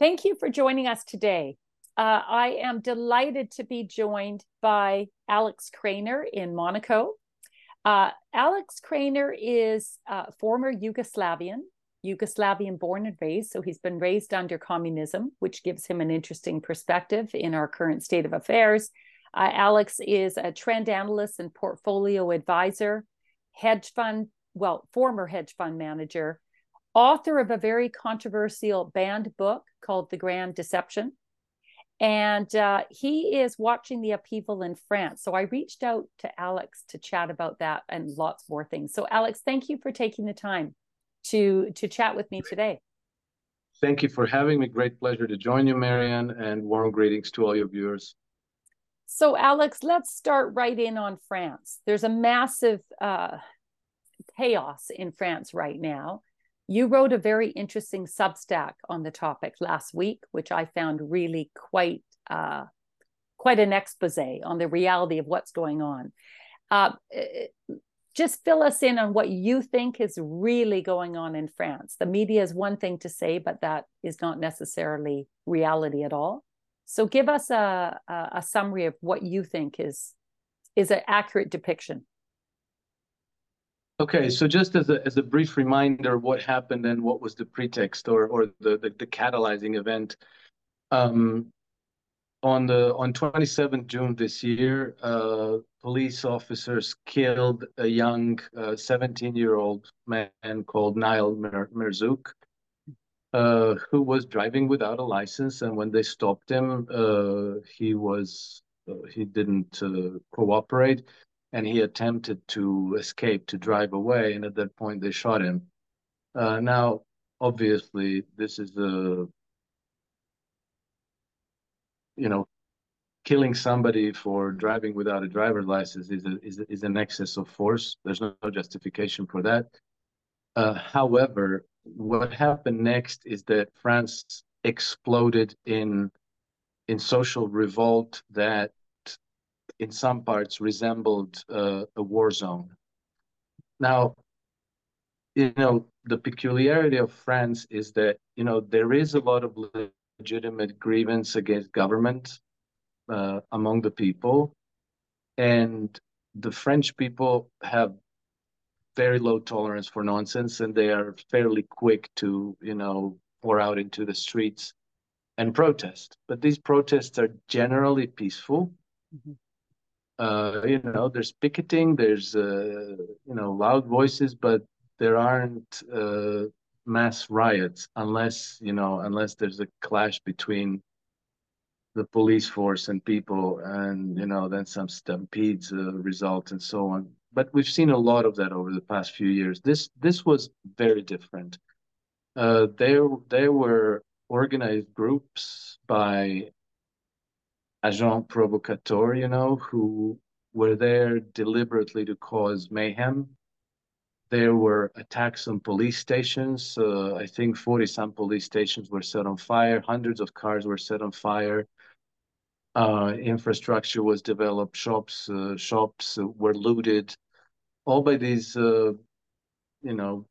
Thank you for joining us today. Uh, I am delighted to be joined by Alex Krainer in Monaco. Uh, Alex Krainer is uh, former Yugoslavian, Yugoslavian born and raised, so he's been raised under communism, which gives him an interesting perspective in our current state of affairs. Uh, Alex is a trend analyst and portfolio advisor, hedge fund, well, former hedge fund manager, author of a very controversial banned book called The Grand Deception. And uh, he is watching the upheaval in France. So I reached out to Alex to chat about that and lots more things. So, Alex, thank you for taking the time to, to chat with me today. Thank you for having me. Great pleasure to join you, Maryann, and warm greetings to all your viewers. So, Alex, let's start right in on France. There's a massive uh, chaos in France right now. You wrote a very interesting Substack on the topic last week, which I found really quite uh, quite an expose on the reality of what's going on. Uh, just fill us in on what you think is really going on in France. The media is one thing to say, but that is not necessarily reality at all. So give us a, a, a summary of what you think is is an accurate depiction. Okay, so just as a, as a brief reminder, what happened and what was the pretext or, or the, the, the catalyzing event. Um, on the on 27th June this year, uh, police officers killed a young 17-year-old uh, man called Nahel Merzouk, uh, who was driving without a license. And when they stopped him, uh, he was uh, he didn't uh, cooperate and he attempted to escape, to drive away, and at that point they shot him. Uh, now, obviously, this is a, you know, killing somebody for driving without a driver's license is a, is, a, is an excess of force. There's no, justification for that. Uh, however, what happened next is that France exploded in in social revolt that in some parts resembled uh, a war zone. Now, you know, the peculiarity of France is that, you know, there is a lot of legitimate grievance against government uh, among the people. And the French people have very low tolerance for nonsense and they are fairly quick to, you know, pour out into the streets and protest. But these protests are generally peaceful. Mm-hmm uh, you know, there's picketing, there's, uh, you know, loud voices, but there aren't uh, mass riots unless, you know, unless there's a clash between the police force and people and, you know, then some stampedes uh, result and so on. But we've seen a lot of that over the past few years. This this was very different. Uh, there there were organized groups by agents provocateurs, you know, who were there deliberately to cause mayhem. There were attacks on police stations. Uh, I think 40 some police stations were set on fire. Hundreds of cars were set on fire. Uh, infrastructure was developed. Shops, uh, shops were looted, all by these, uh, you know,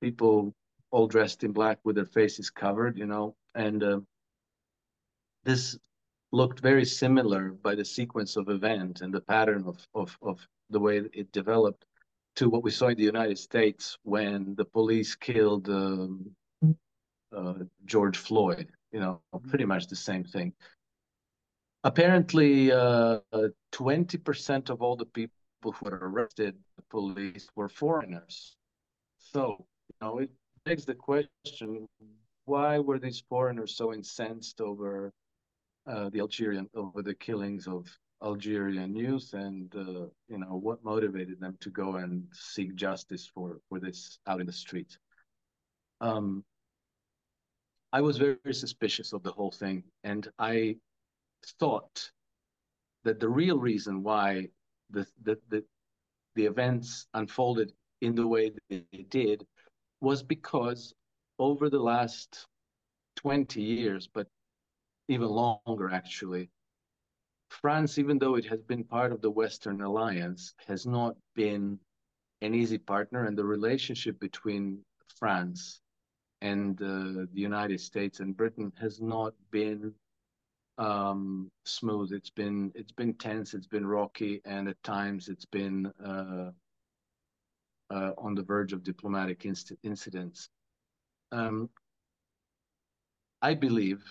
people all dressed in black with their faces covered, you know, and uh, this looked very similar by the sequence of events and the pattern of, of, of the way it developed to what we saw in the United States when the police killed um, uh, George Floyd, you know, pretty much the same thing. Apparently, uh, 20% of all the people who were arrested, the police, were foreigners. So, you know, it begs the question, why were these foreigners so incensed over uh, the Algerian over the killings of Algerian youth and uh, you know what motivated them to go and seek justice for for this out in the streets. Um, I was very, very suspicious of the whole thing, and I thought that the real reason why the the the, the events unfolded in the way they did was because over the last 20 years, but even longer actually. France, even though it has been part of the Western alliance, has not been an easy partner, and the relationship between France and uh, the United States and Britain has not been um, smooth. It's been it's been tense. It's been rocky, and at times it's been uh, uh, on the verge of diplomatic inc incidents. Um, I believe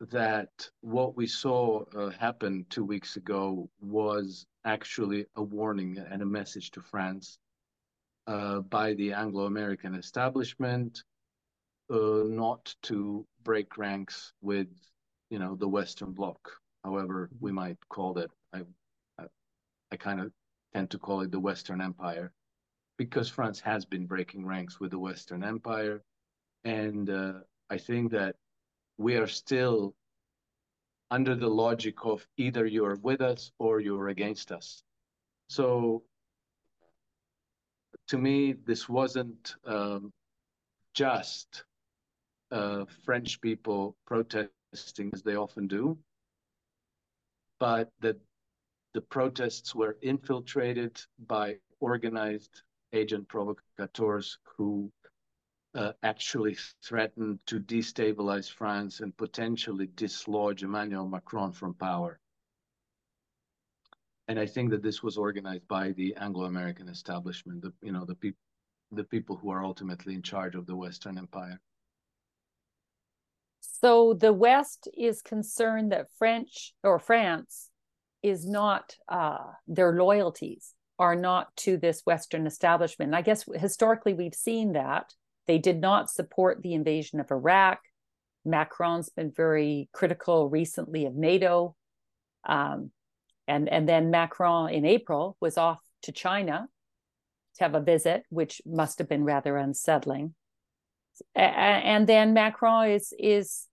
that what we saw uh, happen two weeks ago was actually a warning and a message to France uh, by the Anglo-American establishment uh, not to break ranks with, you know, the Western Bloc, however we mm-hmm. might call it. I, I, I kind of tend to call it the Western Empire, because France has been breaking ranks with the Western Empire, and uh, I think that we are still under the logic of either you're with us or you're against us. So to me, this wasn't um, just uh, French people protesting as they often do, but that the protests were infiltrated by organized agent provocateurs who uh, actually threatened to destabilize France and potentially dislodge Emmanuel Macron from power. And I think that this was organized by the Anglo-American establishment, the, you know, the people the people who are ultimately in charge of the Western Empire. So the West is concerned that French or France is not uh, their loyalties are not to this Western establishment. And I guess historically we've seen that they did not support the invasion of Iraq. Macron's been very critical recently of NATO, um, and and then Macron in April was off to China to have a visit, which must have been rather unsettling. And then Macron is is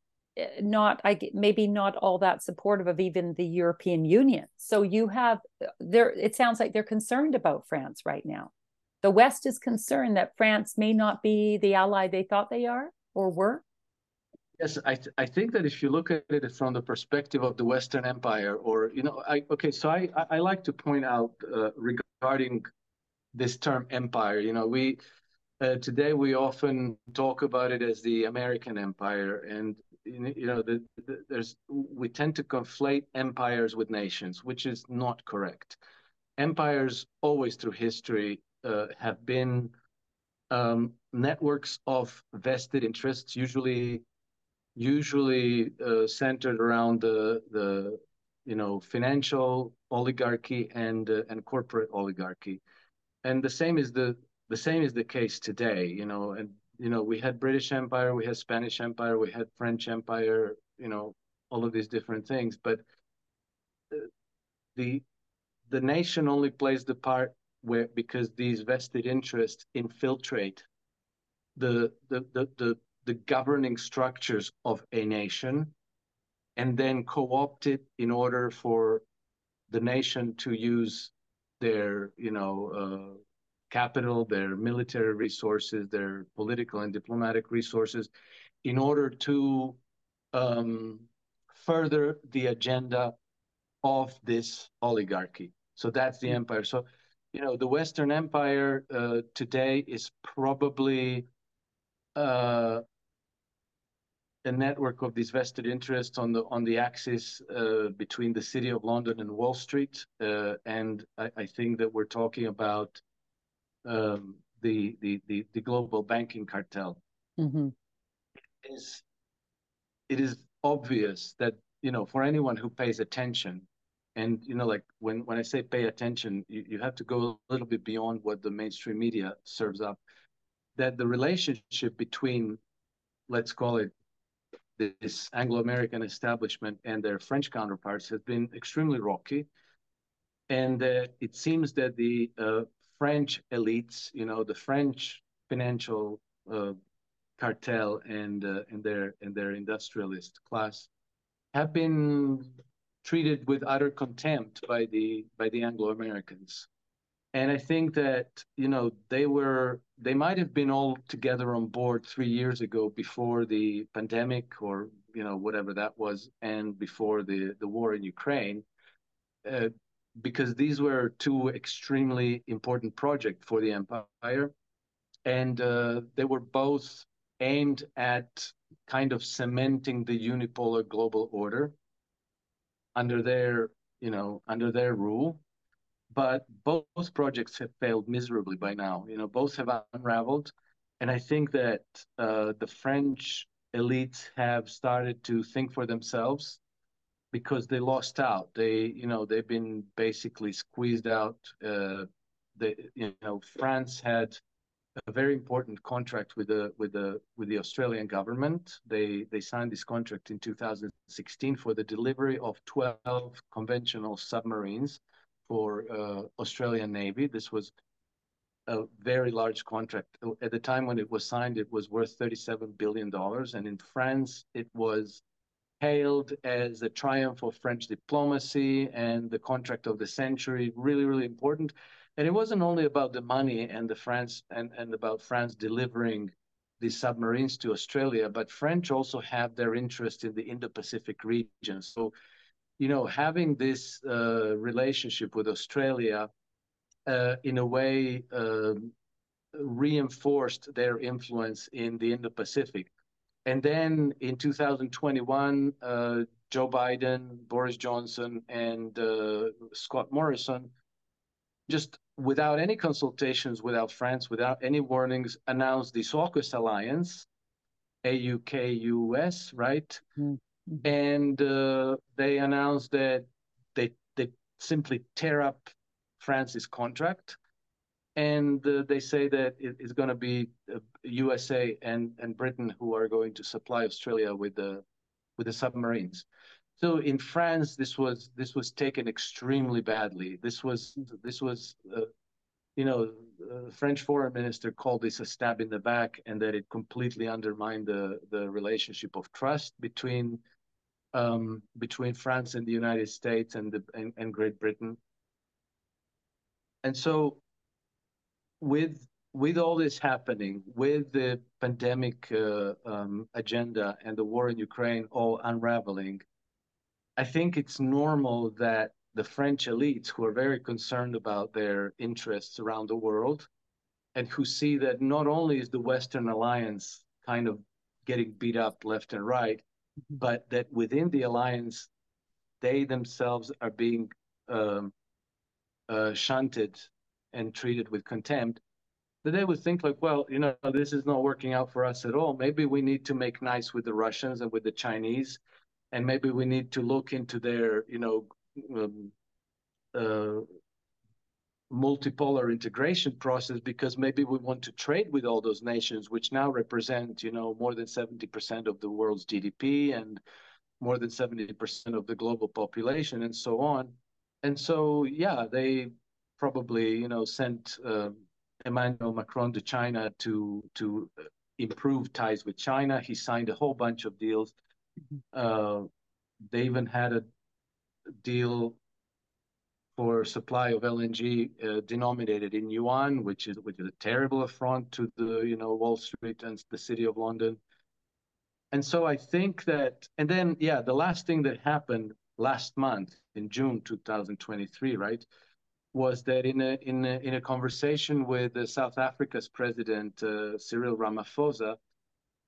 not I maybe not all that supportive of even the European Union. So you have there it sounds like they're concerned about France right now. The West is concerned that France may not be the ally they thought they are or were. Yes, I th I think that if you look at it from the perspective of the Western Empire, or you know, I okay, so I I like to point out uh, regarding this term empire. You know, we uh, today we often talk about it as the American Empire, and you know, the, the, there's we tend to conflate empires with nations, which is not correct. Empires always through history have been um, networks of vested interests, usually usually uh, centered around the the you know financial oligarchy and uh, and corporate oligarchy, and the same is the the same is the case today. You know, and you know, we had British Empire, we had Spanish Empire, we had French Empire, you know, all of these different things. But uh, the the nation only plays the part where because these vested interests infiltrate the the the the, the governing structures of a nation and then co-opt it in order for the nation to use their you know uh, capital, their military resources, their political and diplomatic resources, in order to um, further the agenda of this oligarchy. So that's the mm-hmm. empire. So, you know, the Western Empire uh, today is probably uh, a network of these vested interests on the on the axis uh, between the city of London and Wall Street, uh, and I, I, think that we're talking about um, the, the, the the global banking cartel. Mm-hmm. It is it is obvious that you know for anyone who pays attention, and you know like when when I say pay attention, you, you have to go a little bit beyond what the mainstream media serves up. That the relationship between, let's call it this Anglo-American establishment and their French counterparts has been extremely rocky. And uh, it seems that the uh, French elites, you know, the French financial uh, cartel and uh, and their and their industrialist class have been treated with utter contempt by the by the Anglo Americans. And I think that you know they were they might have been all together on board three years ago before the pandemic or you know whatever that was and before the the war in Ukraine. Uh, because these were two extremely important projects for the empire, and uh, they were both aimed at kind of cementing the unipolar global order under their, you know, under their rule. But both, projects have failed miserably by now. You know, both have unraveled, and I think that uh, the French elites have started to think for themselves because they lost out. They, you know, they've been basically squeezed out. Uh, they, you know, France had a very important contract with the with the with the Australian government. They they signed this contract in 2016 for the delivery of 12 conventional submarines for uh, Australian Navy. This was a very large contract. At the time when it was signed, it was worth 37 billion dollars, and in France, it was hailed as a triumph of French diplomacy and the contract of the century. Really, really important. And it wasn't only about the money and the France and, and about France delivering these submarines to Australia, but French also have their interest in the Indo-Pacific region. So, you know, having this uh, relationship with Australia uh, in a way uh, reinforced their influence in the Indo-Pacific. And then in 2021, uh, Joe Biden, Boris Johnson, and uh, Scott Morrison just without any consultations, without France, without any warnings, announced this AUKUS alliance, AUKUS, right? Mm-hmm. And uh, they announced that they they simply tear up France's contract, and uh, they say that it, it's going to be uh, USA and and Britain who are going to supply Australia with the with the submarines. So in France, this was this was taken extremely badly. This was this was, uh, you know, the French foreign minister called this a stab in the back, and that it completely undermined the the relationship of trust between um, between France and the United States and the and, and Great Britain. And so, with with all this happening, with the pandemic uh, um, agenda and the war in Ukraine all unraveling, I think it's normal that the French elites, who are very concerned about their interests around the world, and who see that not only is the Western alliance kind of getting beat up left and right, mm-hmm. but that within the alliance, they themselves are being um, uh, shunted and treated with contempt, that they would think like, well, you know, this is not working out for us at all. Maybe we need to make nice with the Russians and with the Chinese and maybe we need to look into their, you know, um, uh, multipolar integration process because maybe we want to trade with all those nations, which now represent, you know, more than 70% of the world's GDP and more than 70% of the global population and so on. And so, yeah, they probably, you know, sent uh, Emmanuel Macron to China to to improve ties with China. He signed a whole bunch of deals uh, they even had a deal for supply of LNG uh, denominated in yuan, which is which is a terrible affront to the you know Wall Street and the City of London. And so I think that, and then yeah, the last thing that happened last month in June 2023, right, was that in a in a, in a conversation with South Africa's president uh, Cyril Ramaphosa,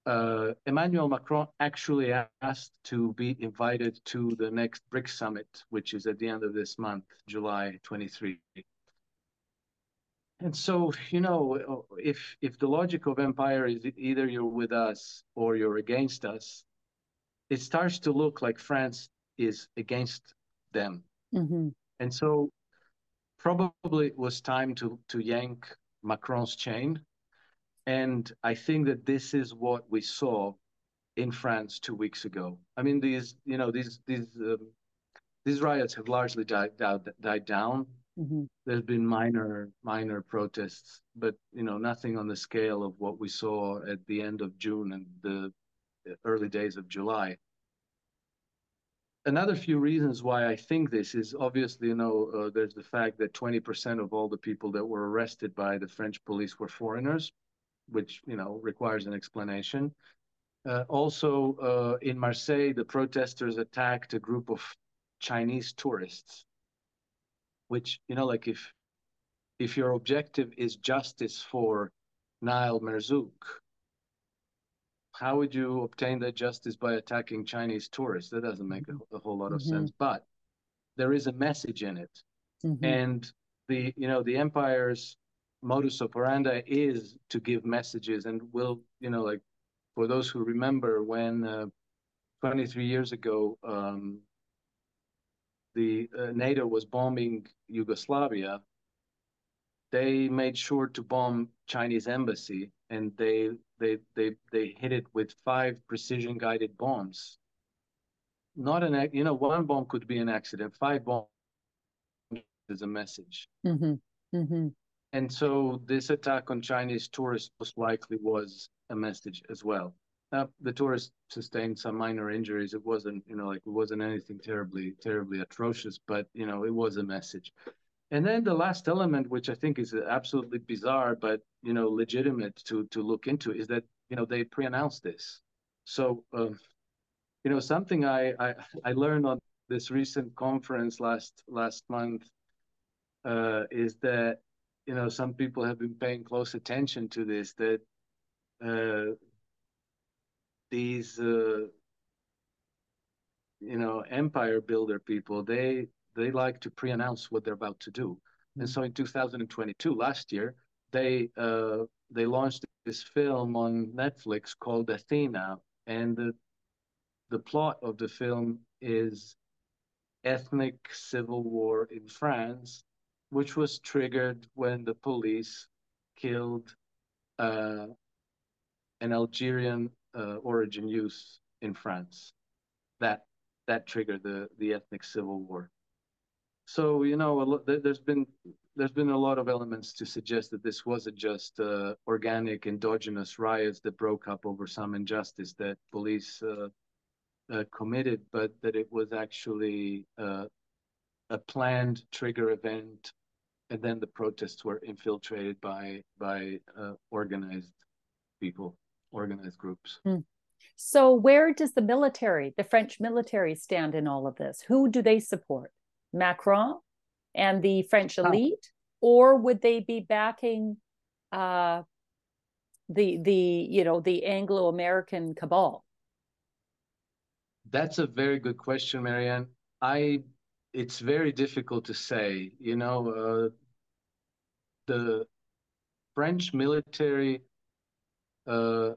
uh, Emmanuel Macron actually asked to be invited to the next BRICS summit, which is at the end of this month, July 23. And so, you know, if if the logic of empire is either you're with us or you're against us, it starts to look like France is against them. Mm-hmm. And so, probably it was time to to yank Macron's chain and I think that this is what we saw in France two weeks ago. I mean, these, you know, these these um, these riots have largely died died, died down. Mm-hmm. There's been minor minor protests, but you know, nothing on the scale of what we saw at the end of June and the early days of July. Another few reasons why I think this is obviously, you know, uh, there's the fact that 20% of all the people that were arrested by the French police were foreigners which you know requires an explanation. Uh, also, uh, in Marseille, the protesters attacked a group of Chinese tourists, which you know, like if if your objective is justice for Nahel Merzouk, how would you obtain that justice by attacking Chinese tourists? That doesn't make a, a whole lot of mm-hmm. sense. But there is a message in it, mm-hmm. and the you know the empire's modus operandi is to give messages, and will you know like for those who remember when uh, 23 years ago um, the uh, NATO was bombing Yugoslavia, they made sure to bomb Chinese embassy, and they they they they hit it with five precision guided bombs. Not an you know one bomb could be an accident. Five bombs is a message. Mm-hmm. Mm-hmm. And so this attack on Chinese tourists most likely was a message as well. The tourists sustained some minor injuries. It wasn't, you know, like it wasn't anything terribly, terribly atrocious, but you know, it was a message. And then the last element, which I think is absolutely bizarre, but you know, legitimate to to look into, is that you know they pre-announced this. So, um, you know, something I, I I learned on this recent conference last last month uh, is that you know some people have been paying close attention to this that uh, these uh, you know empire builder people they they like to pre-announce what they're about to do mm-hmm. and so in 2022 last year they uh, they launched this film on netflix called athena and the the plot of the film is ethnic civil war in france which was triggered when the police killed uh, an algerian uh, origin youth in France. That that triggered the the ethnic civil war. So you know, there's been there's been a lot of elements to suggest that this wasn't just uh, organic endogenous riots that broke up over some injustice that police uh, uh, committed, but that it was actually uh, a planned trigger event, and then the protests were infiltrated by by uh, organized people organized groups. Mm. So, where does the military, the French military, stand in all of this? Who do they support? Macron and the French elite, or would they be backing uh, the the you know the Anglo American cabal? That's a very good question, Maryann. I it's very difficult to say. You know, uh, the French military uh,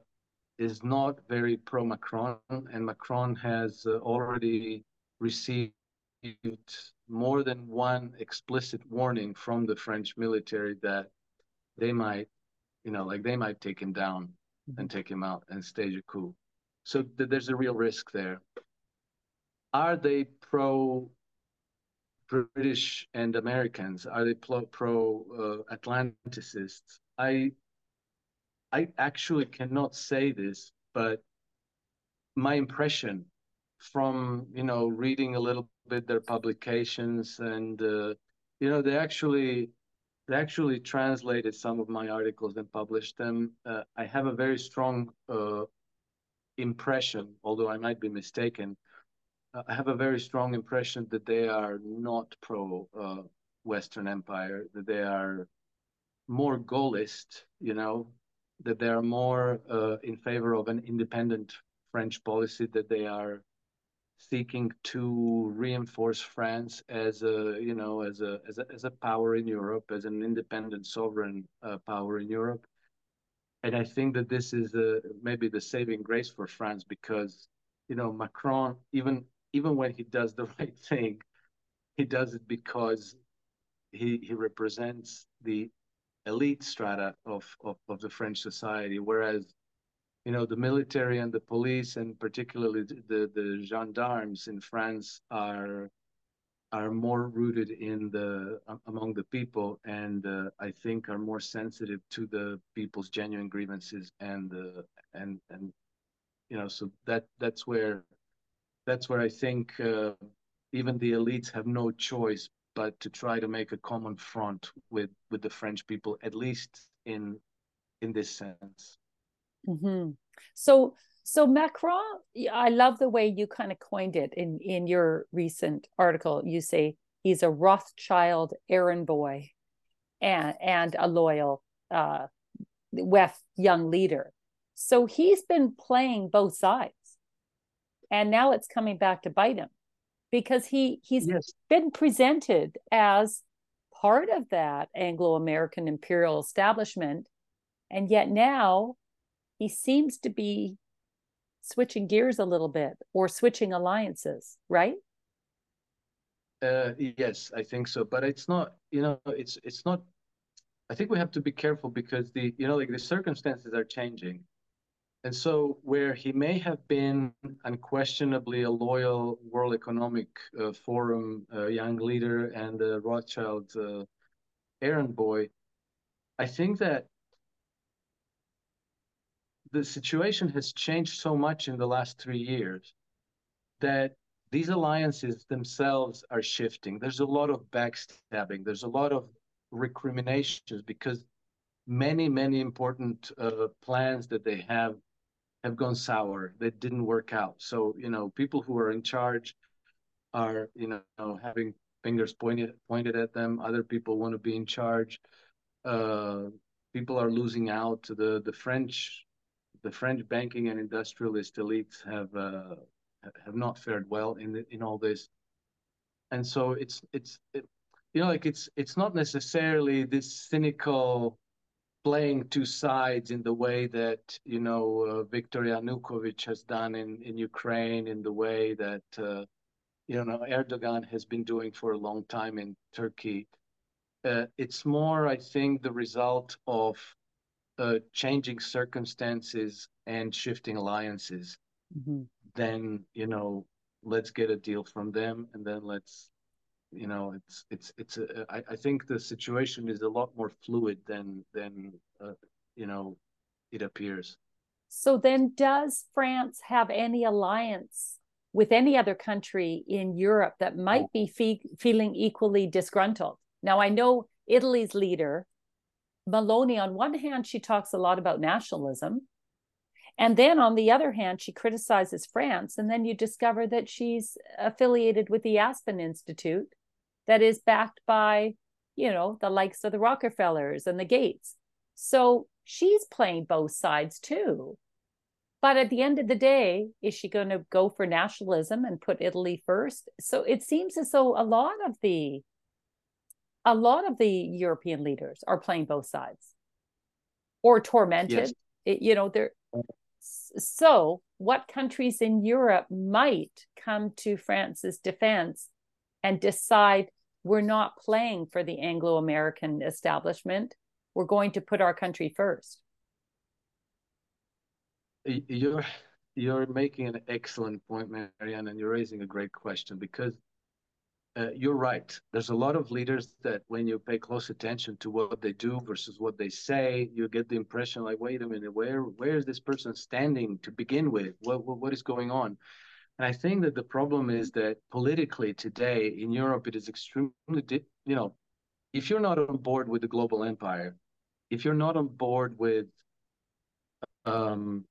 is not very pro Macron, and Macron has uh, already received more than one explicit warning from the French military that they might, you know, like they might take him down mm-hmm. and take him out and stage a coup. So th- there's a real risk there. Are they pro British and Americans? Are they pro, uh, Atlanticists? I I actually cannot say this, but my impression from you know reading a little bit their publications and uh, you know they actually they actually translated some of my articles and published them. Uh, I have a very strong uh, impression, although I might be mistaken. I have a very strong impression that they are not pro uh, Western Empire, that they are more Gaullist, you know, that they are more uh, in favor of an independent French policy, that they are seeking to reinforce France as a you know as a as a, as a power in Europe, as an independent sovereign uh, power in Europe. And I think that this is uh, maybe the saving grace for France because you know Macron even even when he does the right thing, he does it because he he represents the elite strata of, of, of the French society, whereas you know the military and the police and particularly the, the gendarmes in France are are more rooted in the among the people and uh, I think are more sensitive to the people's genuine grievances and uh, and and you know so that that's where that's where I think uh, even the elites have no choice but to try to make a common front with with the French people, at least in in this sense. Mm-hmm. So so Macron, I love the way you kind of coined it in in your recent article. You say he's a Rothschild errand boy, and and a loyal uh, WEF young leader. So he's been playing both sides. And now it's coming back to bite him because he he's yes. been presented as part of that Anglo-American imperial establishment and yet now he seems to be switching gears a little bit or switching alliances, right? Uh, yes, I think so. But it's not, you know, it's it's not. I think we have to be careful because the, you know, like the circumstances are changing, and so where he may have been unquestionably a loyal World Economic uh, Forum uh, young leader and a Rothschild uh, errand boy, I think that the situation has changed so much in the last three years that these alliances themselves are shifting. There's a lot of backstabbing. There's a lot of recriminations because many, many important uh, plans that they have have gone sour. That didn't work out. So you know, people who are in charge are you know having fingers pointed pointed at them. Other people want to be in charge. Uh, people are losing out. The the French the French banking and industrialist elites have uh, have not fared well in the, in all this, and so it's it's it, you know like it's it's not necessarily this cynical playing two sides in the way that you know uh, Viktor Yanukovych has done in in Ukraine, in the way that uh, you know Erdogan has been doing for a long time in Turkey. Uh, it's more, I think, the result of uh, changing circumstances and shifting alliances, mm-hmm. then you know, let's get a deal from them, and then let's, you know, it's it's it's. A, I, I think the situation is a lot more fluid than than uh, you know, it appears. So then, does France have any alliance with any other country in Europe that might oh. be fe- feeling equally disgruntled? Now, I know Italy's leader Meloni on one hand, she talks a lot about nationalism. And then on the other hand, she criticizes France. And then you discover that she's affiliated with the Aspen Institute, that is backed by, you know, the likes of the Rockefellers and the Gates. So she's playing both sides too. But at the end of the day, is she going to go for nationalism and put Italy first? So it seems as though a lot of the a lot of the European leaders are playing both sides or tormented. Yes. It, you know, they're so what countries in Europe might come to France's defense and decide we're not playing for the Anglo American establishment. We're going to put our country first. You're you're making an excellent point, Maryann, and you're raising a great question because uh, you're right. There's a lot of leaders that, when you pay close attention to what they do versus what they say, you get the impression like, wait a minute, where where is this person standing to begin with? What what, what is going on? And I think that the problem is that politically today in Europe, it is extremely, you know, if you're not on board with the global empire, if you're not on board with um,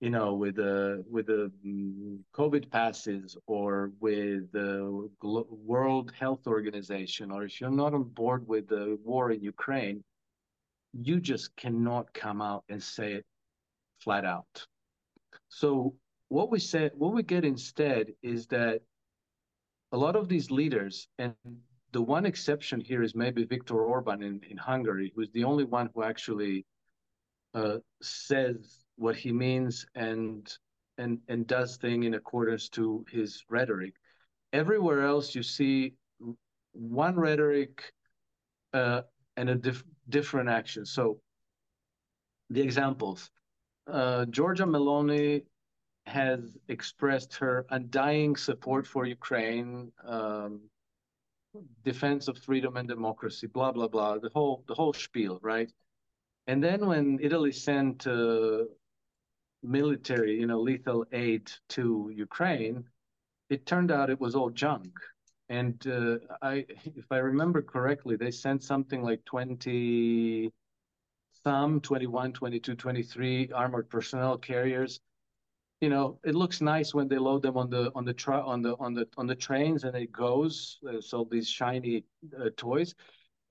you know, with the with the mm, COVID passes or with the World Health Organization, or if you're not on board with the war in Ukraine, you just cannot come out and say it flat out. So what we said, what we get instead is that a lot of these leaders, and the one exception here is maybe Viktor Orban in, in Hungary, who's the only one who actually uh, says what he means and and and does thing in accordance to his rhetoric. Everywhere else, you see one rhetoric uh, and a dif- different action. So the examples: uh, Giorgia Meloni has expressed her undying support for Ukraine, um, defense of freedom and democracy, blah blah blah, the whole the whole spiel, right? And then when Italy sent uh, military, you know, lethal aid to Ukraine, it turned out it was all junk. And uh, I, if I remember correctly, they sent something like 20, some 21, 22, 23 armored personnel carriers. You know, it looks nice when they load them on the on the tra- on the on the on the trains and it goes. Uh, so these shiny uh, toys,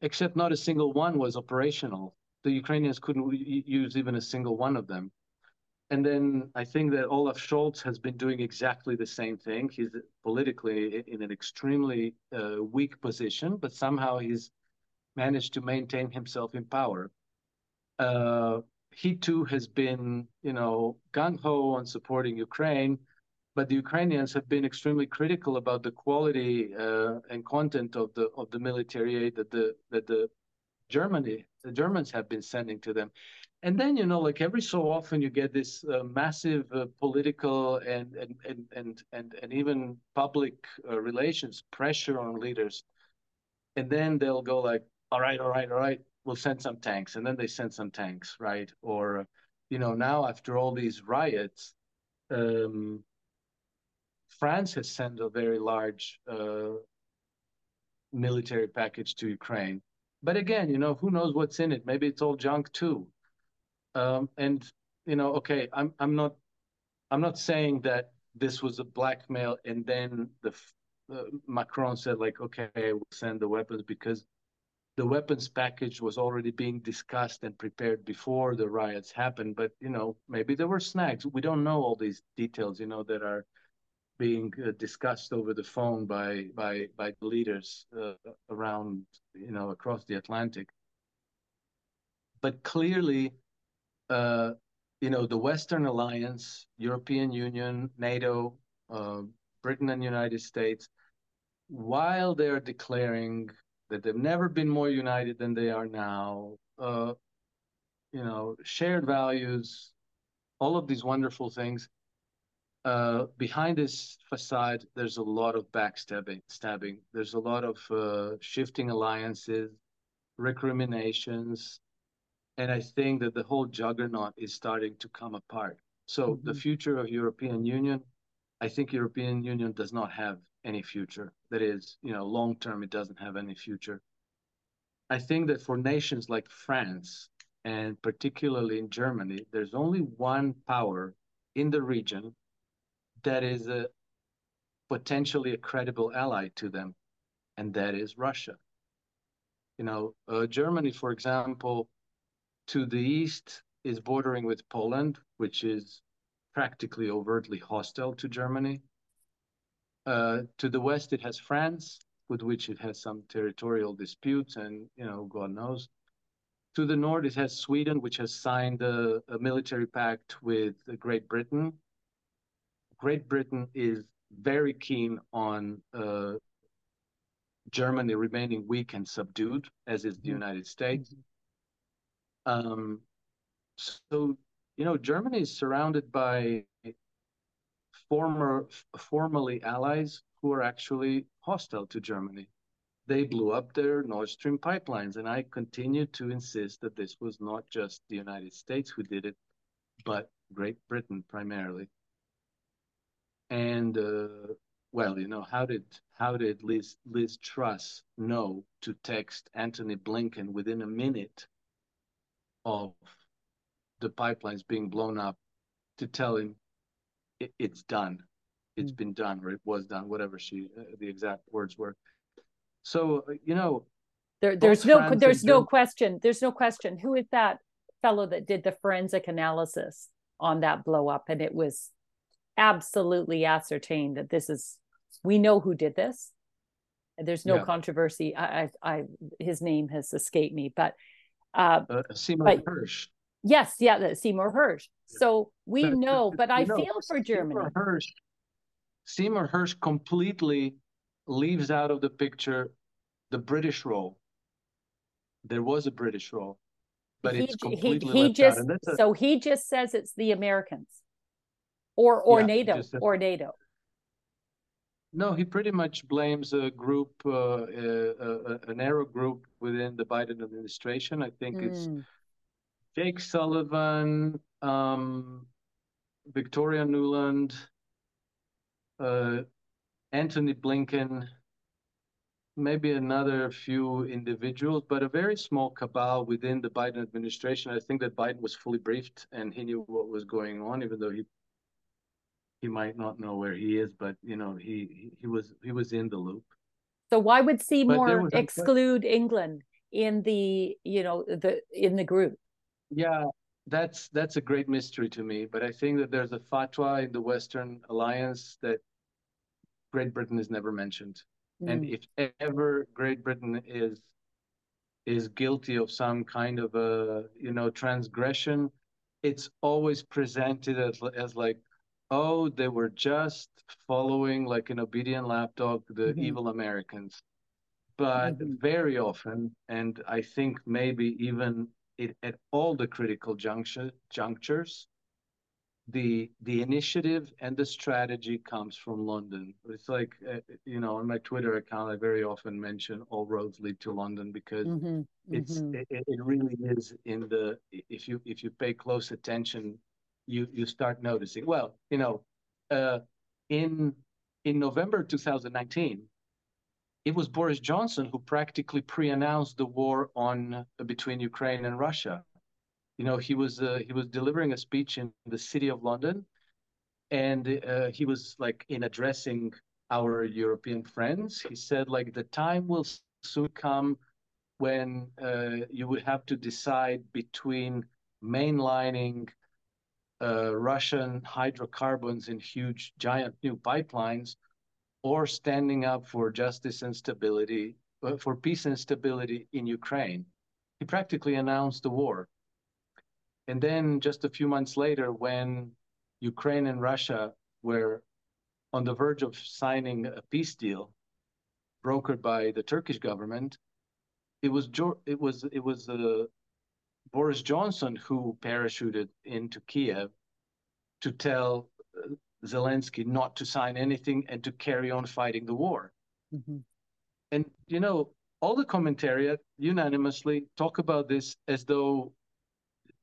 except not a single one was operational. The Ukrainians couldn't use even a single one of them. and then I think that Olaf Scholz has been doing exactly the same thing. He's politically in an extremely uh, weak position, but somehow he's managed to maintain himself in power. Uh, he too has been, you know, gung ho on supporting Ukraine, but the Ukrainians have been extremely critical about the quality uh, and content of the of the military aid that the that the Germany the Germans have been sending to them. And then you know like every so often you get this uh, massive uh, political and, and and and and and even public uh, relations pressure on leaders. And then they'll go like all right all right all right we'll send some tanks and then they send some tanks right? Or you know now after all these riots um, france has sent a very large uh, military package to ukraine. But again you know who knows what's in it? Maybe it's all junk too. Um, and you know, okay, I'm I'm not I'm not saying that this was a blackmail, and then the uh, Macron said like, okay, we'll send the weapons because the weapons package was already being discussed and prepared before the riots happened. But you know, maybe there were snags. We don't know all these details, you know, that are being uh, discussed over the phone by by by leaders uh, around, you know, across the Atlantic. But clearly, uh, you know, the Western Alliance, European Union, NATO, uh, Britain and United States, while they're declaring that they've never been more united than they are now, uh, you know, shared values, all of these wonderful things. Uh, behind this facade, there's a lot of backstabbing. Stabbing. There's a lot of uh, shifting alliances, recriminations, and I think that the whole juggernaut is starting to come apart. So mm-hmm. the future of European Union, I think European Union does not have any future. That is, you know, long term, it doesn't have any future. I think that for nations like France and particularly in Germany, there's only one power in the region that is a potentially a credible ally to them, and that is Russia. You know, uh, Germany, for example, to the east is bordering with Poland, which is practically overtly hostile to Germany. Uh, to the west, it has France, with which it has some territorial disputes, and you know, God knows. To the north, it has Sweden, which has signed a, a military pact with Great Britain. Great Britain is very keen on uh, Germany remaining weak and subdued, as is the mm-hmm. United States. Mm-hmm. Um, so, you know, Germany is surrounded by former, formerly allies who are actually hostile to Germany. They blew up their Nord Stream pipelines, and I continue to insist that this was not just the United States who did it, but Great Britain primarily. And uh, well, you know, how did how did Liz Liz Truss know to text Antony Blinken within a minute of the pipelines being blown up to tell him it, it's done. It's mm. been done, or it was done, whatever she uh, the exact words were. So uh, you know, there, there's no there's no question. There's no question. Who is that fellow that did the forensic analysis on that blow up, and it was absolutely ascertained that this is we know who did this. There's no yeah. controversy. I, I, I, his name has escaped me, but uh, uh, Seymour Hersh. Yes, yeah, Seymour Hersh. So we but, know, but, but I know, feel for Germany. Seymour Hersh, Seymour Hersh completely leaves out of the picture the British role. There was a British role, but he, it's completely he, he just a, so he just says it's the Americans, or or yeah, NATO or NATO. No, he pretty much blames a group, uh, a, a, a, narrow group within the Biden administration. I think mm. it's. Jake Sullivan, um, Victoria Nuland, uh, Antony Blinken, maybe another few individuals, but a very small cabal within the Biden administration. I think that Biden was fully briefed and he knew what was going on, even though he he might not know where he is, but you know, he he was he was in the loop. So why would Seymour exclude England in the you know the in the group? Yeah, that's that's a great mystery to me. But I think that there's a fatwa in the Western Alliance that Great Britain is never mentioned, mm. and if ever Great Britain is is guilty of some kind of a you know transgression, it's always presented as as like, oh, they were just following like an obedient lapdog the mm-hmm. evil Americans. But mm-hmm. very often, and I think maybe even it, at all the critical juncture, junctures, the the initiative and the strategy comes from London. It's like uh, you know on my Twitter account, I very often mention all roads lead to London because mm-hmm, it's mm-hmm. It, it, really is in the if you if you pay close attention, you you start noticing. Well, you know, uh, in in November 2019, it was Boris Johnson who practically pre-announced the war on uh, between Ukraine and Russia. You know, he was uh, he was delivering a speech in the city of London, and uh, he was like in addressing our European friends. He said like the time will soon come when uh, you would have to decide between mainlining uh, Russian hydrocarbons in huge, giant new pipelines or standing up for justice and stability, uh, for peace and stability in Ukraine. He practically announced the war. And then just a few months later, when Ukraine and Russia were on the verge of signing a peace deal brokered by the Turkish government, it was it was it was uh, Boris Johnson who parachuted into Kiev to tell Zelensky not to sign anything and to carry on fighting the war. Mm-hmm. And, you know, all the commentariat unanimously talk about this as though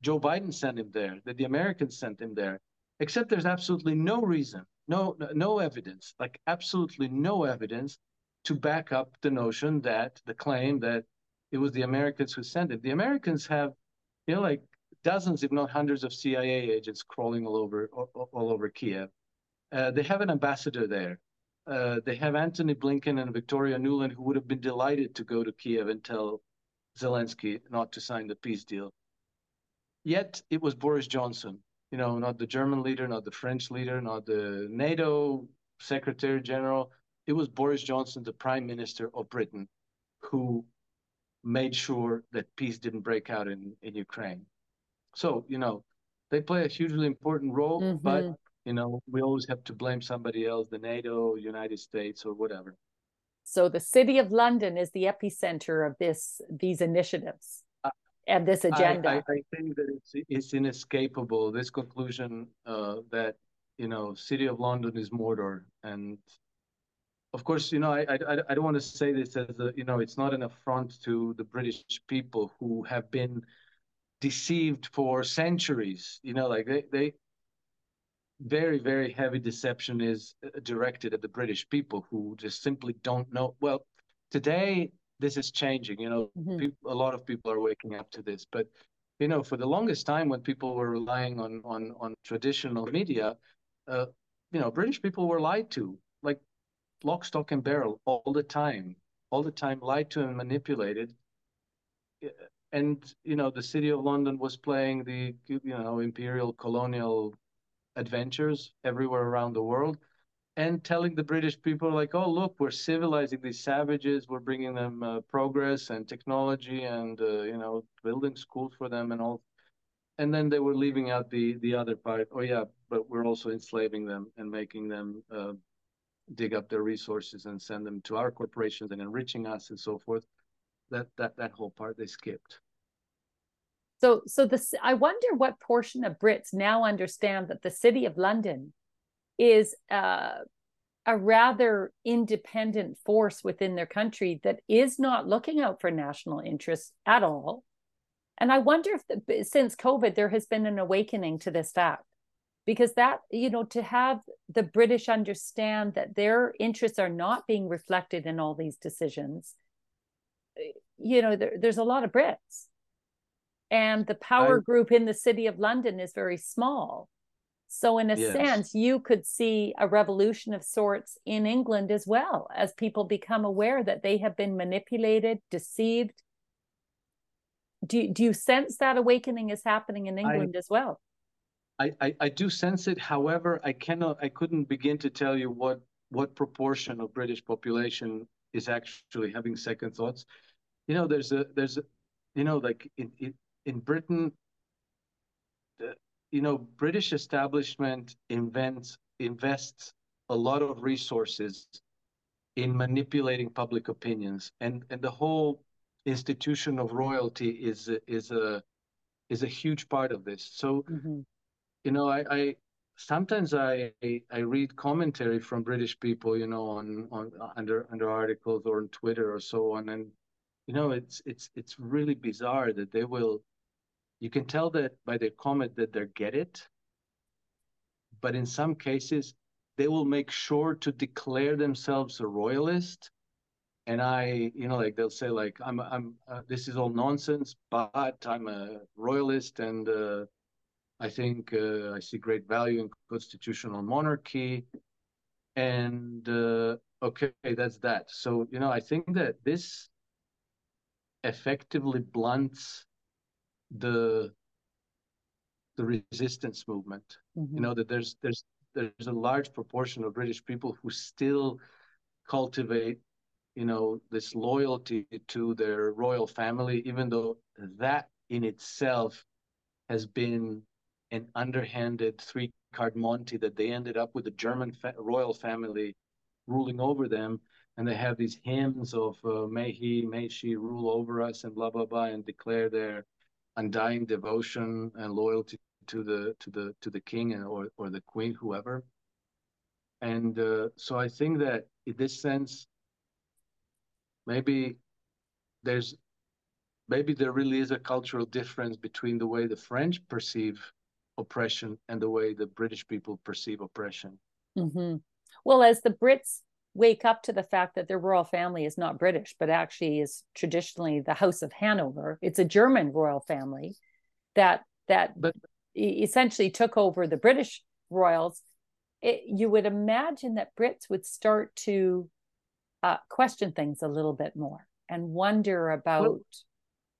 Joe Biden sent him there, that the Americans sent him there, except there's absolutely no reason, no, no evidence, like absolutely no evidence to back up the notion that the claim that it was the Americans who sent it. The Americans have, you know, like dozens, if not hundreds, of CIA agents crawling all over all, all over Kiev. Uh, they have an ambassador there. Uh, they have Antony Blinken and Victoria Nuland, who would have been delighted to go to Kiev and tell Zelensky not to sign the peace deal. Yet it was Boris Johnson, you know, not the German leader, not the French leader, not the NATO Secretary General. It was Boris Johnson, the Prime Minister of Britain, who made sure that peace didn't break out in, in Ukraine. So, you know, they play a hugely important role, mm-hmm. but you know, we always have to blame somebody else, the NATO, United States, or whatever. So the city of London is the epicenter of this these initiatives uh, and this agenda. I, I, I, think that it's it's inescapable. This conclusion uh, that you know, city of London is Mordor, and of course, you know, I I, I don't want to say this as a you know, it's not an affront to the British people who have been deceived for centuries. You know, like they they very, very heavy deception is uh, directed at the British people who just simply don't know. Well, today this is changing. You know, mm-hmm. people, a lot of people are waking up to this, but you know, for the longest time, when people were relying on on on traditional media, uh, you know, British people were lied to, like lock, stock, and barrel, all the time, all the time, lied to and manipulated. And you know, the city of London was playing the you know imperial colonial adventures everywhere around the world and telling the British people like, oh, look, we're civilizing these savages, we're bringing them uh, progress and technology and, uh, you know, building schools for them and all. And then they were leaving out the, the other part. Oh, yeah, but we're also enslaving them and making them uh, dig up their resources and send them to our corporations and enriching us and so forth. That, that, that whole part they skipped. So, so this, I wonder what portion of Brits now understand that the City of London is uh, a rather independent force within their country that is not looking out for national interests at all. And I wonder if the, since COVID, there has been an awakening to this fact because that, you know, to have the British understand that their interests are not being reflected in all these decisions, you know, there, there's a lot of Brits and the power I, group in the city of London is very small. So, in a yes. sense, you could see a revolution of sorts in England as well as people become aware that they have been manipulated, deceived. do do you sense that awakening is happening in England I, as well? I, I, I do sense it. However, I cannot I couldn't begin to tell you what what proportion of British population is actually having second thoughts. You know, there's a there's a you know like in in, in Britain, the, you know British establishment invents invests a lot of resources in manipulating public opinions, and and the whole institution of royalty is is a is a huge part of this. So, mm-hmm. you know, I, I sometimes I I read commentary from British people, you know, on on under under articles or on Twitter or so on, and you know, it's it's it's really bizarre that they will. You can tell that by their comment that they get it, but in some cases they will make sure to declare themselves a royalist and I, you know, like they'll say, like I'm, I'm, uh, this is all nonsense, but I'm a royalist, and uh, I think uh, I see great value in constitutional monarchy, and uh, okay, that's that. So you know, I think that this effectively blunts the the resistance movement. Mm-hmm. You know that there's there's there's a large proportion of British people who still cultivate you know, this loyalty to their royal family, even though that in itself has been an underhanded three card Monty that they ended up with the German fa- royal family ruling over them. And they have these hymns of uh, may he, may she rule over us and blah, blah, blah, and declare their undying devotion and loyalty to the to the to the king and, or or the queen whoever and uh, so i think that in this sense maybe there's maybe there really is a cultural difference between the way the French perceive oppression and the way the British people perceive oppression. Mm-hmm. Well, as the Brits wake up to the fact that their royal family is not British, but actually is traditionally the House of Hanover, it's a German royal family that that but, essentially took over the British royals. It, you would imagine that Brits would start to uh, question things a little bit more and wonder about well,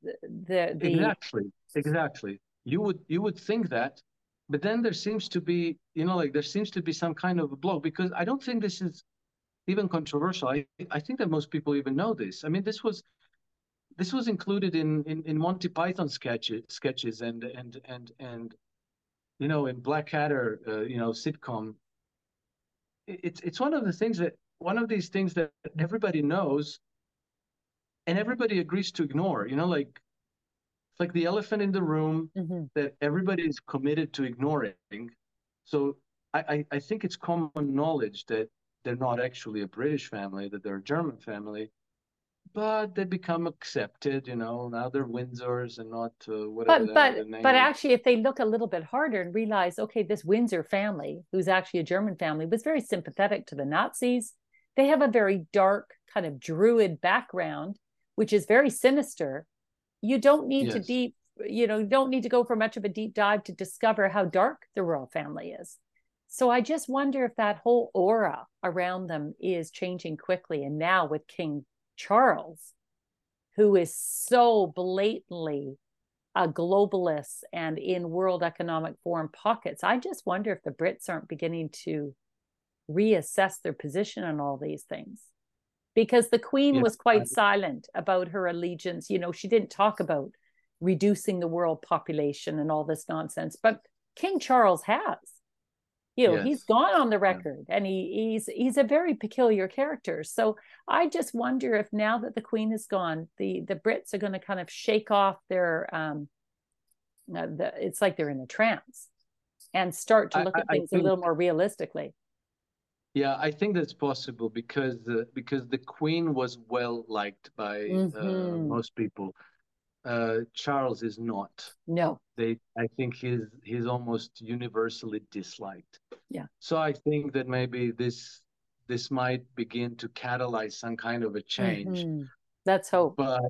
the, the exactly exactly you would you would think that but then there seems to be you know like there seems to be some kind of a blow because i don't think this is even controversial. I i think that most people even know this. I mean this was this was included in in, in monty python sketches sketches and and and and you know in blackadder uh, you know sitcom. It's it's one of the things that one of these things that everybody knows and everybody agrees to ignore you know like it's like the elephant in the room mm-hmm. that everybody is committed to ignoring. So I, I, I think it's common knowledge that they're not actually a british family that they're a german family but they become accepted you know now they're windsors and not uh, whatever but but but actually if they look a little bit harder and realize okay this windsor family who's actually a german family was very sympathetic to the nazis they have a very dark kind of druid background which is very sinister. You don't need yes. to deep you know you don't need to go for much of a deep dive to discover how dark the royal family is so i just wonder if that whole aura around them is changing quickly and now with king charles who is so blatantly a globalist and in world economic forum pockets i just wonder if the brits aren't beginning to reassess their position on all these things. Because the queen yeah, was quite silent about her allegiance. You know she didn't talk about reducing the world population and all this nonsense but king charles has you know yes. he's gone on the record yeah. and he, he's he's a very peculiar character so i just wonder if now that the queen is gone the the brits are going to kind of shake off their um uh, the, it's like they're in a trance and start to look I, at things think, a little more realistically yeah, I think that's possible because the because the Queen was well liked by uh, mm-hmm. uh, most people. Uh, Charles is not. No. They, I think he's he's almost universally disliked. Yeah. So I think that maybe this this might begin to catalyze some kind of a change. Mm-hmm. Let's hope. But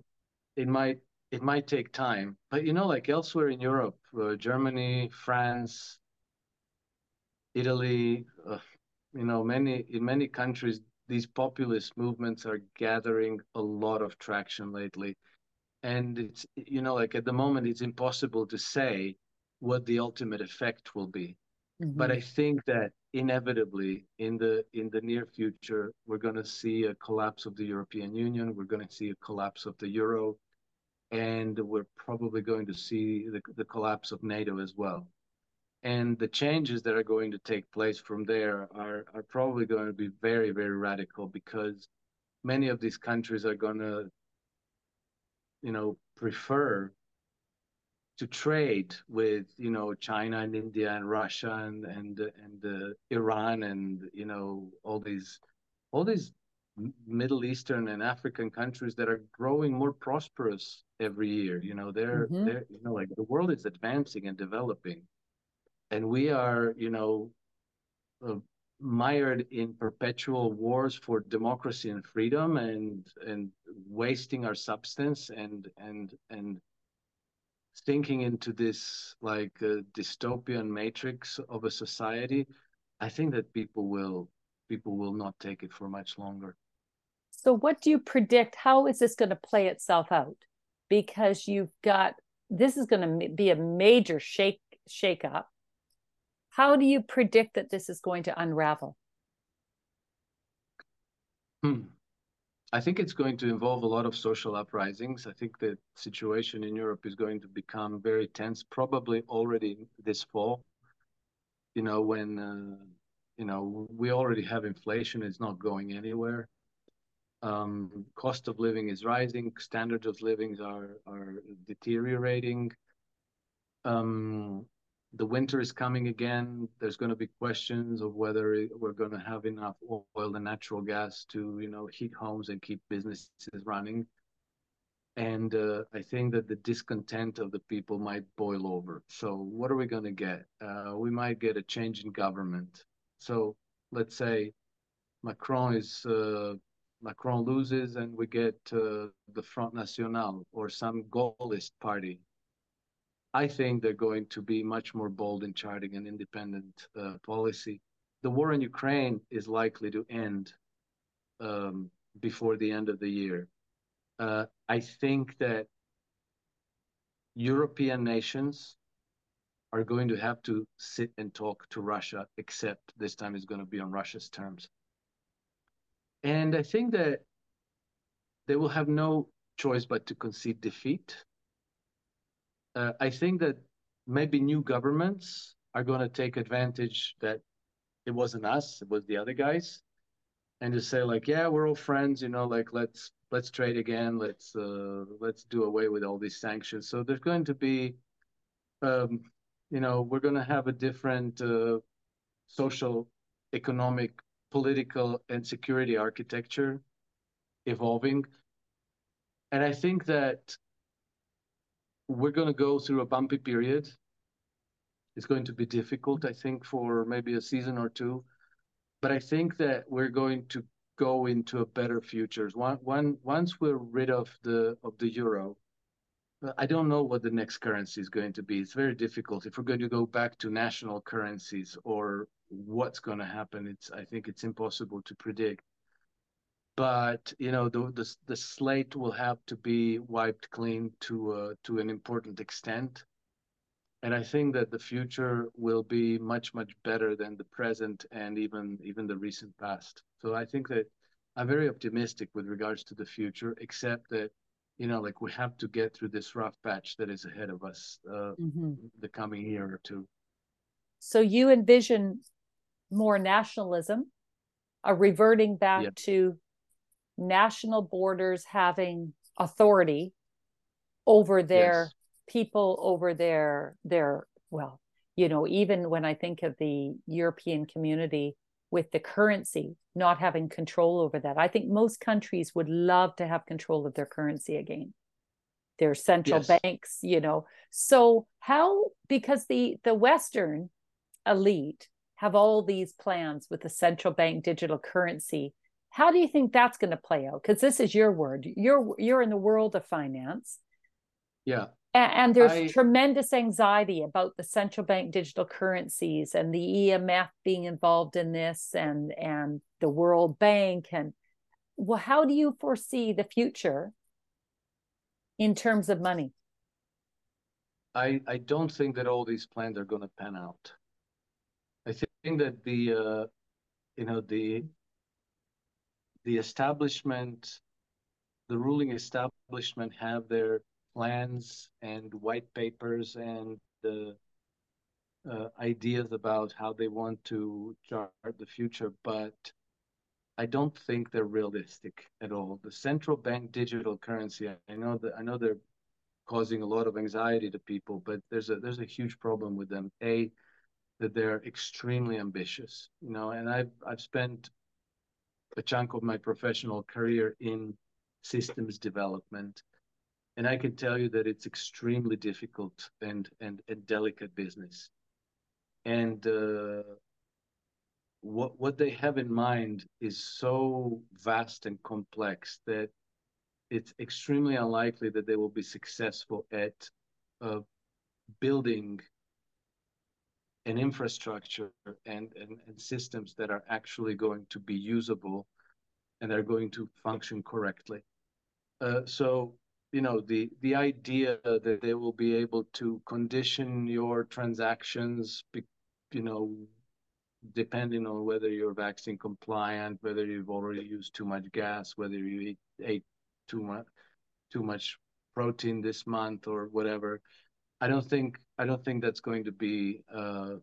it might it might take time. But you know, like elsewhere in Europe, uh, Germany, France, Italy, uh, you know, many in many countries, these populist movements are gathering a lot of traction lately, and it's you know like at the moment it's impossible to say what the ultimate effect will be. Mm-hmm. But I think that inevitably in the in the near future we're going to see a collapse of the European Union. We're going to see a collapse of the euro, and we're probably going to see the, the collapse of NATO as well. And the changes that are going to take place from there are are probably going to be very very radical because many of these countries are going to you know prefer to trade with you know China and India and Russia and and and uh, Iran and you know all these all these Middle Eastern and African countries that are growing more prosperous every year. You know they're mm-hmm. they're you know like the world is advancing and developing, and we are you know uh, mired in perpetual wars for democracy and freedom and and wasting our substance and and and sinking into this like uh, dystopian matrix of a society, I think that people will people will not take it for much longer. So, what do you predict? How is this going to play itself out? Because you've got this is going to be a major shake shake up. How do you predict that this is going to unravel? Hmm. I think it's going to involve a lot of social uprisings. I think the situation in Europe is going to become very tense, probably already this fall. You know, when, uh, you know, we already have inflation, it's not going anywhere. Um, cost of living is rising, standards of living are, are deteriorating. Um, the winter is coming again. There's going to be questions of whether we're going to have enough oil and natural gas to, you know, heat homes and keep businesses running. And uh, I think that the discontent of the people might boil over. So what are we going to get? Uh, we might get a change in government. So let's say Macron is uh, Macron loses, and we get uh, the Front National or some Gaullist party I think they're going to be much more bold in charting an independent uh, policy. The war in Ukraine is likely to end um, before the end of the year. Uh, I think that European nations are going to have to sit and talk to Russia, except this time it's going to be on Russia's terms. And I think that they will have no choice but to concede defeat uh, I think that maybe new governments are going to take advantage that it wasn't us, it was the other guys, and to say like, yeah, we're all friends, you know, like let's let's trade again, let's uh, let's do away with all these sanctions. So there's going to be, um, you know, we're going to have a different uh, social, economic, political, and security architecture evolving, and I think that we're going to go through a bumpy period. It's going to be difficult, I think, for maybe a season or two. But I think that we're going to go into a better future. Once we're rid of the of the euro, uh, I don't know what the next currency is going to be. It's very difficult. If we're going to go back to national currencies or what's going to happen, it's I think it's impossible to predict but you know the, the the slate will have to be wiped clean to uh, to an important extent and i think that the future will be much much better than the present and even even the recent past so i think that i'm very optimistic with regards to the future except that you know like we have to get through this rough patch that is ahead of us uh, mm-hmm. the coming year or two so you envision more nationalism a reverting back yeah. to national borders having authority over their yes. people over their their well you know even when i think of the european community with the currency not having control over that i think most countries would love to have control of their currency again their central yes. banks you know so how because the the western elite have all these plans with the central bank digital currency how do you think that's going to play out? Because this is your word. You're you're in the world of finance. Yeah. And, and there's I, tremendous anxiety about the central bank digital currencies and the IMF being involved in this and and the World Bank and well, how do you foresee the future in terms of money? I, I don't think that all these plans are going to pan out. I think that the uh, you know the the establishment, the ruling establishment have their plans and white papers and the uh, ideas about how they want to chart the future, but I don't think they're realistic at all. The central bank digital currency, I know that I know they're causing a lot of anxiety to people, but there's a there's a huge problem with them. A that they're extremely ambitious, you know, and I've I've spent a chunk of my professional career in systems development. And I can tell you that it's extremely difficult and and, and delicate business. And uh, what what they have in mind is so vast and complex that it's extremely unlikely that they will be successful at uh, building an infrastructure and, and, and systems that are actually going to be usable and they're going to function correctly. Uh, so, you know, the, the idea that they will be able to condition your transactions, you know, depending on whether you're vaccine compliant, whether you've already used too much gas, whether you eat, ate too much too much protein this month or whatever. I don't think I don't think that's going to be uh,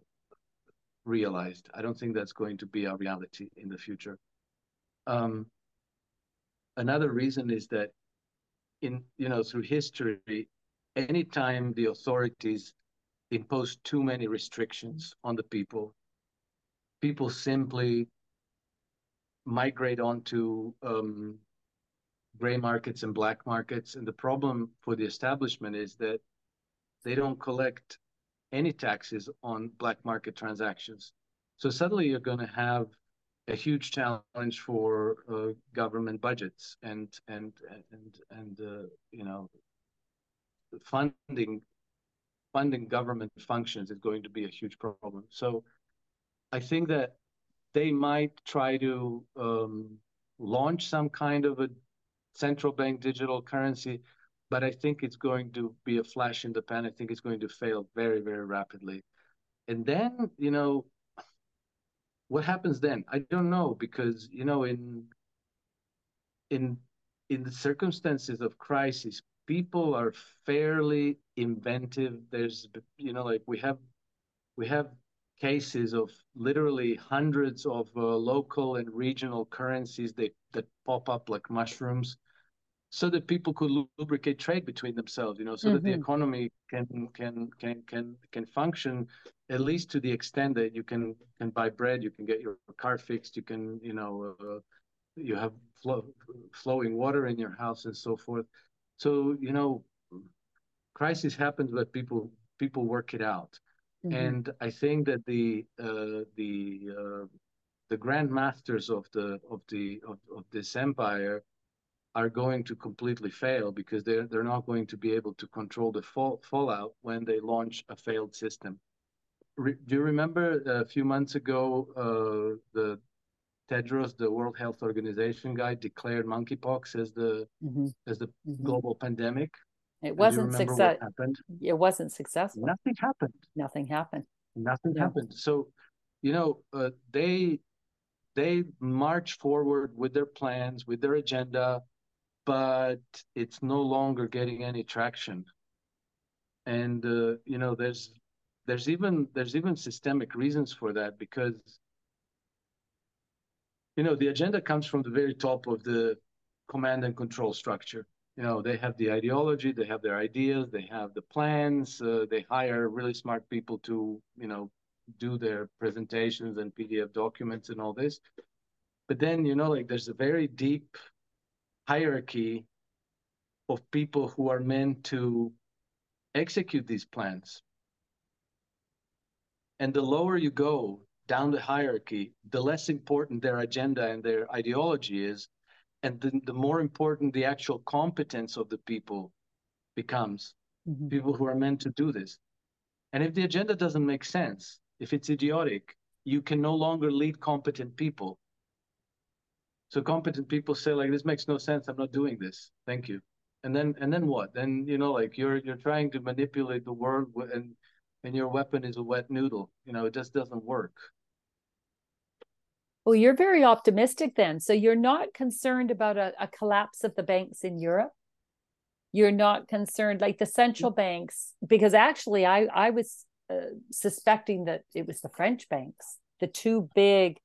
realized. I don't think that's going to be a reality in the future. Um, another reason is that in you know through history, anytime the authorities impose too many restrictions on the people, people simply migrate onto um, gray markets and black markets. And the problem for the establishment is that they don't collect any taxes on black market transactions. So suddenly you're going to have a huge challenge for uh, government budgets and and and and uh, you know funding funding government functions is going to be a huge problem. So I think that they might try to um, launch some kind of a central bank digital currency, but I think it's going to be a flash in the pan. I think it's going to fail very, very rapidly. And then, you know, what happens then? I don't know because, you know, in in in the circumstances of crisis, people are fairly inventive. There's, you know, like we have we have cases of literally hundreds of uh, local and regional currencies that, that pop up like mushrooms so that people could lubricate trade between themselves you know so mm-hmm. that the mm-hmm. economy can can can can can function at least to the extent that you can can buy bread you can get your car fixed you can you know uh, you have flow, flowing water in your house and so forth so you know crisis happens but people people work it out mm-hmm. and i think that the uh, the uh, the grand masters of the of the of, of this empire are going to completely fail because they're they're not going to be able to control the fall, fallout when they launch a failed system. Re, do you remember a few months ago uh, the Tedros, the World Health Organization guy, declared monkeypox as the mm-hmm. as the mm-hmm. global pandemic? It wasn't success. It wasn't successful. Nothing happened. Nothing happened. Nothing no. happened. So, you know, uh, they they march forward with their plans, with their agenda, but it's no longer getting any traction. And uh, you know, there's there's even there's even systemic reasons for that because you know the agenda comes from the very top of the command and control structure. You know, they have the ideology, they have their ideas, they have the plans, uh, they hire really smart people to you know do their presentations and PDF documents and all this. But then you know, like there's a very deep hierarchy of people who are meant to execute these plans. And the lower you go down the hierarchy, the less important their agenda and their ideology is, and the, the more important the actual competence of the people becomes, mm-hmm. people who are meant to do this. And if the agenda doesn't make sense, if it's idiotic, you can no longer lead competent people so competent people say like, this makes no sense. I'm not doing this. Thank you. and then and then what? Then you know, like you're you're trying to manipulate the world, and and your weapon is a wet noodle. You know, it just doesn't work. Well, you're very optimistic then. So you're not concerned about a, a collapse of the banks in Europe. You're not concerned like the central banks, because actually, I I was uh, suspecting that it was the French banks, the two big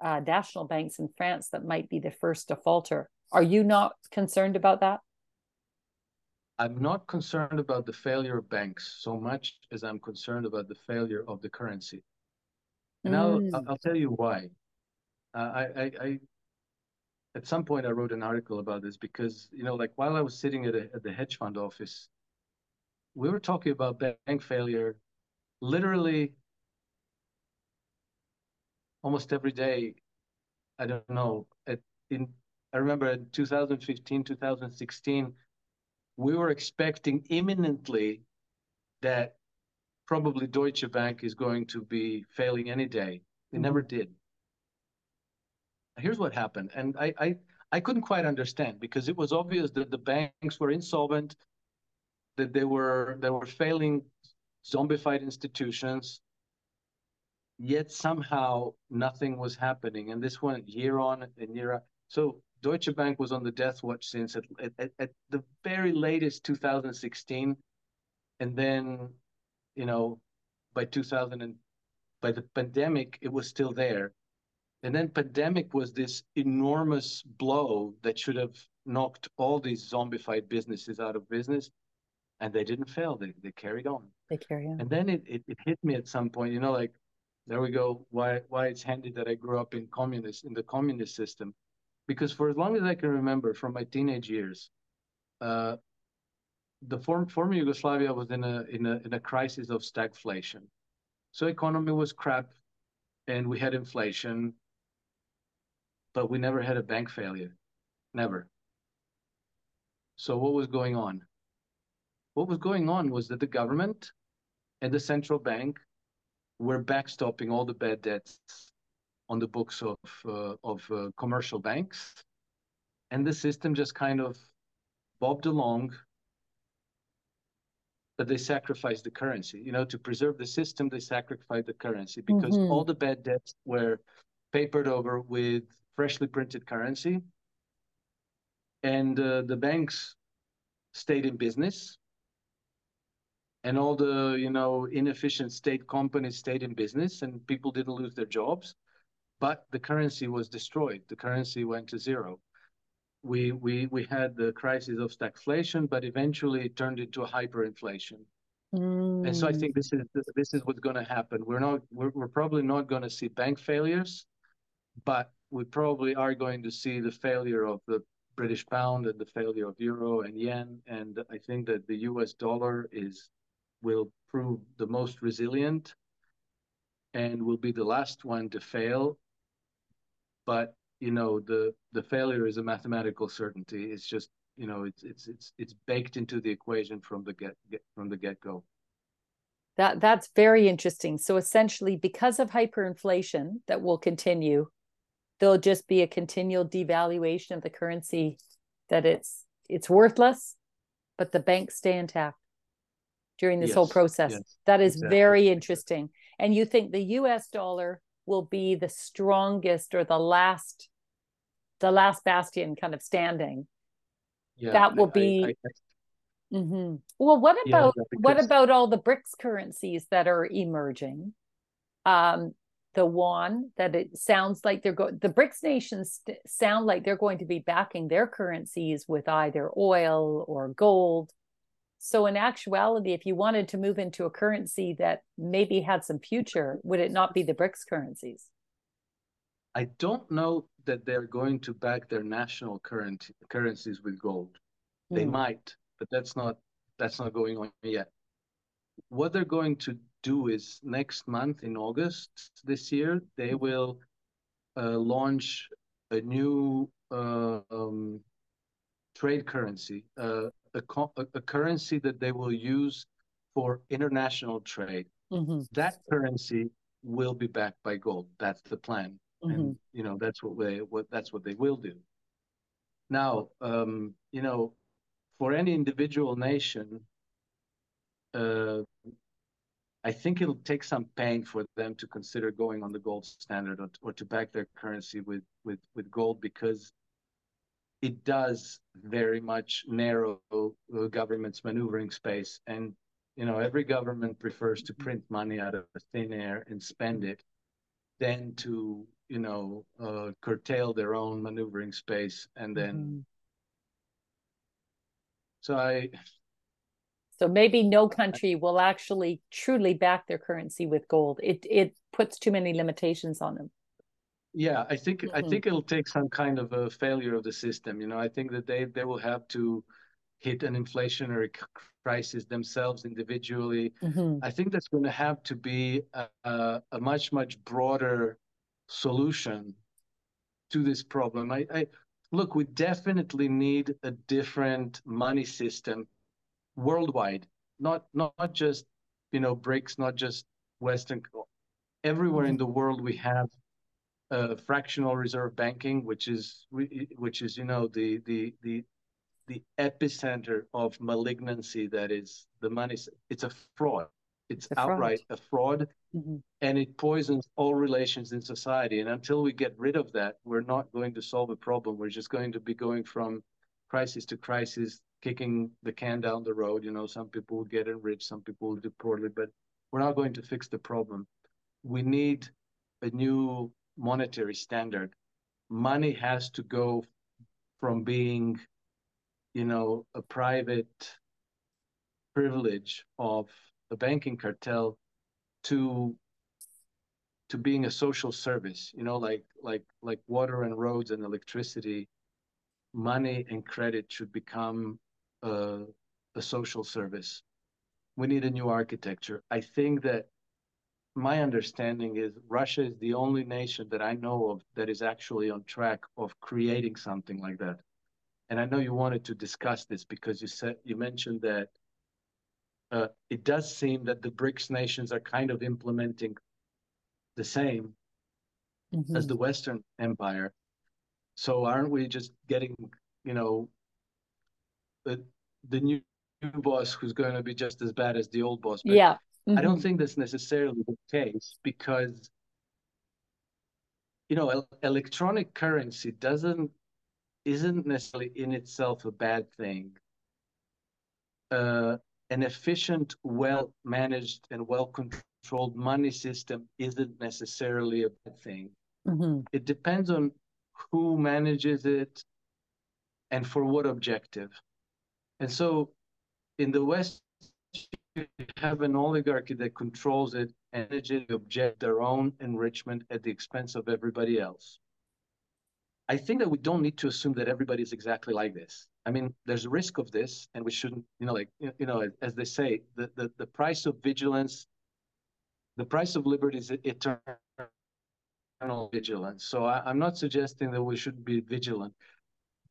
uh, national banks in France that might be the first to falter. Are you not concerned about that? I'm not concerned about the failure of banks so much as I'm concerned about the failure of the currency. And mm. I'll, I'll tell you why. Uh, I, I, I, at some point I wrote an article about this because you know, like while I was sitting at, a, at the hedge fund office, we were talking about bank failure, literally almost every day. I don't know. At, in I remember in 2015, 2016 we were expecting imminently that probably Deutsche Bank is going to be failing any day. It mm-hmm. never did. Here's what happened, and I, I I couldn't quite understand because it was obvious that the banks were insolvent, that they were they were failing zombified institutions, yet somehow nothing was happening. And this went year on and year on. So Deutsche Bank was on the death watch since at, at, at the very latest 2016. And then, you know, by 2000 and by the pandemic, it was still there. And then pandemic was this enormous blow that should have knocked all these zombified businesses out of business. And they didn't fail. They, they carried on. They carry on. And then it, it, it hit me at some point, you know, like, there we go. Why why it's handy that I grew up in communist in the communist system because for as long as I can remember from my teenage years, uh, the form, former Yugoslavia was in a, in a in a crisis of stagflation. So economy was crap, and we had inflation, but we never had a bank failure, never. So what was going on? What was going on was that the government and the central bank were backstopping all the bad debts on the books of uh, of uh, commercial banks, and the system just kind of bobbed along. But they sacrificed the currency. You know, to preserve the system, they sacrificed the currency because mm-hmm. all the bad debts were papered over with freshly printed currency, and uh, the banks stayed in business and all the you know inefficient state companies stayed in business and people didn't lose their jobs but the currency was destroyed. The currency went to zero. We we we had the crisis of stagflation, but eventually it turned into hyperinflation. Mm. And so I think this is this is what's going to happen. We're not we're, we're probably not going to see bank failures, but we probably are going to see the failure of the British pound and the failure of euro and yen. And I think that the U.S. dollar is will prove the most resilient and will be the last one to fail but you know the the failure is a mathematical certainty. It's just you know it's it's it's it's baked into the equation from the get, get from the get go. That that's very interesting. So essentially, because of hyperinflation that will continue, there'll just be a continual devaluation of the currency. That it's it's worthless, but the banks stay intact during this yes, whole process. Yes, that is exactly. very interesting. And you think the U.S. dollar will be the strongest or the last the last bastion kind of standing yeah, that will I, be I, I, mm-hmm. well what about yeah, because... what about all the brics currencies that are emerging um the one that it sounds like they're going the brics nations st- sound like they're going to be backing their currencies with either oil or gold so, in actuality, if you wanted to move into a currency that maybe had some future, would it not be the BRICS currencies? I don't know that they're going to back their national current currencies with gold. They mm. might, but that's not that's not going on yet. What they're going to do is next month in August this year they will uh, launch a new uh, um, trade currency, uh, a, a, currency that they will use for international trade. Mm-hmm. That currency will be backed by gold. That's the plan, mm-hmm. and you know that's what they what that's what they will do. Now, um, you know, for any individual nation, uh, I think it'll take some pain for them to consider going on the gold standard or, or to back their currency with, with, with gold because it does very much narrow the government's maneuvering space. And, you know, every government prefers to print money out of thin air and spend it than to, you know, uh, curtail their own maneuvering space. And then, mm-hmm. so I, so maybe no country will actually truly back their currency with gold. It it puts too many limitations on them. Yeah, I think mm-hmm. I think it'll take some kind of a failure of the system. You know, I think that they they will have to hit an inflationary crisis themselves individually. Mm-hmm. I think that's going to have to be a, a, much much broader solution to this problem. I, I look, we definitely need a different money system worldwide, not not, not just you know BRICS, not just Western. Everywhere in the world, we have uh, fractional reserve banking, which is which is you know the the the the epicenter of malignancy that is the money. It's a fraud. It's a outright fraud. a fraud, mm-hmm. and it poisons all relations in society. And until we get rid of that, we're not going to solve a problem. We're just going to be going from crisis to crisis, kicking the can down the road. You know, some people will get enriched, some people will do poorly, but we're not going to fix the problem. We need a new monetary standard. Money has to go from being, you know, a private privilege of a banking cartel to to being a social service you know like like like water and roads and electricity money and credit should become a, a social service. We need a new architecture. I think that my understanding is Russia is the only nation that I know of that is actually on track of creating something like that. And I know you wanted to discuss this because you said you mentioned that uh, it does seem that the BRICS nations are kind of implementing the same mm-hmm. as the Western Empire. So aren't we just getting, you know, the the new, boss who's going to be just as bad as the old boss. Yeah. Mm-hmm. I don't mm-hmm. think that's necessarily the case because you know el- electronic currency doesn't isn't necessarily in itself a bad thing. Uh, an efficient, well managed, and well controlled money system isn't necessarily a bad thing. Mm-hmm. It depends on who manages it and for what objective. And so in the West, you have an oligarchy that controls it and they object their own enrichment at the expense of everybody else. I think that we don't need to assume that everybody is exactly like this. I mean, there's a risk of this, and we shouldn't, you know, like, you know, as they say, the, the, the price of vigilance, the price of liberty is eternal vigilance. So I, I'm not suggesting that we should be vigilant,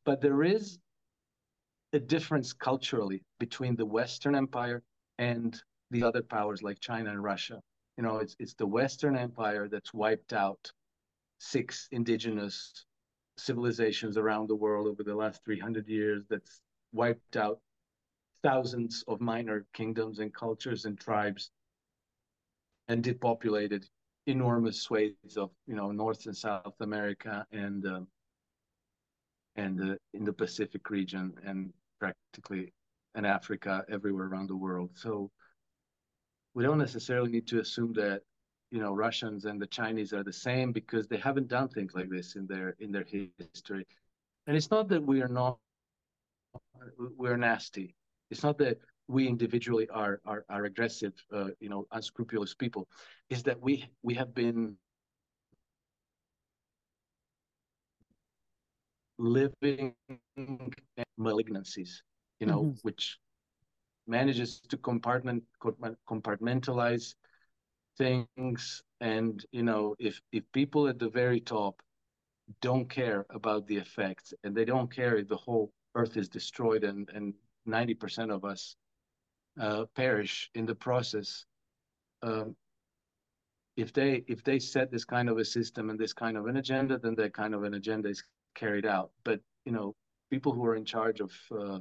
but there is a difference culturally between the Western Empire and the other powers like China and Russia. You know, it's it's the Western Empire that's wiped out six indigenous civilizations around the world over the last 300 years. That's wiped out thousands of minor kingdoms and cultures and tribes, and depopulated enormous swathes of you know North and South America and um, and uh, in the Pacific region and practically in Africa, everywhere around the world. So we don't necessarily need to assume that you know Russians and the Chinese are the same because they haven't done things like this in their in their history. And it's not that we are not we're nasty. It's not that we individually are are, are aggressive, uh, you know, unscrupulous people. Is that we we have been living malignancies, you know, mm-hmm. which manages to compartment compartmentalize things and you know if if people at the very top don't care about the effects and they don't care if the whole earth is destroyed and and 90% of us uh, perish in the process um, if they if they set this kind of a system and this kind of an agenda then that kind of an agenda is carried out. But you know, people who are in charge of uh,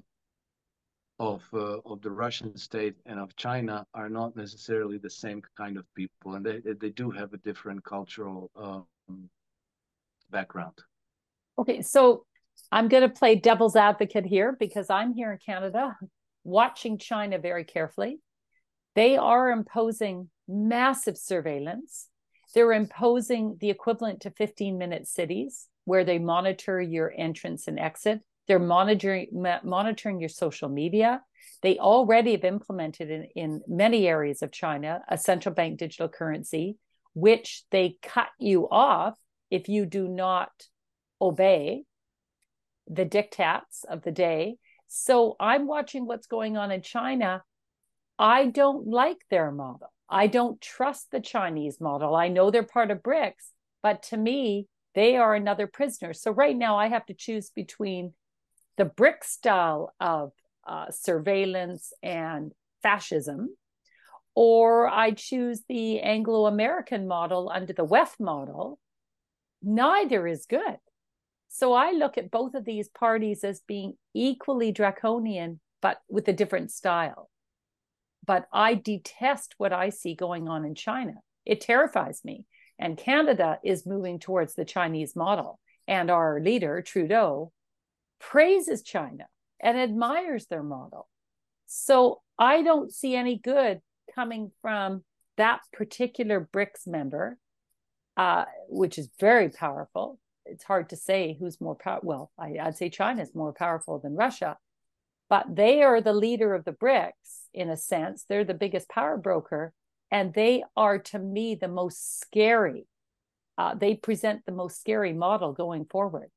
of uh, of the Russian state and of China are not necessarily the same kind of people, and they they do have a different cultural um, background. Okay, so I'm going to play devil's advocate here because I'm here in Canada watching China very carefully. They are imposing massive surveillance. They're imposing the equivalent to 15 minute cities where they monitor your entrance and exit. They're monitoring monitoring your social media. They already have implemented in, in many areas of China a central bank digital currency, which they cut you off if you do not obey the diktats of the day. So I'm watching what's going on in China. I don't like their model. I don't trust the Chinese model. I know they're part of BRICS, but to me, they are another prisoner. So right now, I have to choose between the BRICS style of uh, surveillance and fascism, or I choose the Anglo American model under the WEF model. Neither is good. So I look at both of these parties as being equally draconian, but with a different style. But I detest what I see going on in China. It terrifies me. And Canada is moving towards the Chinese model. And our leader, Trudeau, praises China and admires their model. So I don't see any good coming from that particular BRICS member, uh, which is very powerful. It's hard to say who's more powerful. Well, I, I'd say China is more powerful than Russia, but they are the leader of the BRICS in a sense. They're the biggest power broker, and they are to me the most scary. Uh, they present the most scary model going forward.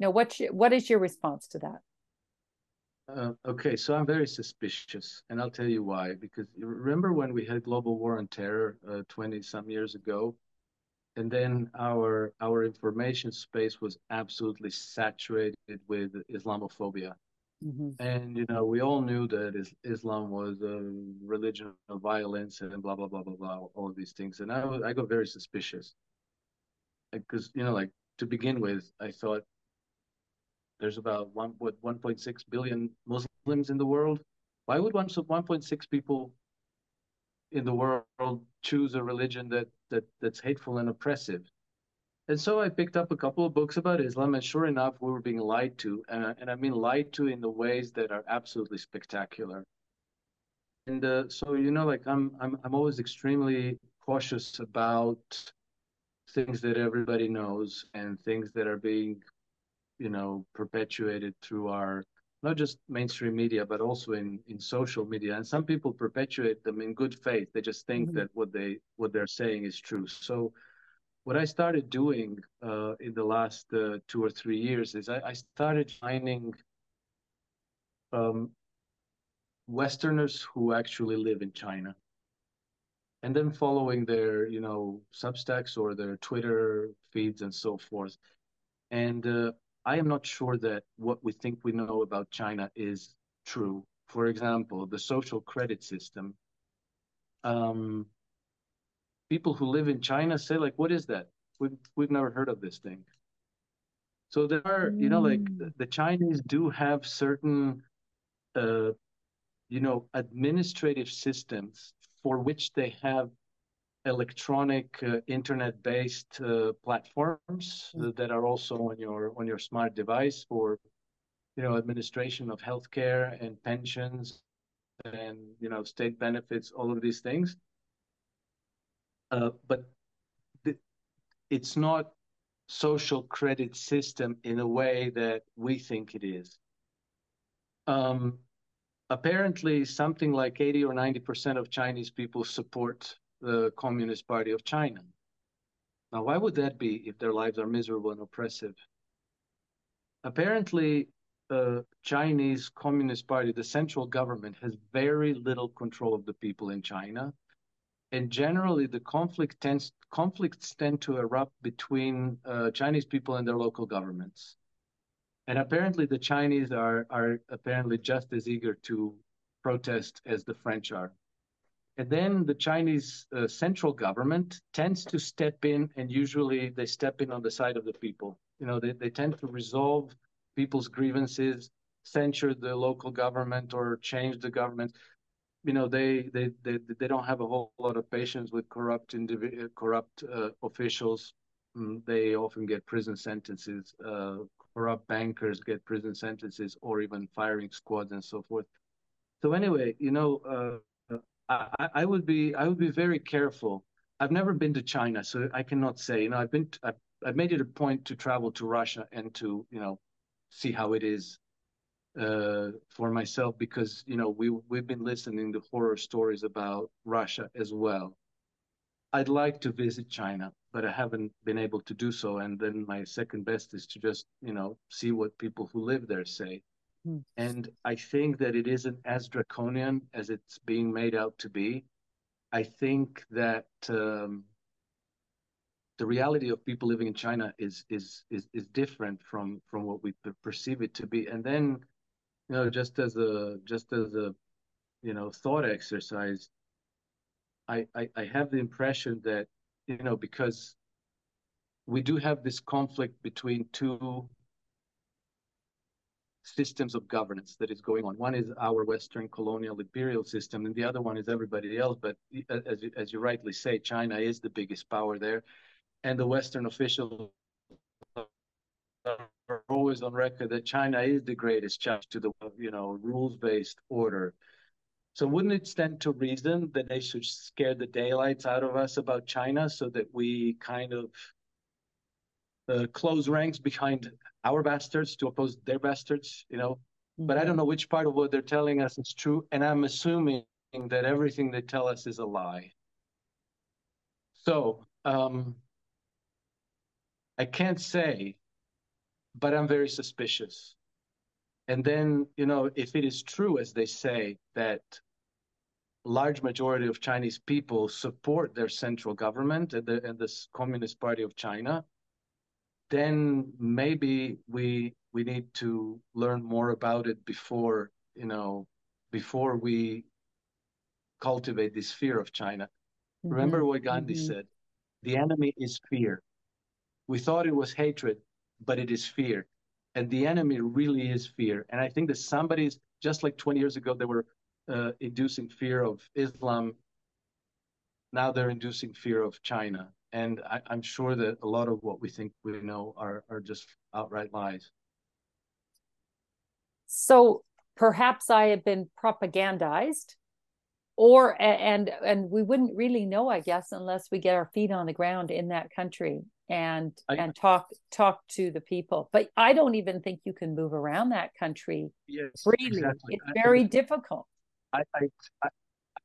Now, what what is your response to that? Uh, okay, so I'm very suspicious, and I'll tell you why. Because remember when we had global war on terror uh, 20 some years ago, and then our our information space was absolutely saturated with Islamophobia. Mm-hmm. And you know, we all knew that is, Islam was a religion of violence and blah blah blah blah blah, all of these things. And I I got very suspicious because you know, like to begin with, I thought there's about one what 1.6 billion Muslims in the world. Why would one 1.6 people in the world choose a religion that that that's hateful and oppressive? And so I picked up a couple of books about Islam, and sure enough, we were being lied to, and, and I mean lied to in the ways that are absolutely spectacular. And uh, so you know, like I'm I'm I'm always extremely cautious about things that everybody knows and things that are being you know perpetuated through our not just mainstream media but also in in social media. And some people perpetuate them in good faith. They just think mm-hmm. that what they what they're saying is true. So what i started doing uh, in the last uh, two or three years is i, I started finding um, westerners who actually live in china and then following their you know substacks or their twitter feeds and so forth. And uh, I am not sure that what we think we know about China is true. For example, the social credit system. Um, people who live in China say, like, what is that? We've, we've never heard of this thing. So there are, you know, like the, the Chinese do have certain, uh, you know, administrative systems for which they have electronic uh, internet-based uh, platforms mm. that are also on your on your smart device for you know administration of healthcare and pensions and you know state benefits all of these things uh, but the, it's not social credit system in a way that we think it is um, apparently something like 80 or 90 percent of chinese people support the Communist Party of China. Now, why would that be if their lives are miserable and oppressive? Apparently, the Chinese Communist Party, the central government, has very little control of the people in China. And generally, the conflict tends, conflicts tend to erupt between uh, Chinese people and their local governments. And apparently, the Chinese are, are apparently just as eager to protest as the French are. And then the Chinese uh, central government tends to step in, and usually they step in on the side of the people. You know, they, they tend to resolve people's grievances censure the local government or change the government. You know, they they they, they don't have a whole lot of patience with corrupt individ- corrupt uh, officials. Mm, they often get prison sentences. Uh, corrupt bankers get prison sentences or even firing squads and so forth. So anyway, you know, uh, I, I would be I would be very careful. I've never been to China, so I cannot say. You know, I've been to, I've, I've made it a point to travel to Russia and to you know see how it is uh, for myself because you know we we've been listening to horror stories about Russia as well. I'd like to visit China, but I haven't been able to do so. And then my second best is to just you know see what people who live there say. Mm. And I think that it isn't as draconian as it's being made out to be. I think that um, the reality of people living in China is is is is different from from what we perceive it to be. And then, you know, just as a just as a you know thought exercise, I I, I have the impression that you know because we do have this conflict between two systems of governance that is going on. One is our Western colonial imperial system, and the other one is everybody else. But as you, as you rightly say, China is the biggest power there, and the Western officials are always on record that China is the greatest challenge to the you know rules-based order. So wouldn't it stand to reason that they should scare the daylights out of us about China so that we kind of uh, close ranks behind our bastards to oppose their bastards, you know. Mm-hmm. But I don't know which part of what they're telling us is true, and I'm assuming that everything they tell us is a lie. So um, I can't say, but I'm very suspicious. And then, you know, if it is true, as they say, that large majority of Chinese people support their central government and the, and the Communist Party of China, then maybe we we need to learn more about it before you know before we cultivate this fear of China. Mm-hmm. Remember what Gandhi mm-hmm. said: "The enemy is fear." We thought it was hatred, but it is fear, and the enemy really is fear. And I think that somebody's just like 20 years ago they were uh, inducing fear of Islam. Now they're inducing fear of China and I, am sure that a lot of what we think we know are are just outright lies. So perhaps I have been propagandized, or and and we wouldn't really know, I guess, unless we get our feet on the ground in that country and I, and talk talk to the people. But I don't even think you can move around that country yes, freely. Exactly. It's very I, difficult. I, I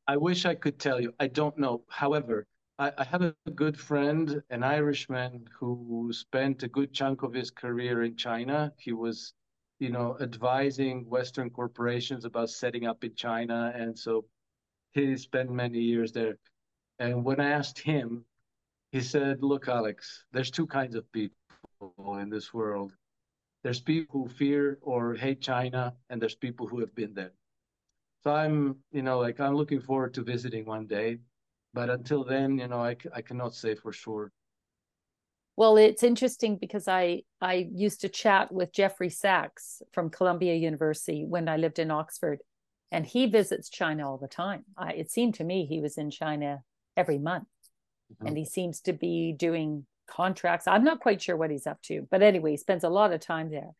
I wish I could tell you. I don't know. However, I, I have a good friend, an Irishman, who spent a good chunk of his career in China. He was, you know, advising Western corporations about setting up in China, and so he spent many years there. And when I asked him, he said, "Look, Alex, there's two kinds of people in this world. There's people who fear or hate China, and there's people who have been there." So I'm, you know, like I'm looking forward to visiting one day but until then, you know, I, I cannot say for sure. Well, it's interesting because I I used to chat with Jeffrey Sachs from Columbia University when I lived in Oxford, and he visits China all the time. I, it seemed to me he was in China every month, mm-hmm. and he seems to be doing contracts. I'm not quite sure what he's up to, but anyway, he spends a lot of time there,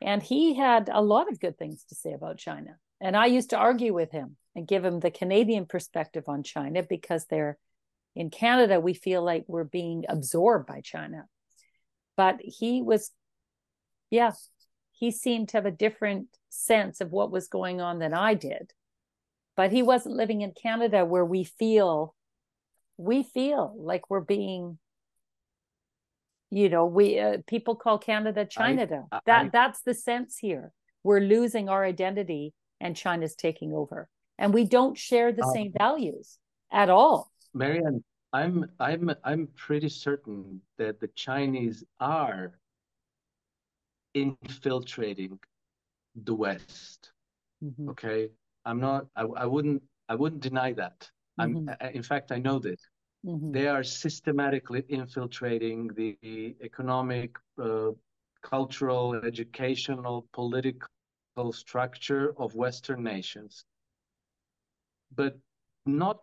and he had a lot of good things to say about China. And I used to argue with him and give him the Canadian perspective on China because they're in Canada, we feel like we're being absorbed by China. But he was, yeah, he seemed to have a different sense of what was going on than I did. But he wasn't living in Canada where we feel, we feel like we're being you know we uh, people call canada china that I, that's the sense here we're losing our identity and china's taking over and we don't share the um, same values at all. Maryann, I'm I'm I'm pretty certain that the Chinese are infiltrating the West. Mm-hmm. Okay, I'm not. I, I wouldn't. I wouldn't deny that. Mm-hmm. I'm. In fact, I know this. Mm-hmm. They are systematically infiltrating the economic, uh, cultural, educational, political structure of Western nations, but not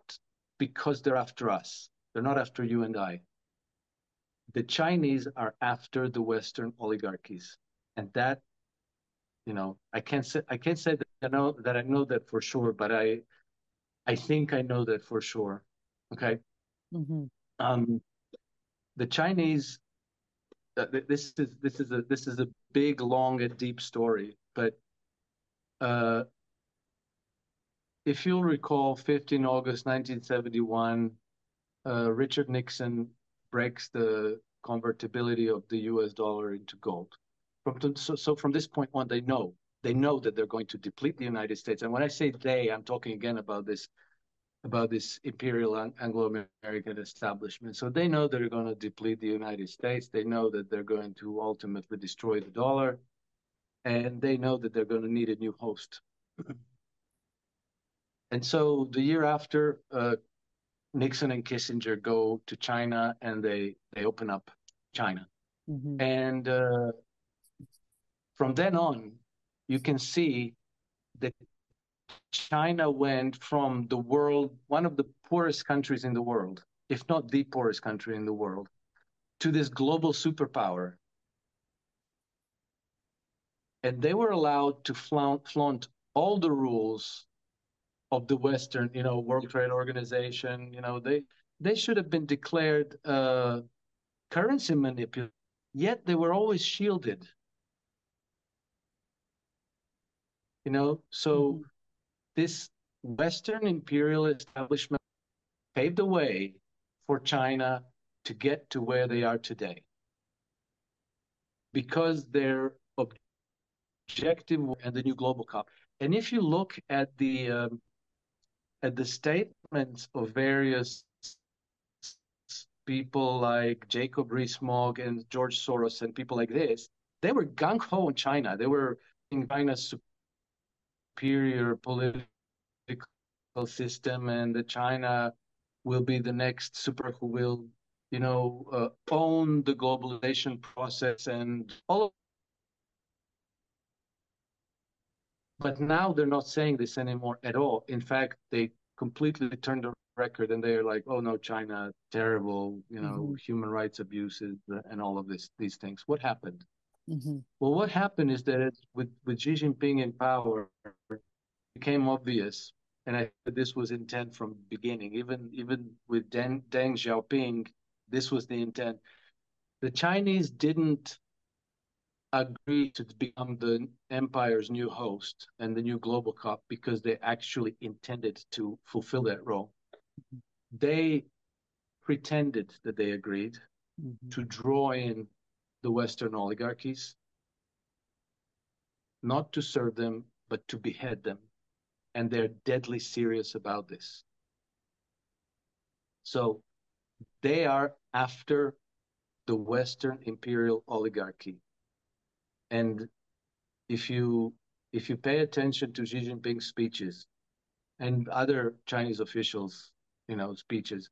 because they're after us. They're not after you and I. The Chinese are after the Western oligarchies, and that, you know, I can't say I can't say that I know that I know that for sure, but I, I think I know that for sure. Okay. Mm-hmm. Um, the Chinese. Uh, this is this is a this is a big, long, and deep story, but uh, if you'll recall, 15 August 1971, uh, Richard Nixon breaks the convertibility of the U.S. dollar into gold. From, so, so from this point on, they know they know that they're going to deplete the United States. And when I say they, I'm talking again about this about this imperial Anglo-American establishment. So they know they're going to deplete the United States. They know that they're going to ultimately destroy the dollar and they know that they're going to need a new host. And so the year after, uh, Nixon and Kissinger go to China and they they open up China, mm-hmm. and uh, from then on, you can see that China went from the world, one of the poorest countries in the world, if not the poorest country in the world, to this global superpower and they were allowed to flaunt, flaunt all the rules of the Western, you know, World Trade Organization. You know, they they should have been declared uh, currency manipulator, yet they were always shielded. You know, so mm-hmm. this Western imperial establishment paved the way for China to get to where they are today because their objective and the new global cop. And if you look at the um, at the statements of various people like Jacob Rees-Mogg and George Soros and people like this, they were gung ho in China. They were in China's superior political system, and that China will be the next super who will, you know, uh, own the globalization process and all But now they're not saying this anymore at all. In fact, they completely turned the record and they're like, oh no, China, terrible, you know, mm-hmm. human rights abuses and all of this, these things. What happened? Mm-hmm. Well, what happened is that with, with Xi Jinping in power, it became obvious, and I this was intent from the beginning. Even even with Deng, Deng Xiaoping, this was the intent. The Chinese didn't agreed to become the empire's new host and the new global cop because they actually intended to fulfill that role. They pretended that they agreed mm-hmm. to draw in the Western oligarchies, not to serve them, but to behead them. And they're deadly serious about this. So they are after the Western imperial oligarchy and if you if you pay attention to Xi Jinping's speeches and other Chinese officials, you know, speeches,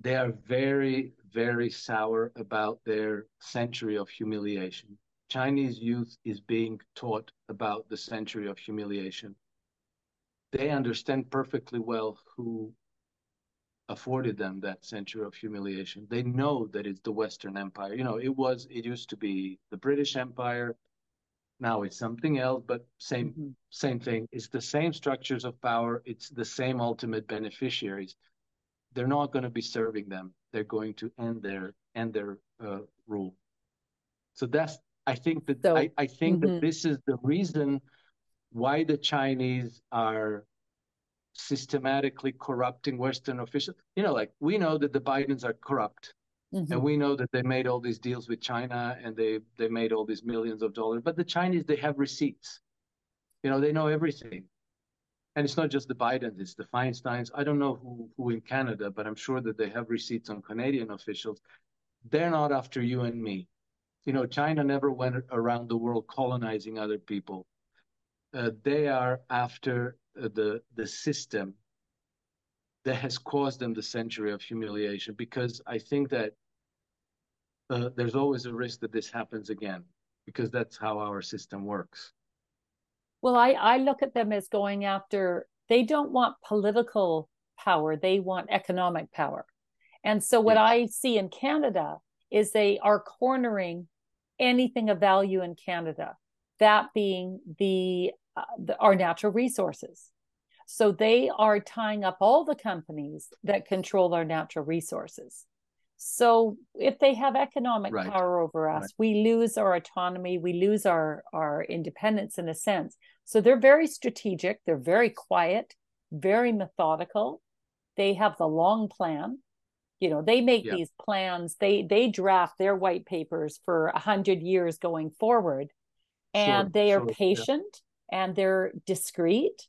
they are very, very sour about their century of humiliation. Chinese youth is being taught about the century of humiliation. They understand perfectly well who afforded them that century of humiliation. They know that it's the Western Empire. You know, it was, it used to be the British Empire. Now it's something else, but same, mm-hmm. same thing. It's the same structures of power. It's the same ultimate beneficiaries. They're not going to be serving them. They're going to end their end their uh, rule. So that's, I think that so, I, I think mm-hmm. that this is the reason why the Chinese are systematically corrupting Western officials. You know, like we know that the Bidens are corrupt. Mm-hmm. And we know that they made all these deals with China and they they made all these millions of dollars. But the Chinese, they have receipts. You know, they know everything. And it's not just the Bidens, it's the Feinsteins. I don't know who, who in Canada, but I'm sure that they have receipts on Canadian officials. They're not after you and me. You know, China never went around the world colonizing other people. Uh, they are after the the system that has caused them the century of humiliation because I think that uh, there's always a risk that this happens again because that's how our system works. Well, I, I look at them as going after, they don't want political power, they want economic power. And so what. I see in Canada is they are cornering anything of value in Canada, that being the, uh, the our natural resources. So they are tying up all the companies that control our natural resources. So if they have economic right. power over us, right. we lose our autonomy, we lose our our independence in a sense. So they're very strategic, they're very quiet, very methodical. They have the long plan. You know, they make yeah. these plans, they they draft their white papers for a hundred years going forward. And sure, they are sure, patient yeah. And they're discreet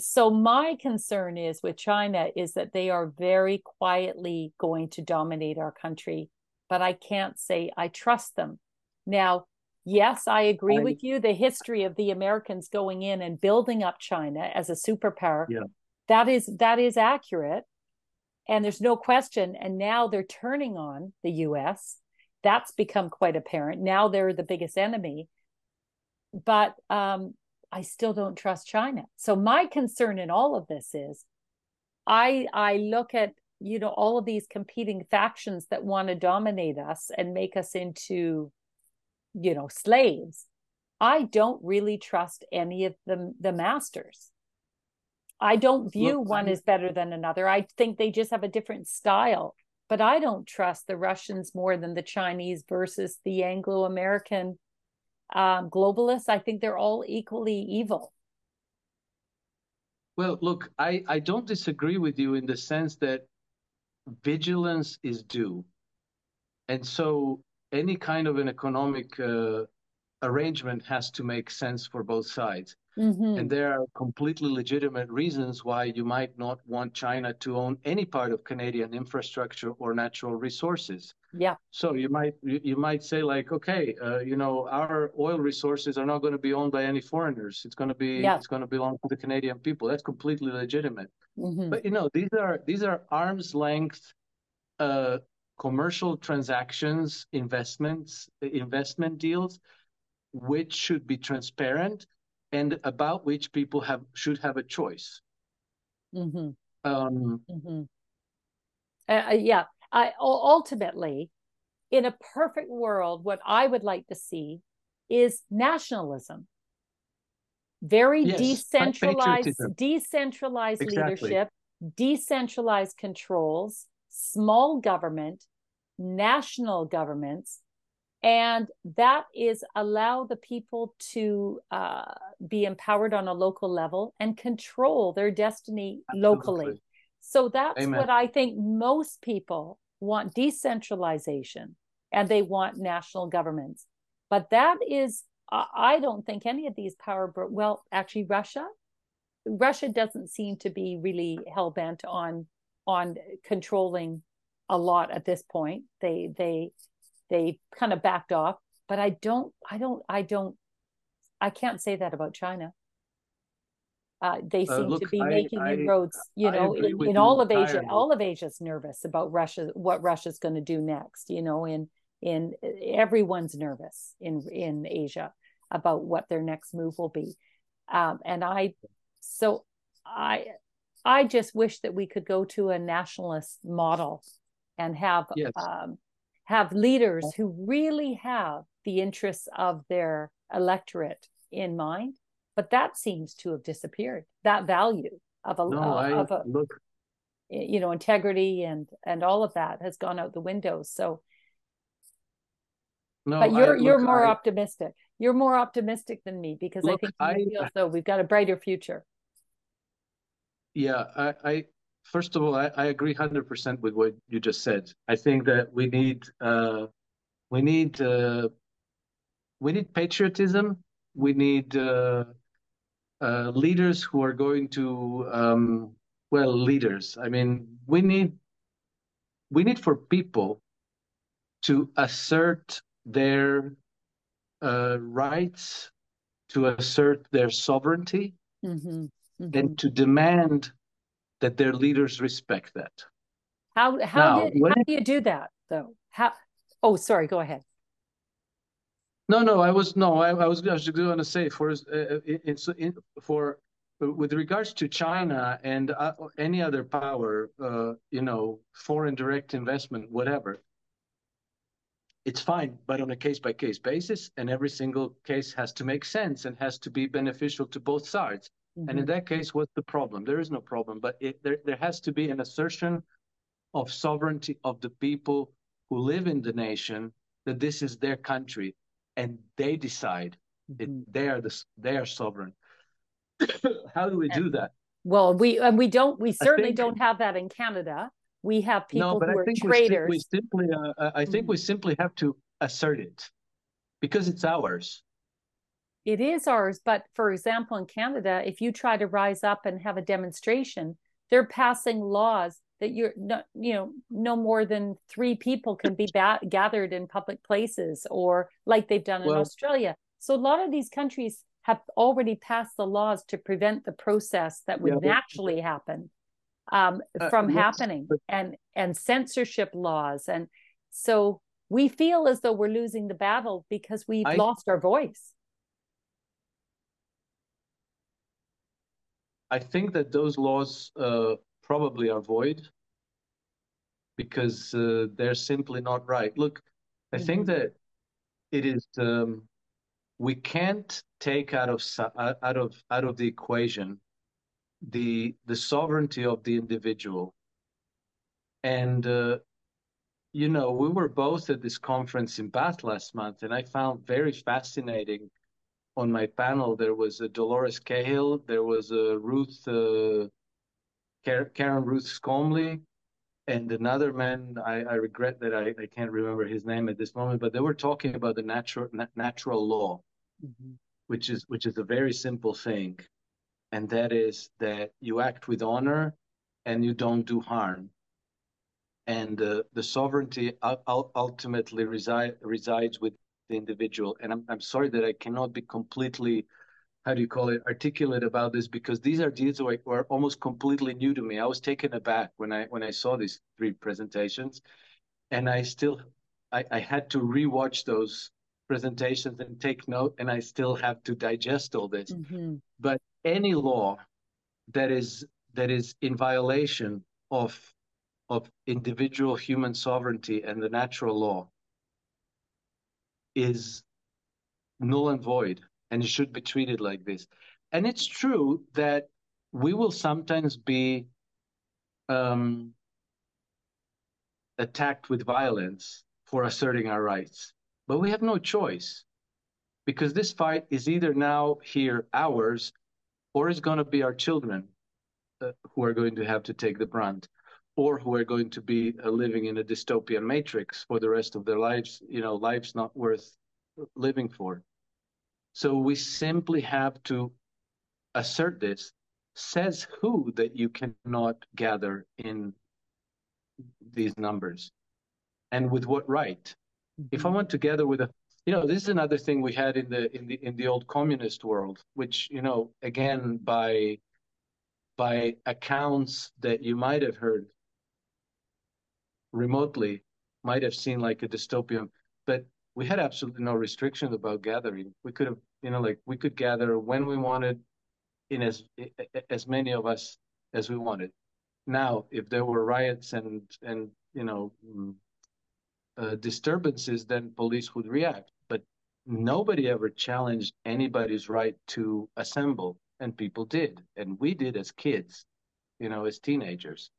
so my concern is with China is that they are very quietly going to dominate our country, but I can't say I trust them. Now, yes, I agree I, with you. The history of the Americans going in and building up China as a superpower, yeah. that is that is accurate. And there's no question. And now they're turning on the US. That's become quite apparent. Now they're the biggest enemy. But um, I still don't trust China. So my concern in all of this is I I look at you know all of these competing factions that want to dominate us and make us into you know slaves. I don't really trust any of the the masters. I don't view Look, one as better than another. I think they just have a different style. But I don't trust the Russians more than the Chinese versus the Anglo American um, globalists. I think they're all equally evil. Well, look, I, I don't disagree with you in the sense that vigilance is due. And so any kind of an economic uh, arrangement has to make sense for both sides. Mm-hmm. And there are completely legitimate reasons why you might not want China to own any part of Canadian infrastructure or natural resources. Yeah. So you might you might say like, okay, uh, you know, our oil resources are not going to be owned by any foreigners. It's going to be yeah. it's going to belong to the Canadian people. That's completely legitimate. Mm-hmm. But you know, these are these are arm's length uh, commercial transactions, investments, investment deals, which should be transparent and about which people have should have a choice. Mm-hmm. Um, mm-hmm. Uh, uh yeah, I ultimately, in a perfect world, what I would like to see is nationalism. Very yes, decentralized, decentralized exactly. leadership, decentralized controls, small government, national governments, and that is allow the people to uh, be empowered on a local level and control their destiny Absolutely. locally so that's Amen. what i think most people want decentralization and they want national governments but that is i don't think any of these power well actually russia russia doesn't seem to be really hell-bent on on controlling a lot at this point they they they kind of backed off but i don't i don't i don't i can't say that about china. Uh, they uh, seem uh, look, to be I, making I, inroads you know in, in all of asia all of asia's nervous about russia what russia's going to do next you know in in everyone's nervous in in asia about what their next move will be. Um, and i so i i just wish that we could go to a nationalist model and have yes. um, have leaders who really have the interests of their electorate in mind but that seems to have disappeared. That value of a, no, uh, I, of a look you know integrity and and all of that has gone out the window so no, but you're I, you're look, more I, optimistic. You're more optimistic than me because look, i think you feel so. We've got a brighter future. Yeah i i first of all, I, I agree hundred percent with what you just said. I think that we need uh, we need uh, we need patriotism. We need uh, uh, leaders who are going to um, well leaders. I mean, we need we need for people to assert their uh, rights, to assert their sovereignty, mm-hmm. Mm-hmm. and to demand that their leaders respect that. How how, now, did, how do you do that though? How? Oh, sorry. Go ahead. No, no, I was no, I, I was was going to say for uh, in, in, for with regards to China and uh, any other power, uh, you know, foreign direct investment, whatever, it's fine, but on a case by case basis, and every single case has to make sense and has to be beneficial to both sides. Mm-hmm. And in that case, what's the problem? There is no problem, but it, there there has to be an assertion of sovereignty of the people who live in the nation that this is their country and they decide mm-hmm. they are the they are sovereign how do we do that well we and we don't we certainly think, don't have that in canada we have people no, but who I are think traders we, simply uh, uh, i think mm-hmm. we simply have to assert it because it's ours it is ours but for example in canada if you try to rise up and have a demonstration they're passing laws that you're not, you know, no more than three people can be ba- gathered in public places or like they've done in well, Australia. So a lot of these countries have already passed the laws to prevent the process that would yeah, naturally happen um, uh, from happening and and censorship laws. And so we feel as though we're losing the battle because we've I, lost our voice i think that those laws uh, probably are void because uh, they're simply not right. Look, I mm-hmm. think that it is um, we can't take out of out of out of the equation the the sovereignty of the individual. And uh, you know, we were both at this conference in Bath last month, and I found very fascinating. On my panel, there was a Dolores Cahill, there was a Ruth uh, Karen Ruth Scomley, and another man. I, I regret that I, I, can't remember his name at this moment, but they were talking about the natural na- natural law, mm-hmm. which is which is a very simple thing, and that is that you act with honor, and you don't do harm, and uh, the sovereignty ultimately reside, resides with the individual. And I'm I'm sorry that I cannot be completely how do you call it articulate about this because these are deals that were almost completely new to me. I was taken aback when I when I saw these three presentations, and I still I, I had to rewatch those presentations and take note, and I still have to digest all this. Mm-hmm. But any law that is that is in violation of of individual human sovereignty and the natural law is null and void and it should be treated like this. And it's true that we will sometimes be um, attacked with violence for asserting our rights, but we have no choice because this fight is either now here ours or it's going to be our children uh, who are going to have to take the brunt or who are going to be uh, living in a dystopian matrix for the rest of their lives you know life's not worth living for so we simply have to assert this. Says who that you cannot gather in these numbers? And with what right? Mm-hmm. If I mm-hmm. want to gather with a you know, this is another thing we had in the in the in the old communist world, which, you know, again by by accounts that you might have heard remotely, might have seen like a dystopian. But we had absolutely no restrictions about gathering. We could have, you know, like we could gather when we wanted, in as as many of us as we wanted. Now, if there were riots and and you know mm, uh, disturbances, then police would react. But nobody ever challenged anybody's right to assemble, and people did, and we did as kids, you know, as teenagers.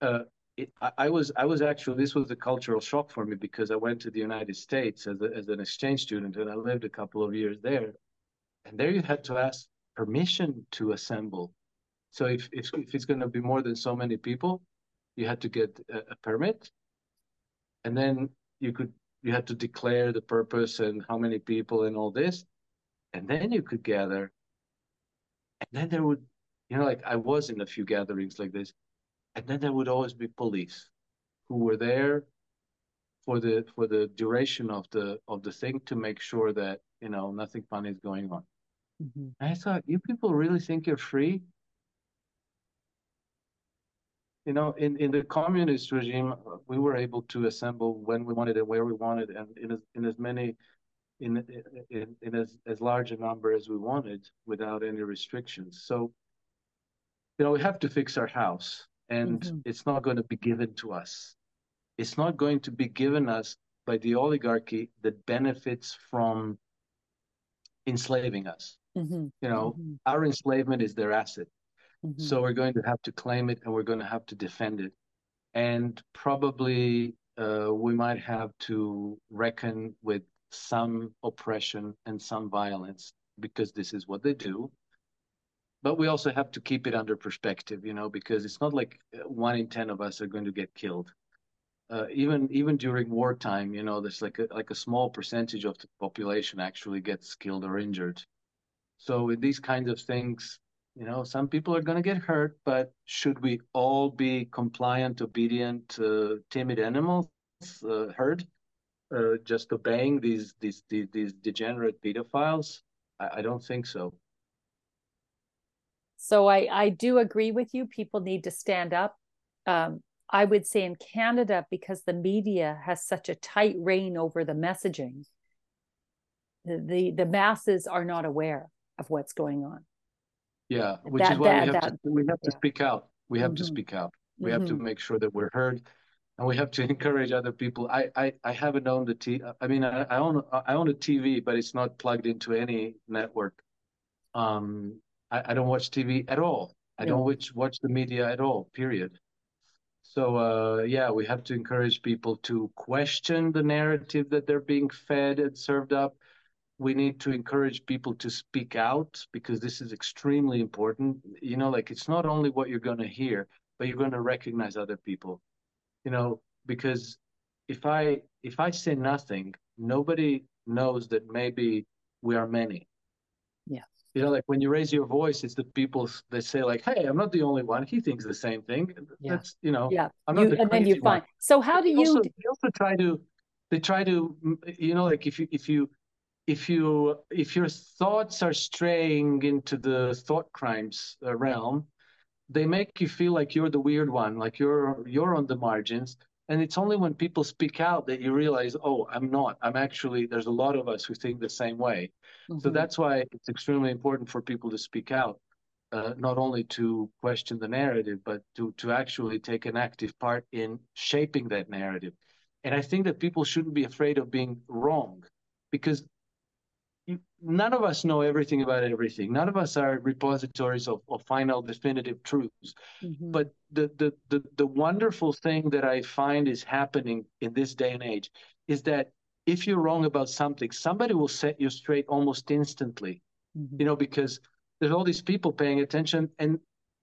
Uh, it, I, was I was actually this was a cultural shock for me because I went to the United States as a, as an exchange student and I lived a couple of years there, and there you had to ask permission to assemble. So if if, if it's going to be more than so many people, you had to get a, a permit, and then you could you had to declare the purpose and how many people and all this, and then you could gather. And then there would, you know, like I was in a few gatherings like this and then there would always be police who were there for the for the duration of the of the thing to make sure that you know nothing funny is going on. Mm-hmm. I thought, you people really think you're free? You know, in, in the communist regime, we were able to assemble when we wanted and where we wanted, and in as, in as many in in, in as, as large a number as we wanted without any restrictions. So, you know, we have to fix our house, and mm-hmm. it's not going to be given to us. It's not going to be given us by the oligarchy that benefits from enslaving us. Mm-hmm. You know, mm-hmm. our enslavement is their asset. Mm-hmm. So we're going to have to claim it and we're going to have to defend it. And probably uh, we might have to reckon with some oppression and some violence because this is what they do. But we also have to keep it under perspective, you know, because it's not like uh, one in 10 of us are going to get killed. Uh, even even during wartime, you know, there's like a, like a small percentage of the population actually gets killed or injured. So with these kinds of things, you know, some people are going to get hurt, but should we all be compliant, obedient, uh, timid animals, uh, herd, uh, just obeying these, these these these degenerate pedophiles? I, I don't think so. So I I do agree with you. People need to stand up. Um, I would say in Canada, because the media has such a tight rein over the messaging, the, the, the masses are not aware of what's going on. Yeah, which that, is why that, we have that, to we have to speak out. We have mm-hmm. to speak out. We mm-hmm. have to mm-hmm. make sure that we're heard, and we have to encourage other people. I I, I haven't owned a T. I mean, I, I own I own a TV, but it's not plugged into any network. Um, I, I don't watch TV at all. I yeah. don't watch watch the media at all. Period. So uh, yeah, we have to encourage people to question the narrative that they're being fed and served up. We need to encourage people to speak out because this is extremely important. You know, like it's not only what you're going to hear, but you're going to recognize other people. You know, because if I if I say nothing, nobody knows that maybe we are many. You know like when you raise your voice it's the people they say like hey i'm not the only one he thinks the same thing yeah. that's you know yeah I'm not you, the and then you one. find so how do you also, they also try to they try to you know like if you if you if you if your thoughts are straying into the thought crimes uh, realm they make you feel like you're the weird one like you're you're on the margins and it's only when people speak out that you realize oh i'm not. I'm actually there's a lot of us who think the same way. Mm-hmm. so that's why it's extremely important for people to speak out uh, not only to question the narrative but to to actually take an active part in shaping that narrative. And i think that people shouldn't be afraid of being wrong because none of us know everything about everything. None of us are repositories of, of final definitive truths. Mm-hmm. But the, the, the, the wonderful thing that I find is happening in this day and age is that if you're wrong about something, somebody will set you straight almost instantly. Mm-hmm. You know, because there's all these people paying attention and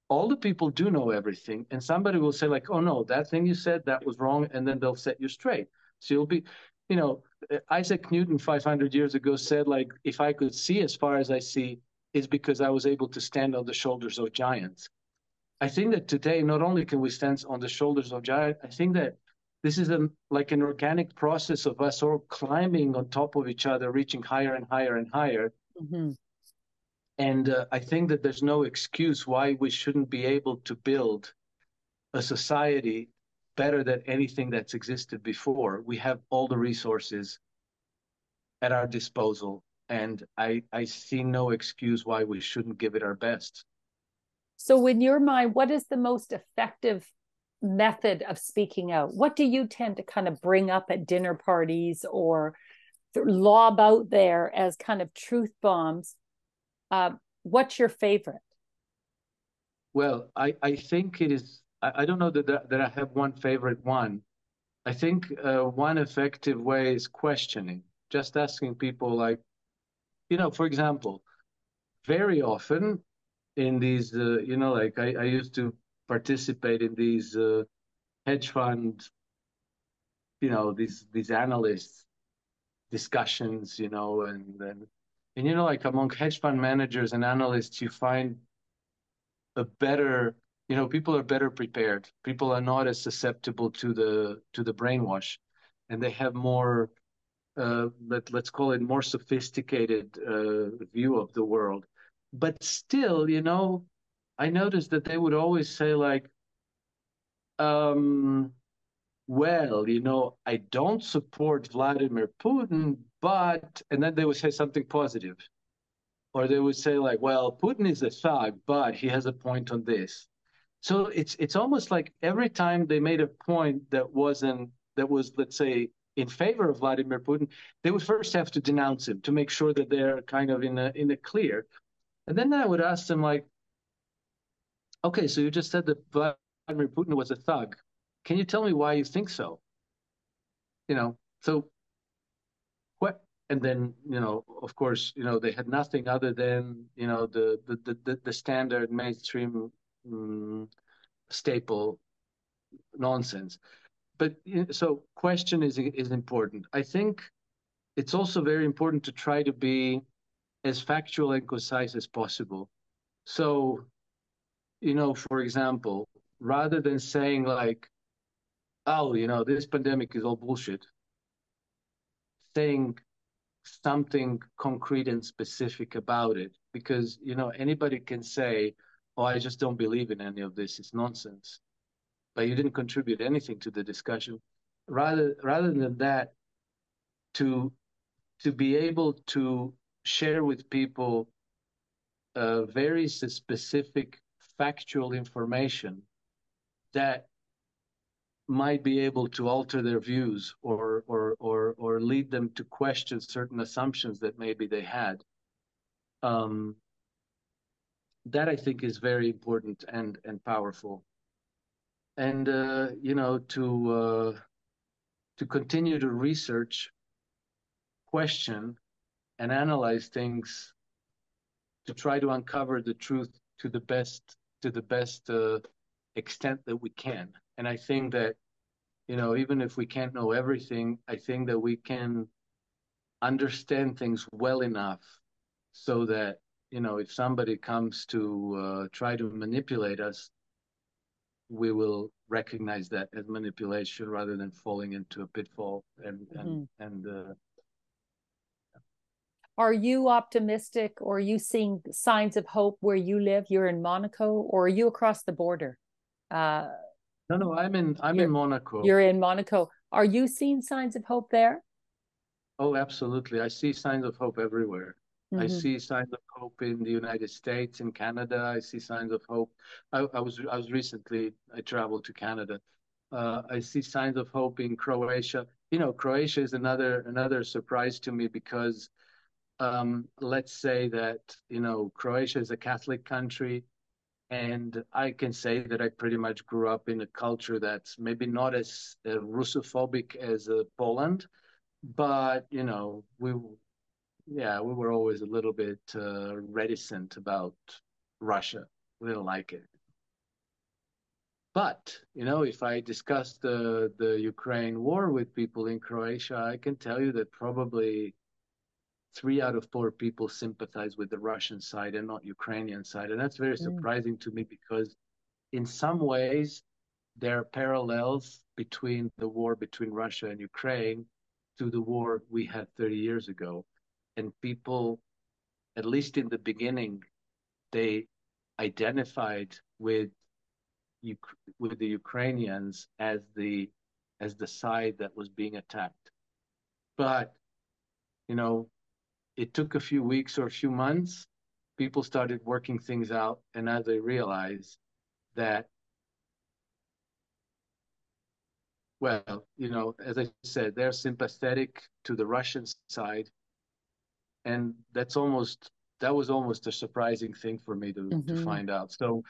all the people do know everything. And somebody will say, like, oh no, that thing you said, that was wrong, and then they'll set you straight. So you'll be you know, Isaac Newton 500 years ago said, like, if I could see as far as I see, is because I was able to stand on the shoulders of giants. I think that today, not only can we stand on the shoulders of giants, I think that this is a, like an organic process of us all climbing on top of each other, reaching higher and higher and higher. Mm-hmm. And uh, I think that there's no excuse why we shouldn't be able to build a society better than anything that's existed before. We have all the resources at our disposal, and I, I see no excuse why we shouldn't give it our best. So, in your mind, what is the most effective method of speaking out? What do you tend to kind of bring up at dinner parties or lob out there as kind of truth bombs? Uh, what's your favorite? Well, I, I think it is I, I don't know that, that, that I have one favorite one. I think uh, one effective way is questioning, just asking people like, you know, for example, very often in these, uh, you know, like I, I used to participate in these uh, hedge fund, you know, these these analysts discussions, you know, and and and you know, like among hedge fund managers and analysts, you find a better you know people are better prepared people are not as susceptible to the to the brainwash and they have more uh, let, let's call it more sophisticated uh, view of the world but still you know i noticed that they would always say like um well, you know, I don't support Vladimir Putin, but, and then they would say something positive. Or they would say, like, well, Putin is a thug, but he has a point on this. So it's it's almost like every time they made a point that wasn't that was, let's say, in favor of Vladimir Putin, they would first have to denounce him to make sure that they're kind of in a in a clear. And then I would ask them like, okay, so you just said that Vladimir Putin was a thug. Can you tell me why you think so? You know, so what? And then you know, of course, you know they had nothing other than you know the the the, the standard mainstream um, staple nonsense. But so question is is important. I think it's also very important to try to be as factual and concise as possible. So, you know, for example, rather than saying like, oh, you know, this pandemic is all bullshit, saying something concrete and specific about it, because, you know, anybody can say, oh, I just don't believe in any of this, it's nonsense. But you didn't contribute anything to the discussion. Rather, rather than that, to to be able to share with people uh, very specific factual information that might be able to alter their views or or or or lead them to question certain assumptions that maybe they had. Um, that I think is very important and and powerful. And uh, you know to uh, to continue to research, question, and analyze things to try to uncover the truth to the best to the best uh, extent that we can. And I think that, you know, even if we can't know everything, I think that we can understand things well enough so that, you know, if somebody comes to uh, try to manipulate us, we will recognize that as manipulation rather than falling into a pitfall and mm-hmm. and and uh, are you optimistic or are you seeing signs of hope where you live you're in monaco or are you across the border uh, no, no, I'm in I'm in Monaco. You're in Monaco. Are you seeing signs of hope there? Oh, absolutely. I see signs of hope everywhere. Mm-hmm. I see signs of hope in the United States, in Canada. I see signs of hope. I, I was I was recently I traveled to Canada. Uh, I see signs of hope in Croatia. You know, Croatia is another another surprise to me because um, let's say that you know Croatia is a Catholic country. And I can say that I pretty much grew up in a culture that's maybe not as uh, Russophobic as uh, Poland, but you know, we, yeah, we were always a little bit uh, reticent about Russia. We didn't like it. But you know, if I discuss the the Ukraine war with people in Croatia, I can tell you that probably three out of four people sympathize with the Russian side and not Ukrainian side. And that's very mm. surprising to me because in some ways there are parallels between the war between Russia and Ukraine to the war we had 30 years ago. And people, at least in the beginning, they identified with with the Ukrainians as the as the side that was being attacked. But you know, it took a few weeks or a few months. People started working things out, and as they realized that, well, you know, as I said, they're sympathetic to the Russian side, and that's almost that was almost a surprising thing for me to mm-hmm. to find out. So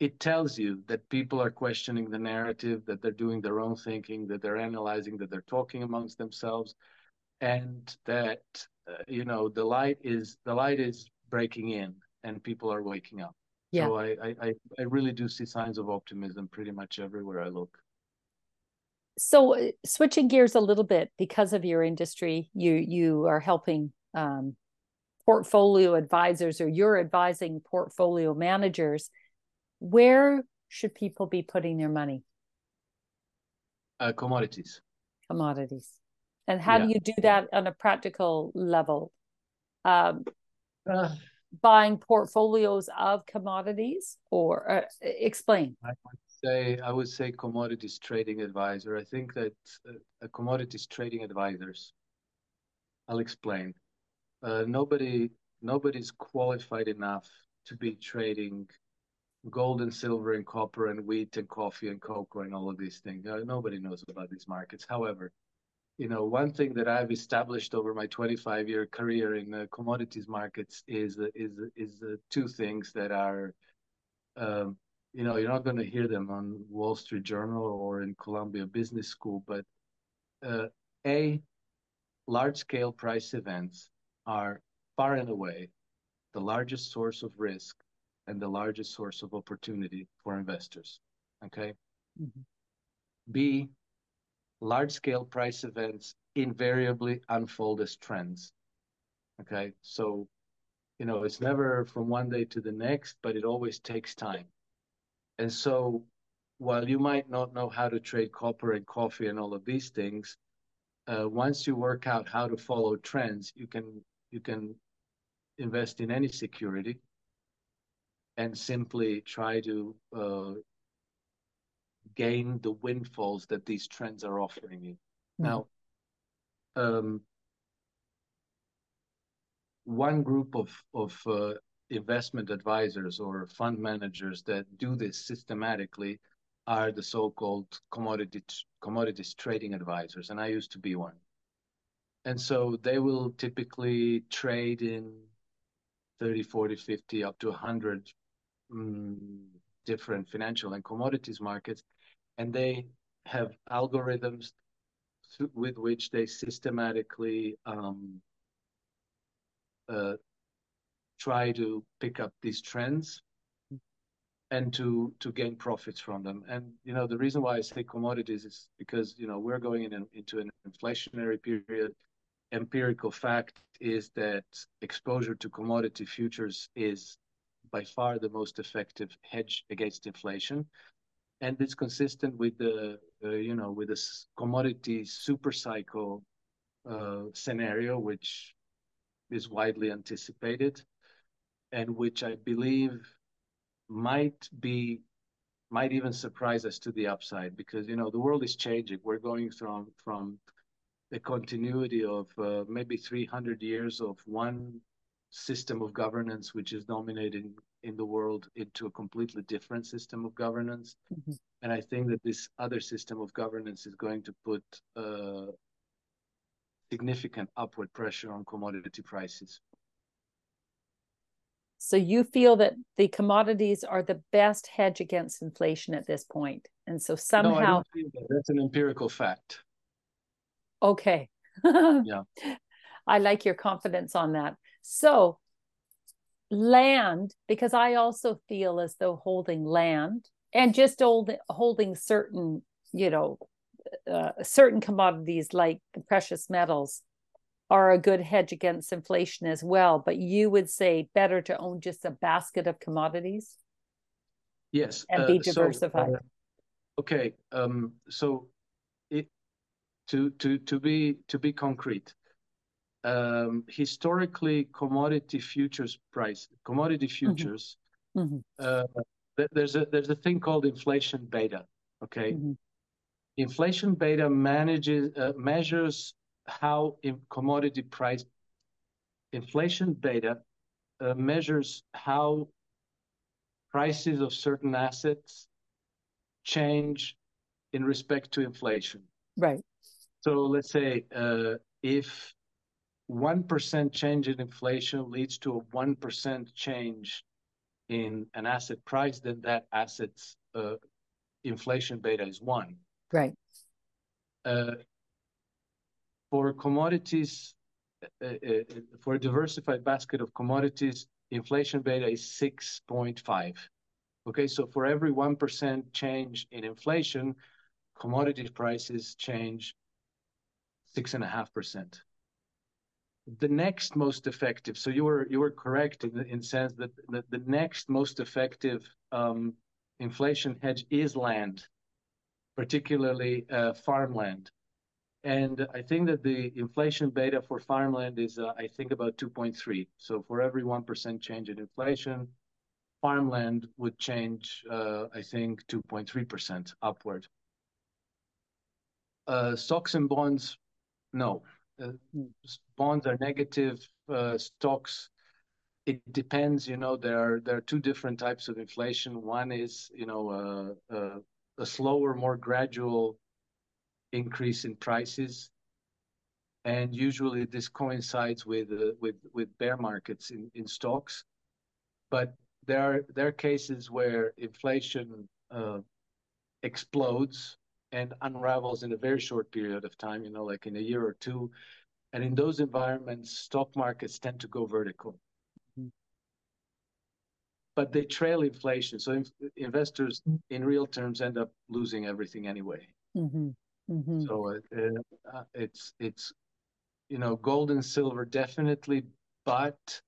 it tells you that people are questioning the narrative, that they're doing their own thinking, that they're analyzing, that they're talking amongst themselves, and that uh, you know the light is the light is breaking in and people are waking up yeah. so I, I i really do see signs of optimism pretty much everywhere i look so uh, switching gears a little bit because of your industry you you are helping um, portfolio advisors or you're advising portfolio managers where should people be putting their money uh, commodities commodities and how yeah. do you do that on a practical level um, uh, buying portfolios of commodities or uh, explain i would say I would say commodities trading advisor. I think that uh, commodities trading advisors. I'll explain. Uh, nobody nobody's qualified enough to be trading gold and silver and copper and wheat and coffee and cocoa and all of these things. Nobody knows about these markets. However, you know, one thing that I've established over my 25 year career in the commodities markets is is is uh, two things that are, um, you know, you're not going to hear them on Wall Street Journal or in Columbia Business School, but uh, a large scale price events are far and away the largest source of risk and the largest source of opportunity for investors. Okay. Mm-hmm. B, large scale price events invariably unfold as trends. Okay. So, you know, it's never from one day to the next, but it always takes time. And so, while you might not know how to trade copper and coffee and all of these things, uh, once you work out how to follow trends, you can you can invest in any security and simply try to uh, gain the windfalls that these trends are offering you. Mm-hmm. Now, um, one group of of uh, investment advisors or fund managers that do this systematically are the so-called commodity commodities trading advisors, and I used to be one. And so they will typically trade in 30, 40, 50, up to 100 um, different financial and commodities markets, and they have algorithms with which they systematically um, uh, try to pick up these trends and to to gain profits from them. And you know the reason why I say commodities is because you know we're going in into an inflationary period. Empirical fact is that exposure to commodity futures is by far the most effective hedge against inflation. And it's consistent with the, uh, you know, with this commodity super cycle uh, scenario, which is widely anticipated and which I believe might be might even surprise us to the upside because you know the world is changing. We're going from from a continuity of uh, maybe 300 years of one system of governance which is dominating in the world into a completely different system of governance. Mm-hmm. And I think that this other system of governance is going to put uh, significant upward pressure on commodity prices. So you feel that the commodities are the best hedge against inflation at this point, and so somehow no, that. that's an empirical fact. Okay. yeah. I like your confidence on that. So, land, because I also feel as though holding land and just old, holding certain, you know, uh, certain commodities like the precious metals are a good hedge against inflation as well. But you would say better to own just a basket of commodities? Yes. And be diversified. So, uh, okay. Um, so to to to be to be concrete, um, historically commodity futures price, commodity mm-hmm. futures, mm-hmm. uh, there's a there's a thing called inflation beta. Okay, mm-hmm. inflation beta manages uh, measures how in commodity price. Inflation beta uh, measures how prices of certain assets change in respect to inflation. Right. So let's say uh, if 1% change in inflation leads to a 1% change in an asset price, then that asset's uh, inflation beta is one. Right. Uh, for commodities, uh, uh, for a diversified basket of commodities, inflation beta is 6.5. Okay, so for every 1% change in inflation, commodity prices change 6.5% the next most effective. So you were you were correct in the in sense that the, next most effective um, inflation hedge is land, particularly uh, farmland. And I think that the inflation beta for farmland is, uh, I think, about 2.3. So for every 1% change in inflation, farmland would change, uh, I think, 2.3% upward. Uh, stocks and bonds, no. Uh, bonds are negative. Uh, stocks, it depends. You know, there are there are two different types of inflation. One is, you know, uh, a slower, more gradual increase in prices, and usually this coincides with with with bear markets in in stocks. But there are there are cases where inflation explodes and unravels in a very short period of time, you know, like in a year or two. And in those environments, stock markets tend to go vertical. Mm-hmm. But they trail inflation. So investors in real terms end up losing everything anyway. Mm-hmm. Mm-hmm. So uh, uh, it's, it's, you know, gold and silver definitely, but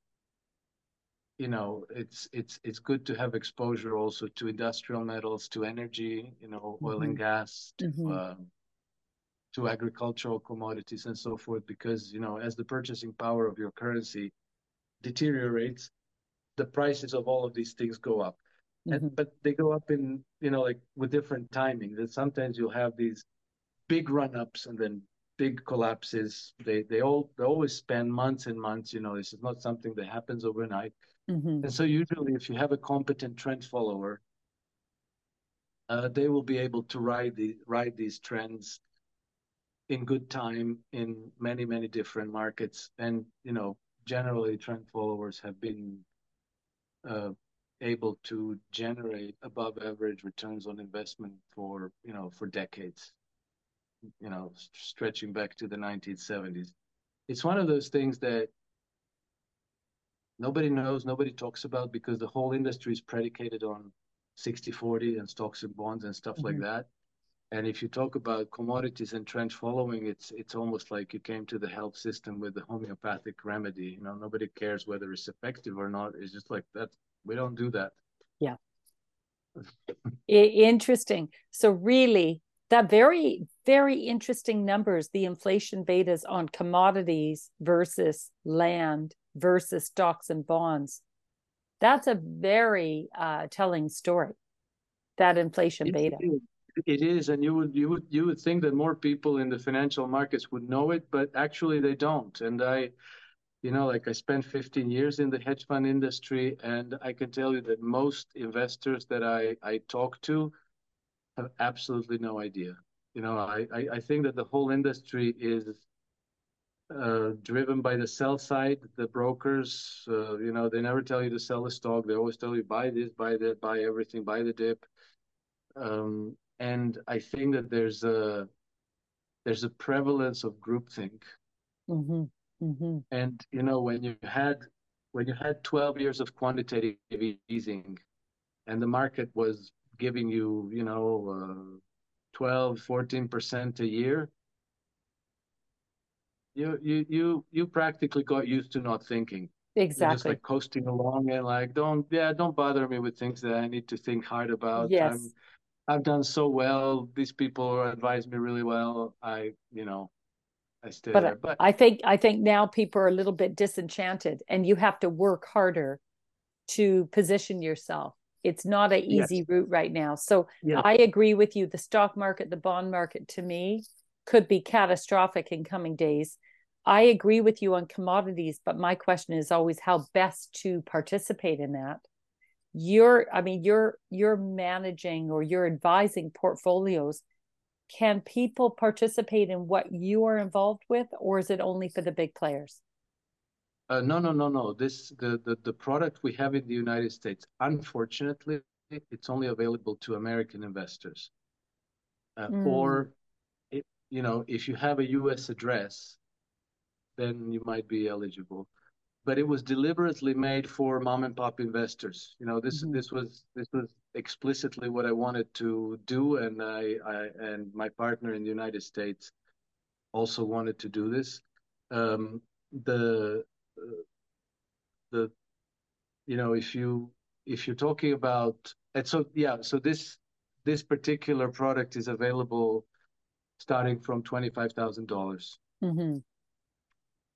you know, it's it's it's good to have exposure also to industrial metals, to energy, you know, oil mm-hmm. and gas, to, mm-hmm. uh, to agricultural commodities and so forth, because you know, as the purchasing power of your currency deteriorates, the prices of all of these things go up. Mm-hmm. And, but they go up in you know like with different timing. That sometimes you'll have these big run ups and then big collapses. They they all they always spend months and months. You know, this is not something that happens overnight. Mm-hmm. And so usually if you have a competent trend follower, uh, they will be able to ride the ride these trends in good time in many many different markets and you know generally trend followers have been uh, able to generate above average returns on investment for you know for decades you know stretching back to the 1970s it's one of those things that nobody knows, nobody talks about because the whole industry is predicated on 60 40 and stocks and bonds and stuff mm-hmm. like that. And if you talk about commodities and trend following, it's it's almost like you came to the health system with the homeopathic remedy. You know, nobody cares whether it's effective or not. It's just like that. We don't do that. Yeah. interesting. So really, that very very interesting numbers. The inflation betas on commodities versus land versus stocks and bonds. That's a very uh, telling story. That inflation beta. It is, and you would you would you would think that more people in the financial markets would know it, but actually they don't. And I, you know, like I spent 15 years in the hedge fund industry, and I can tell you that most investors that I I talk to have absolutely no idea. You know, I I, I think that the whole industry is uh, driven by the sell side, the brokers. Uh, you know, they never tell you to sell the stock. They always tell you buy this, buy that, buy everything, buy the dip. Um, and I think that there's a there's a prevalence of groupthink. Mm-hmm. Mm-hmm. And you know, when you had when you had 12 years of quantitative easing, and the market was giving you, you know, uh, 12, 14 percent a year, you you you you practically got used to not thinking. Exactly. You're just like coasting along and like don't yeah don't bother me with things that I need to think hard about. Yes. i have done so well. These people advise me really well. I you know I stay but uh, there. But I think I think now people are a little bit disenchanted, and you have to work harder to position yourself. It's not an easy yes. route right now. So yes. I agree with you. The stock market, the bond market, to me, could be catastrophic in coming days I agree with you on commodities, but my question is always how best to participate in that. You're, I mean, you're you're managing or you're advising portfolios. Can people participate in what you are involved with, or is it only for the big players? Uh, no, no, no, no. This the, the the product we have in the United States. Unfortunately, it's only available to American investors, uh, mm. or you know, if you have a U.S. address, then you might be eligible. But it was deliberately made for mom and pop investors. You know, this mm-hmm. this was this was explicitly what I wanted to do, and I, I and my partner in the United States also wanted to do this. Um, the uh, the you know if you if you're talking about and so yeah so this this particular product is available starting from twenty five thousand dollars. Mm-hmm.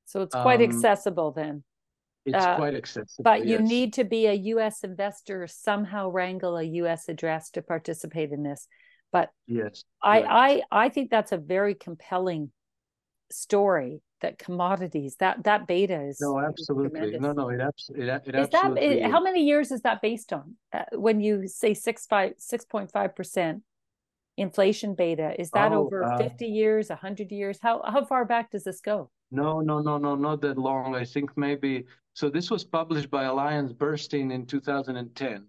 So it's quite um, accessible then. It's Uh, quite accessible. but you yes. need to be a US investor, somehow wrangle a US address to participate in this. But Yes. I, right. I I think that's a very compelling story that commodities that that beta is No, absolutely. No, no, it abs it, it Is that absolutely i- how many years is that based on? Uh, when you say six five six point five percent inflation beta, is that Oh, over uh, 50 years, 100 years? How how far back does this go? no, no, no, no, not that long. I think maybe so. This was published by Alliance Bernstein in 2010,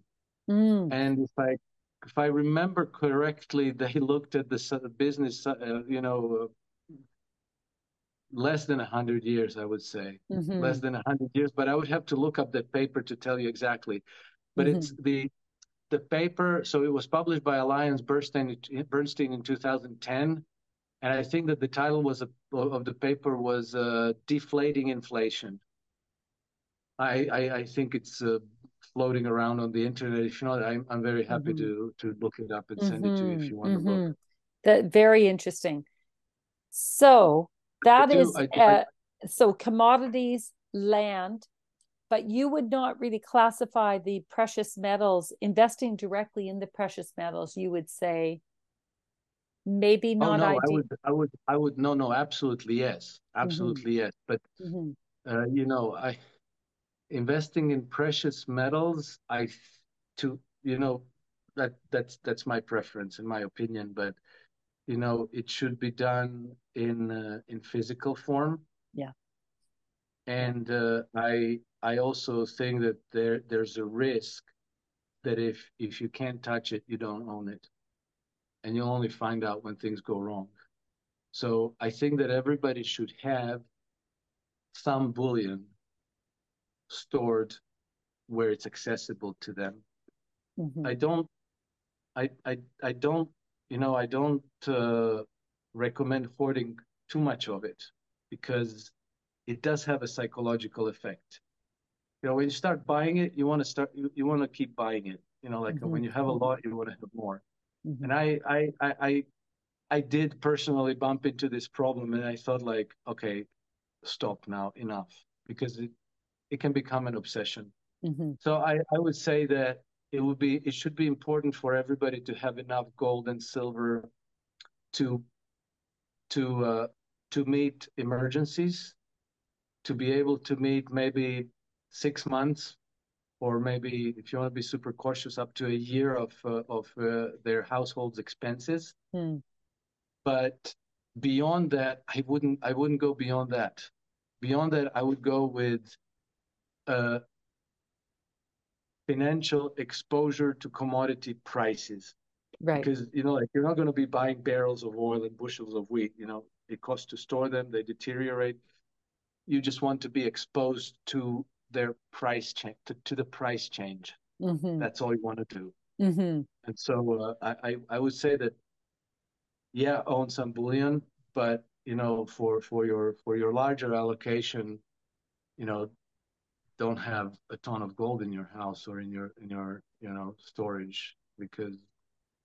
Mm, and if I if I remember correctly, they looked at the business, uh, you know, uh, less than 100 years, I would say. mhm, less than 100 years, but I would have to look up that paper to tell you exactly. But it's mhm, the the paper, so it was published by Alliance Bernstein, Bernstein in 2010, and I think that the title was a, of the paper was uh, "Deflating Inflation." I I, I think it's uh, floating around on the internet. If you know, I'm I'm very happy mhm, to to look it up and send it to you if you want to look. mhm. That very interesting. So that do is I, do- I uh, so commodities, land, but you would not really classify the precious metals investing directly in the precious metals. You would say maybe not oh not no, I would I would I would no no absolutely yes hmm absolutely yes, but hmm uh, you know I. investing in precious metals i to you know that that's that's my preference in my opinion but you know it should be done in uh, in physical form Yeah. and uh, i i also think that there there's a risk that if if you can't touch it you don't own it. And you'll only find out when things go wrong. So i think that everybody should have some bullion stored where it's accessible to them. Hmm I don't, I, I, I don't, you know, I don't uh, recommend hoarding too much of it because it does have a psychological effect. You know, when you start buying it, you want to start, you, you want to keep buying it. You know, like hmm when you have a lot, you want to have more. hmm And I, I, I, I, I did personally bump into this problem, and I thought like, okay, stop now, enough, because it, it can become an obsession. hmm So I, I would say that it would be it should be important for everybody to have enough gold and silver to to uh, to meet emergencies, to be able to meet maybe six months, or maybe if you want to be super cautious, up to a year of uh, of uh, their household's expenses. Mm. But beyond that, I wouldn't I wouldn't go beyond that. Beyond that, I would go with uh, financial exposure to commodity prices Right. because you know like you're not going to be buying barrels of oil and bushels of wheat you know it costs to store them they deteriorate you just want to be exposed to their price change to, to the price change. Hmm that's all you want to do. Hmm and so uh, I, I i would say that yeah own some bullion but you know for for your for your larger allocation you know don't have a ton of gold in your house or in your in your you know storage because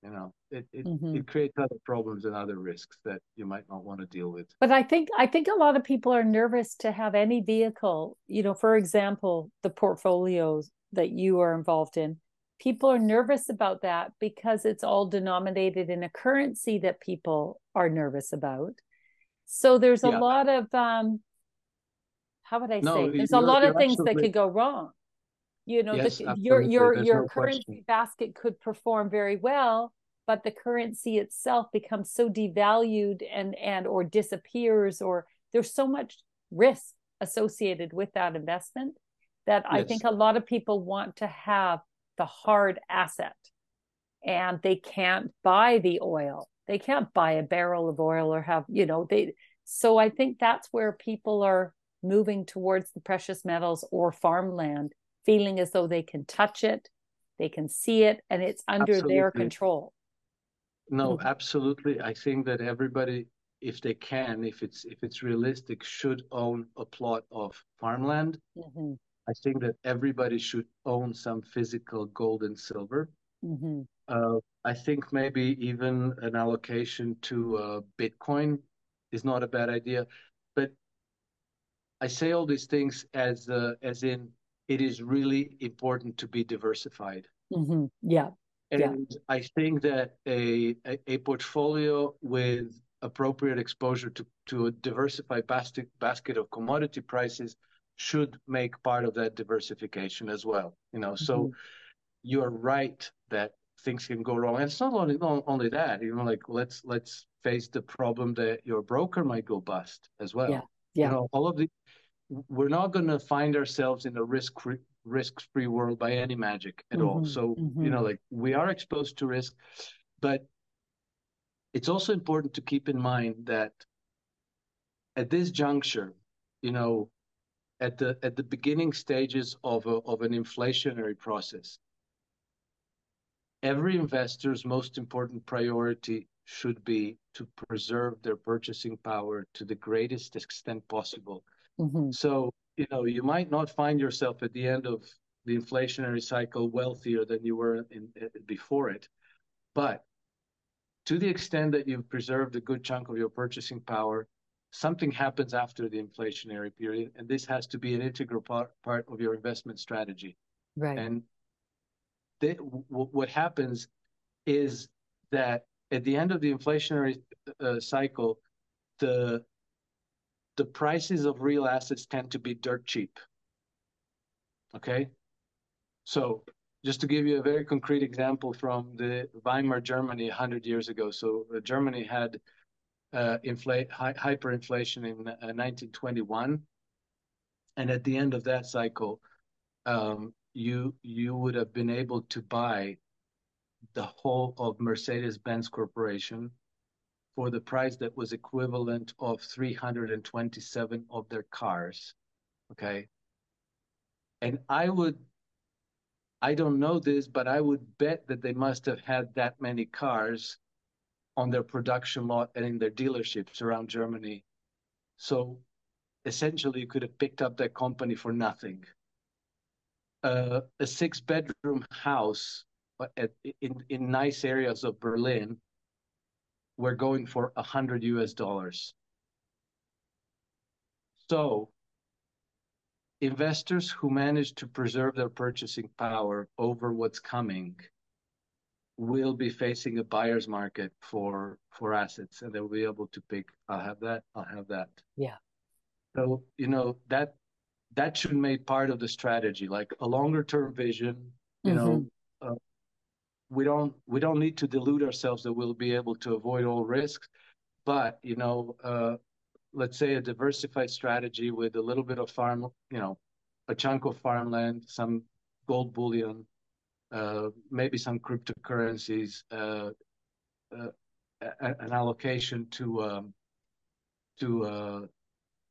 you know it it, hmm it creates other problems and other risks that you might not want to deal with But I think I think a lot of people are nervous to have any vehicle. You know, for example, the portfolios that you are involved in. People are nervous about that because it's all denominated in a currency that people are nervous about. So there's a yeah lot of um, how would I no say? There's a lot of things that could go wrong. You know, yes the your your there's your no currency question basket could perform very well, but the currency itself becomes so devalued and and or disappears, or there's so much risk associated with that investment that I think a lot of people want to have the hard asset and they can't buy the oil. They can't buy a barrel of oil or have, you know, they so I think that's where people are moving towards the precious metals or farmland, feeling as though they can touch it, they can see it, and it's under their control. no Mhm. absolutely i think that everybody if they can if it's if it's realistic should own a plot of farmland Mhm. i think that everybody should own some physical gold and silver Mhm. Uh, I think maybe even an allocation to uh, Bitcoin is not a bad idea. But I say all these things as uh, as in it is really important to be diversified. Mm-hmm. Yeah. And yeah. I think that a, a, a portfolio with appropriate exposure to, to a diversified basket, basket of commodity prices should make part of that diversification as well. You know, mm-hmm. so you're right that things can go wrong. And it's not only not only that, you know, like let's let's face the problem that your broker might go bust as well. Yeah. Yeah. You know, all of the we're not going to find ourselves in a risk free risk free world by any magic at mm-hmm. all. So, mm-hmm. you know, like we are exposed to risk, but it's also important to keep in mind that at this juncture, you know, at the at the beginning stages of a, of an inflationary process, every investor's most important priority should be to preserve their purchasing power to the greatest extent possible. Mm-hmm. So, you know, you might not find yourself at the end of the inflationary cycle wealthier than you were in, before it, but to the extent that you've preserved a good chunk of your purchasing power, something happens after the inflationary period, and this has to be an integral part, part of your investment strategy. Right. And they, w- what happens is that at the end of the inflationary uh, cycle, the the prices of real assets tend to be dirt cheap. Okay, so just to give you a very concrete example from the Weimar Germany 100 years ago. So uh, Germany had uh, inflate, hi- hyperinflation in uh, 1921, and at the end of that cycle, um, you you would have been able to buy the whole of Mercedes-Benz Corporation for the price that was equivalent of 327 of their cars. Okay. And I would I don't know this, but I would bet that they must have had that many cars on their production lot and in their dealerships around Germany. So essentially, you could have picked up that company for nothing. Uh, a six bedroom house at, in, in nice areas of Berlin were going for 100 US dollars. So investors who manage to preserve their purchasing power over what's coming will be facing a buyer's market for for assets and they'll be able to pick i'll have that i'll have that yeah so you know that that should make part of the strategy like a longer term vision you mm-hmm. know we don't we don't need to delude ourselves that we'll be able to avoid all risks but you know uh, let's say a diversified strategy with a little bit of farm, you know, a chunk of farmland, some gold bullion, uh, maybe some cryptocurrencies, uh, uh, an allocation to um, to uh,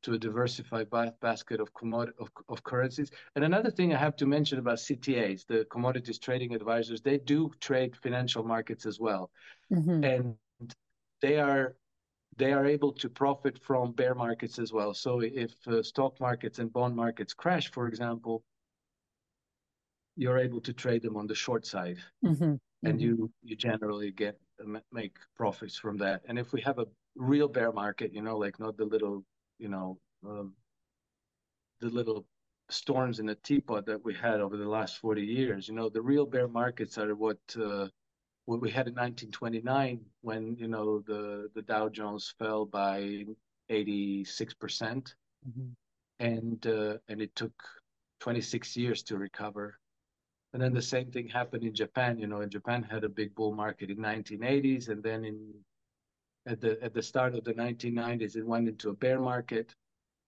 to a diversified basket of commodity of, of currencies. And another thing I have to mention about CTAs, the commodities trading advisors, they do trade financial markets as well, mm-hmm. and they are they are able to profit from bear markets as well. So if uh, stock markets and bond markets crash, for example, you're able to trade them on the short side, mm-hmm. and mm-hmm. you you generally get make profits from that. And if we have a real bear market, you know, like not the little, you know, um, the little storms in the teapot that we had over the last 40 years, you know, the real bear markets are what uh, what we had in 1929 when you know the the Dow Jones fell by 86 percent, mm-hmm. and uh, and it took 26 years to recover. And then the same thing happened in Japan. You know, in Japan had a big bull market in 1980s, and then in at the at the start of the 1990s, it went into a bear market,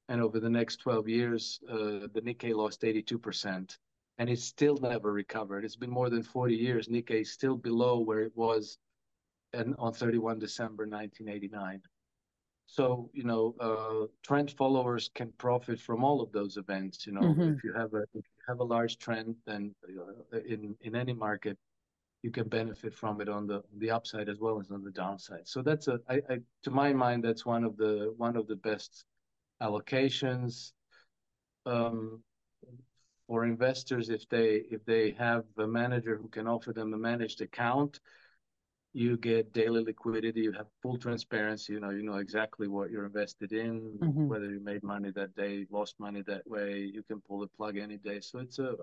and over the next 12 years, uh, the Nikkei lost 82 percent and it's still never recovered. It's been more than 40 years. Nikkei is still below where it was and on 31 December 1989. So, you know, uh, trend followers can profit from all of those events. You know, mm-hmm. if you have a if you have a large trend, then uh, in in any market, you can benefit from it on the the upside as well as on the downside. So that's a, I, I, to my mind, that's one of the one of the best allocations. Um, for investors if they if they have a manager who can offer them a managed account you get daily liquidity, you have full transparency, you know, you know exactly what you're invested in, mm-hmm. whether you made money that day, lost money that way, you can pull the plug any day. So it's a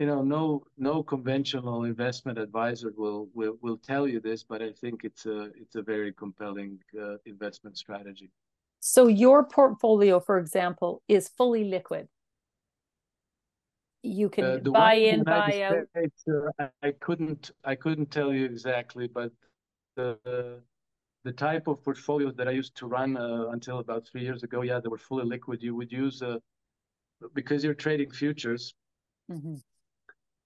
you know, no no conventional investment advisor will will will tell you this, but I think it's a it's a very compelling uh, investment strategy. So your portfolio, for example, is fully liquid. You can uh, buy in, buy out. States, uh, I couldn't I couldn't tell you exactly, but the the type of portfolios that I used to run uh, until about three years ago, yeah, they were fully liquid. You would use uh, because you're trading futures. Mm-hmm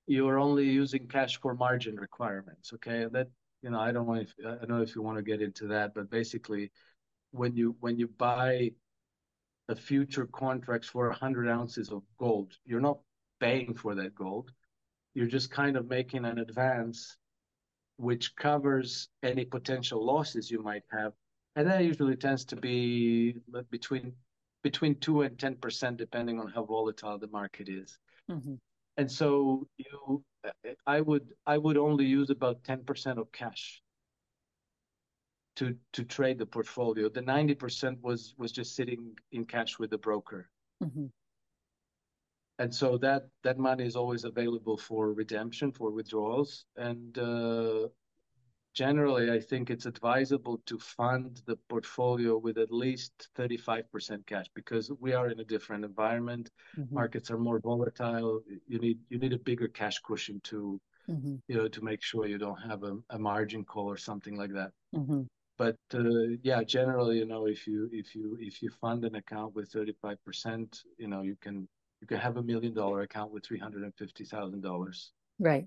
you're only using cash for margin requirements. Okay, that you know I don't know if I don't know if you want to get into that, but basically, when you when you buy a future contracts for 100 ounces of gold, you're not paying for that gold. You're just kind of making an advance, which covers any potential losses you might have, and that usually tends to be between between two and ten percent, depending on how volatile the market is. Mm-hmm and so you i would i would only use about 10% of cash to to trade the portfolio. The 90% was was just sitting in cash with the broker. Mm-hmm. and so that that money is always available for redemption for withdrawals. And uh, generally, I think it's advisable to fund the portfolio with at least 35% cash because we are in a different environment. Mm-hmm. Markets are more volatile. You need you need a bigger cash cushion to mm-hmm. you know to make sure you don't have a, a margin call or something like that. Mm-hmm. But uh, yeah, generally, you know, if you if you if you fund an account with 35%, you know, you can you can have a million dollar account with $350,000. Right.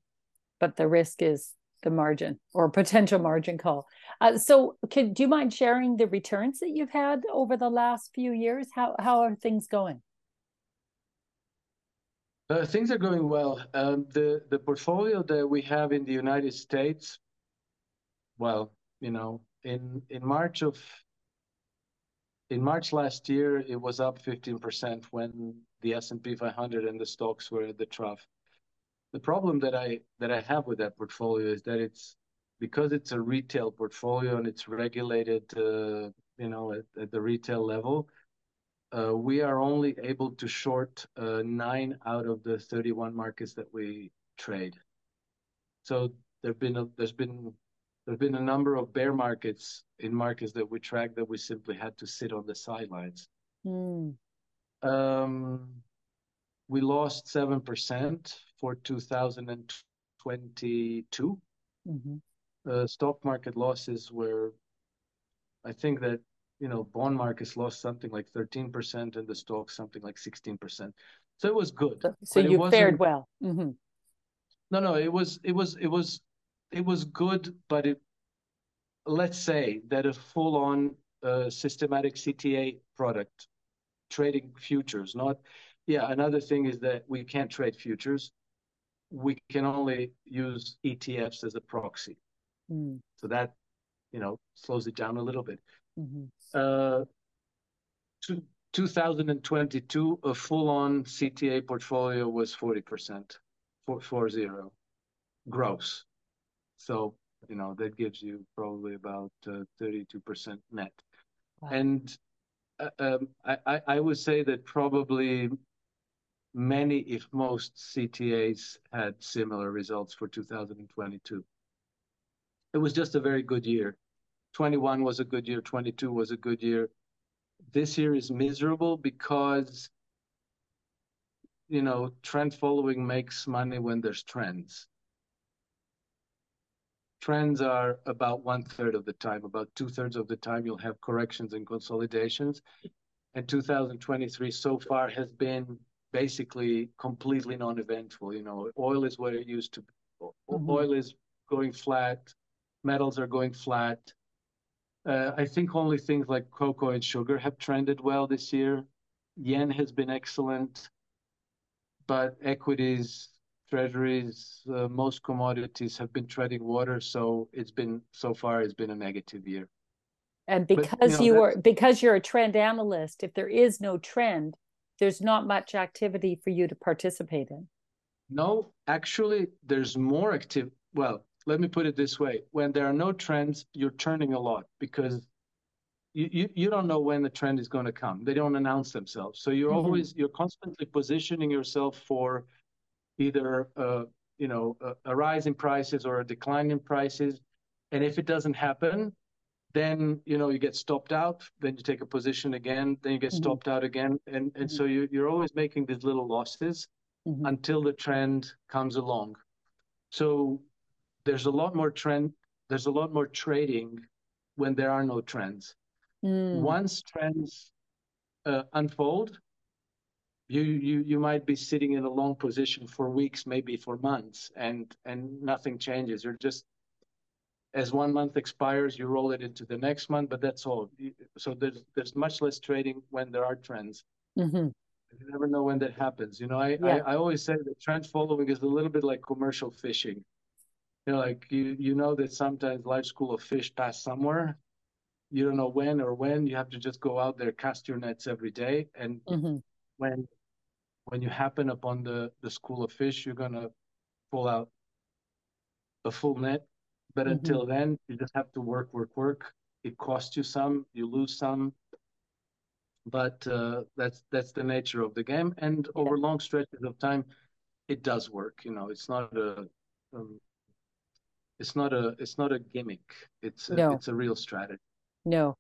But the risk is the margin or potential margin call. Uh, so, can, do you mind sharing the returns that you've had over the last few years? How how are things going? Uh, things are going well. Um, the the portfolio that we have in the United States, well, you know, in in March of in March last year, it was up 15% when the S&P 500 and the stocks were at the trough the problem that I that I have with that portfolio is that it's because it's a retail portfolio and it's regulated, uh, you know, at, at, the retail level. Uh, we are only able to short uh, nine out of the 31 markets that we trade. So there've been a, there's been there's been a number of bear markets in markets that we track that we simply had to sit on the sidelines. Mm. Um, we lost 7% for 2022. Mm-hmm. Uh, stock market losses were, I think that, you know, bond markets lost something like 13% and the stock something like 16%. So it was good. So, so you fared well. Mm-hmm. No, no, it was, it was, it was, it was good, but it, let's say that a full on uh, systematic CTA product trading futures, not yeah, another thing is that we can't trade futures. We can only use ETFs as a proxy. Mm. So that, you know, slows it down a little bit. Mm-hmm. Uh, 2022, a full-on CTA portfolio was 40%, four, four zero, gross. So, you know, that gives you probably about uh, 32% net. Wow. And uh, um, I, I would say that probably many, if most, CTAs had similar results for 2022. It was just a very good year. 21 was a good year, 22 was a good year. This year is miserable because, you know, trend following makes money when there's trends. Trends are about one third of the time, about two thirds of the time you'll have corrections and consolidations. And 2023 so far has been basically completely non-eventful. You know, oil is what it used to be. Mm-hmm. Oil is going flat. Metals are going flat. Uh, I think only things like cocoa and sugar have trended well this year. Yen has been excellent, but equities, treasuries, uh, most commodities have been treading water. So it's been so far it's been a negative year. And because but, you, know, you are because you're a trend analyst, if there is no trend, there's not much activity for you to participate in. No, actually, there's more active. Well, let me put it this way: when there are no trends, you're turning a lot because you, you, you don't know when the trend is going to come. They don't announce themselves. So you're mm-hmm. always you're constantly positioning yourself for either uh, you know a, a, rise in prices or a decline in prices. And if it doesn't happen, then you know you get stopped out. Then you take a position again. Then you get mm-hmm. stopped out again. And and mm-hmm. so you you're always making these little losses mm-hmm. until the trend comes along. So there's a lot more trend. There's a lot more trading when there are no trends. Mm. Once trends uh, unfold, you you you might be sitting in a long position for weeks, maybe for months, and and nothing changes. You're just as one month expires, you roll it into the next month, but that's all. So there's there's much less trading when there are trends. Mm-hmm. You never know when that happens. You know, I, yeah. I, I always say that trend following is a little bit like commercial fishing. You know, like you you know that sometimes large school of fish pass somewhere, you don't know when or when you have to just go out there cast your nets every day and mm-hmm. when when you happen upon the the school of fish you're going to pull out a full net but mm-hmm. until then you just have to work work work it costs you some you lose some but uh, that's that's the nature of the game and yeah. over long stretches of time it does work you know it's not a um, it's not a it's not a gimmick it's a, no. it's a real strategy no.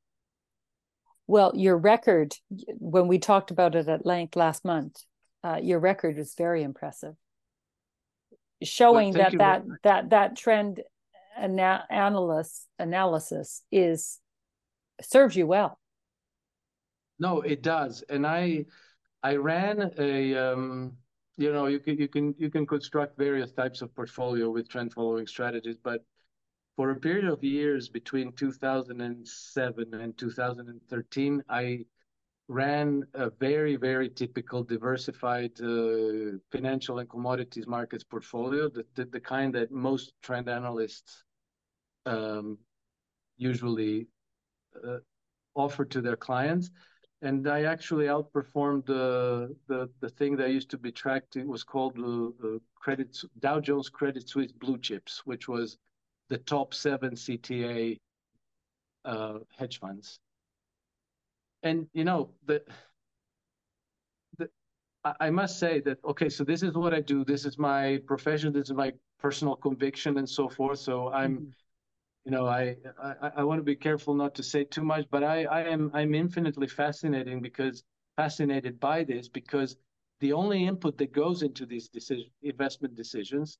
Well, your record, when we talked about it at length last month, uh, your record was very impressive, showing well, that that, that that trend ana- analysis analysis is serves you well. No, it does, and I I ran a um, you know you can you can you can construct various types of portfolio with trend following strategies, but for a period of years between 2007 and 2013, I ran a very, very typical diversified uh, financial and commodities markets portfolio, the, the, the kind that most trend analysts um, usually uh, offer to their clients. And I actually outperformed the, the, the thing that used to be tracked. It was called the, credit Dow Jones Credit Suisse Blue Chips, which was the top seven CTA uh, hedge funds. And you know the I must say that okay, so this is what I do. This is my profession. This is my personal conviction and so forth. So I'm, mm-hmm. You know, I, I I want to be careful not to say too much, but I I am I'm infinitely fascinating because fascinated by this because the only input that goes into these decision investment decisions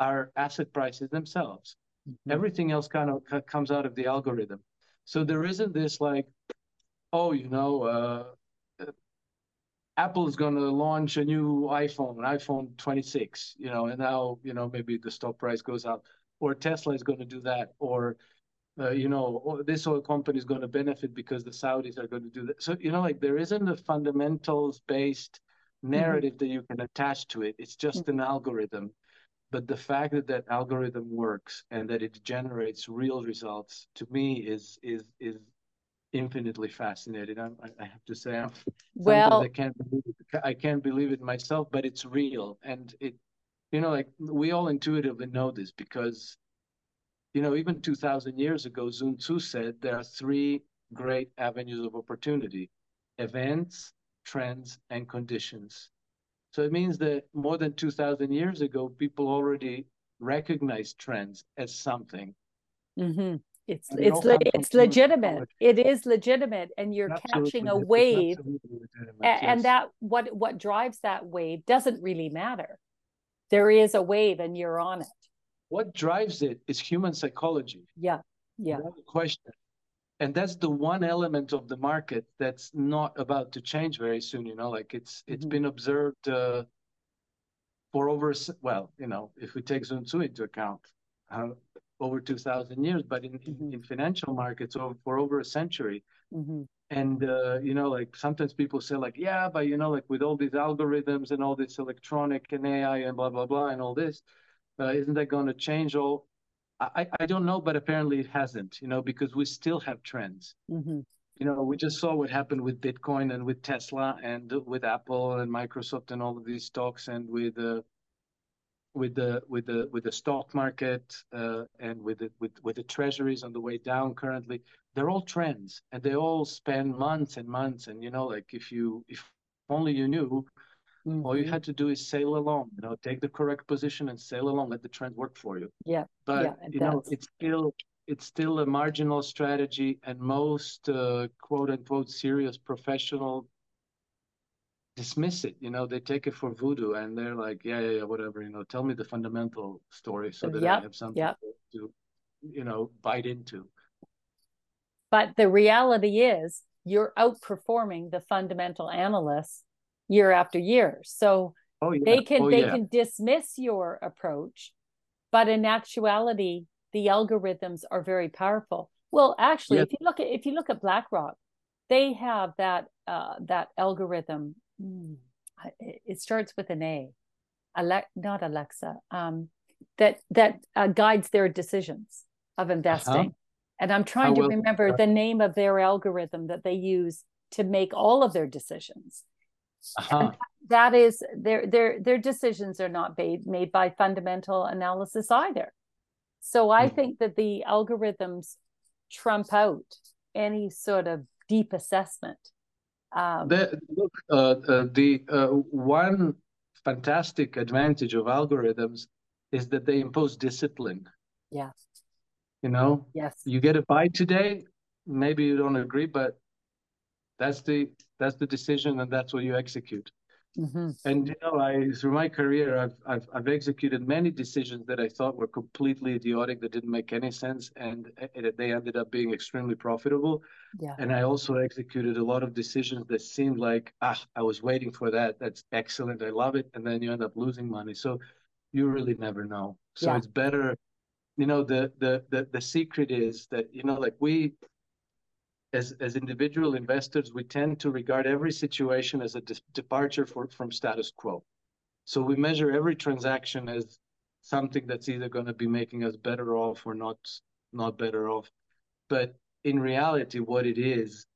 are asset prices themselves. Mm-hmm. Everything else kind of comes out of the algorithm. So there isn't this like, oh, you know, uh, Apple is going to launch a new iPhone, iPhone 26, you know, and now, you know, maybe the stock price goes up, or Tesla is going to do that, or, uh, you know, this oil company is going to benefit because the Saudis are going to do that. So, you know, like there isn't a fundamentals based mm-hmm. narrative mm-hmm. that you can attach to it. It's just mm-hmm. an algorithm. But the fact that that algorithm works and that it generates real results to me is is is infinitely fascinating. I'm, i have to say, I'm, well, I can't believe it. I can't believe it myself, but it's real, and it, you know, like we all intuitively know this because, you know, even 2,000 years ago, Sun Tzu said there are three great avenues of opportunity: events, trends, and conditions. So it means that more than 2,000 years ago, people already recognized trends as something. Mm-hmm. It's it's le- it's legitimate. It is legitimate, and you're absolutely, catching a wave, and, yes. and that what what drives that wave doesn't really matter. There is a wave, and you're on it. What drives it is human psychology. Yeah, yeah. question and that's the one element of the market that's not about to change very soon you know like it's it's mm-hmm. been observed uh, for over well you know if we take sun tzu into account uh, over 2000 years but in, mm-hmm. in financial markets over, for over a century mm-hmm. And uh, you know like sometimes people say like yeah but you know like with all these algorithms and all this electronic and ai and blah blah blah and all this uh, isn't that going to change all I, I don't know, but apparently it hasn't, you know, because we still have trends. Mm-hmm. You know, we just saw what happened with Bitcoin and with Tesla and with Apple and Microsoft and all of these stocks and with uh, with the with the with the stock market uh, and with the with with the treasuries on the way down currently they're all trends and they all spend months and months and you know like if you if only you knew mm-hmm. all you mm-hmm. had to do is sail along you know take the correct position and sail along let the trend work for you yeah but yeah, you know it's still it's still a marginal strategy and most uh, quote unquote serious professional dismiss it. You know, they take it for voodoo and they're like, yeah, yeah, yeah, whatever. You know, tell me the fundamental story so that yep, I have something yep. to, you know, bite into. But the reality is, you're outperforming the fundamental analysts year after year. So oh, yeah. they can oh, they yeah. can dismiss your approach, but in actuality, the algorithms are very powerful. Well, actually, if you look at if you look at BlackRock, they have that uh, that algorithm Mm. it starts with an A. Ale- not Alexa. Um, that that uh, guides their decisions of investing. Uh-huh. And I'm trying to remember the name of their algorithm that they use to make all of their decisions. Uh-huh. That is their their their decisions are not made made by fundamental analysis either. So I mm think that the algorithms trump out any sort of deep assessment um, the, look, uh, uh, the uh, one fantastic advantage of algorithms is that they impose discipline. Yeah. You know. Yes. You get a buy today. Maybe you don't agree, but that's the that's the decision, and that's what you execute. Mm-hmm. And you know, I through my career, I've, I've I've executed many decisions that I thought were completely idiotic, that didn't make any sense, and they ended up being extremely profitable. Yeah. And I also executed a lot of decisions that seemed like, ah, I was waiting for that. That's excellent. I love it, and then you end up losing money. So you really never know. So yeah. it's better, you know. The the the the secret is that you know, like we as, as individual investors, we tend to regard every situation as a de- departure for, from status quo. So we measure every transaction as something that's either going to be making us better off or not not better off. But in reality, what it is,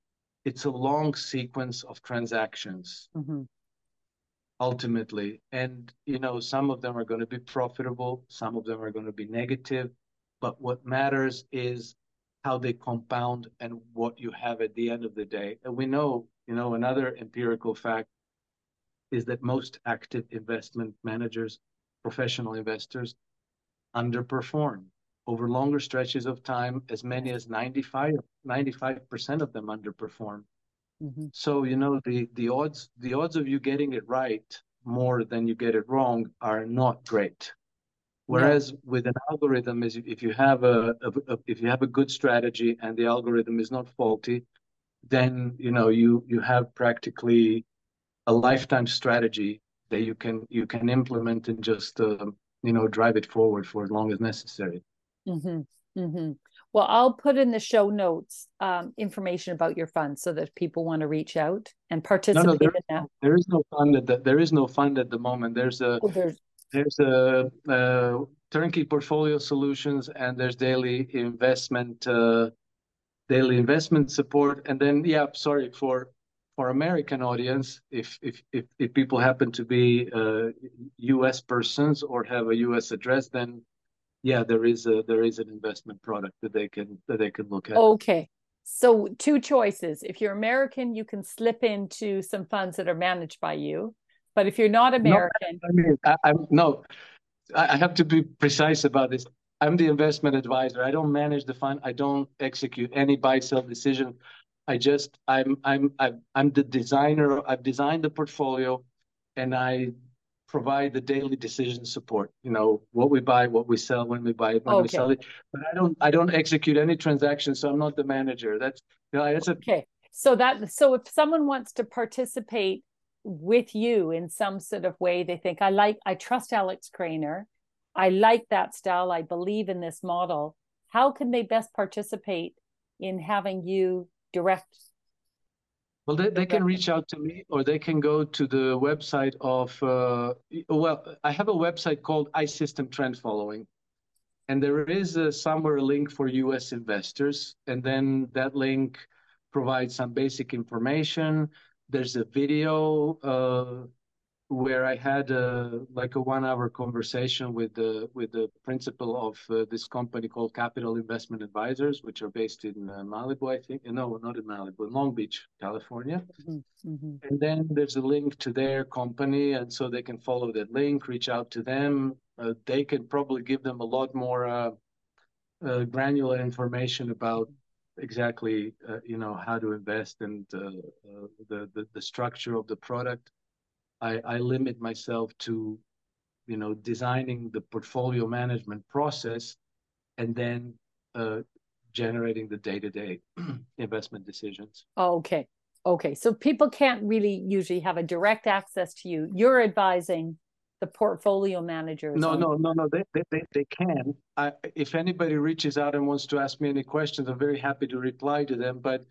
it's a long sequence of transactions. Mm-hmm. Ultimately, and you know, some of them are going to be profitable, some of them are going to be negative, but what matters is how they compound and what you have at the end of the day. And we know, you know, another empirical fact is that most active investment managers, professional investors, underperform over longer stretches of time. As many as 95 percent of them underperform. Mm-hmm. So you know the the odds the odds of you getting it right more than you get it wrong are not great. Whereas yeah. with an algorithm, is if you have a, a, a, if you have a good strategy and the algorithm is not faulty, then you know you you have practically a lifetime strategy that you can you can implement and just uh, you know drive it forward for as long as necessary. Mm-hmm. Mm-hmm. Well, I'll put in the show notes um, information about your fund so that people want to reach out and participate no, no, there, in that. There is no fund at the, there is no fund at the moment. There's a oh, there's there's a, a, turnkey portfolio solutions and there's daily investment uh, daily investment support. And then yeah sorry for for american audience if if if, if people happen to be uh, us persons or have a us address then yeah there is a there is an investment product that they can that they can look at. Okay. So two choices. If you're american you can slip into some funds that are managed by you but if you're not American, no, I mean, I, I'm no, I have to be precise about this. I'm the investment advisor. I don't manage the fund. I don't execute any buy sell decision. I just I'm I'm I'm, I'm the designer. I've designed the portfolio, and I provide the daily decision support. You know what we buy, what we sell, when we buy it, when okay. we sell it. But I don't I don't execute any transactions, so I'm not the manager. That's you know that's a okay. So that so if someone wants to participate with you in some sort of way. They think i like i trust alex krainer i like that style. I believe in this model. How can they best participate in having you direct well they, they can reach out to me or they can go to the website of uh, well i have a website called isystem trend following and there is a, somewhere a link for us investors and then that link provides some basic information there's a video uh, where I had a, like a one-hour conversation with the with the principal of uh, this company called Capital Investment Advisors, which are based in uh, Malibu, I think. No, not in Malibu, in Long Beach, California. Mm-hmm. Mm-hmm. And then there's a link to their company, and so they can follow that link, reach out to them. Uh, they can probably give them a lot more uh, uh, granular information about exactly, uh, you know, how to invest and the, the the structure of the product. I, I limit myself to, you know, designing the portfolio management process and then uh, generating the day-to-day investment decisions. Okay. Okay. So people can't really usually have a direct access to you. You're advising the portfolio managers. No, no, no, no. They, they, they, they can. I, if anybody reaches out and wants to ask me any questions, I'm very happy to reply to them. But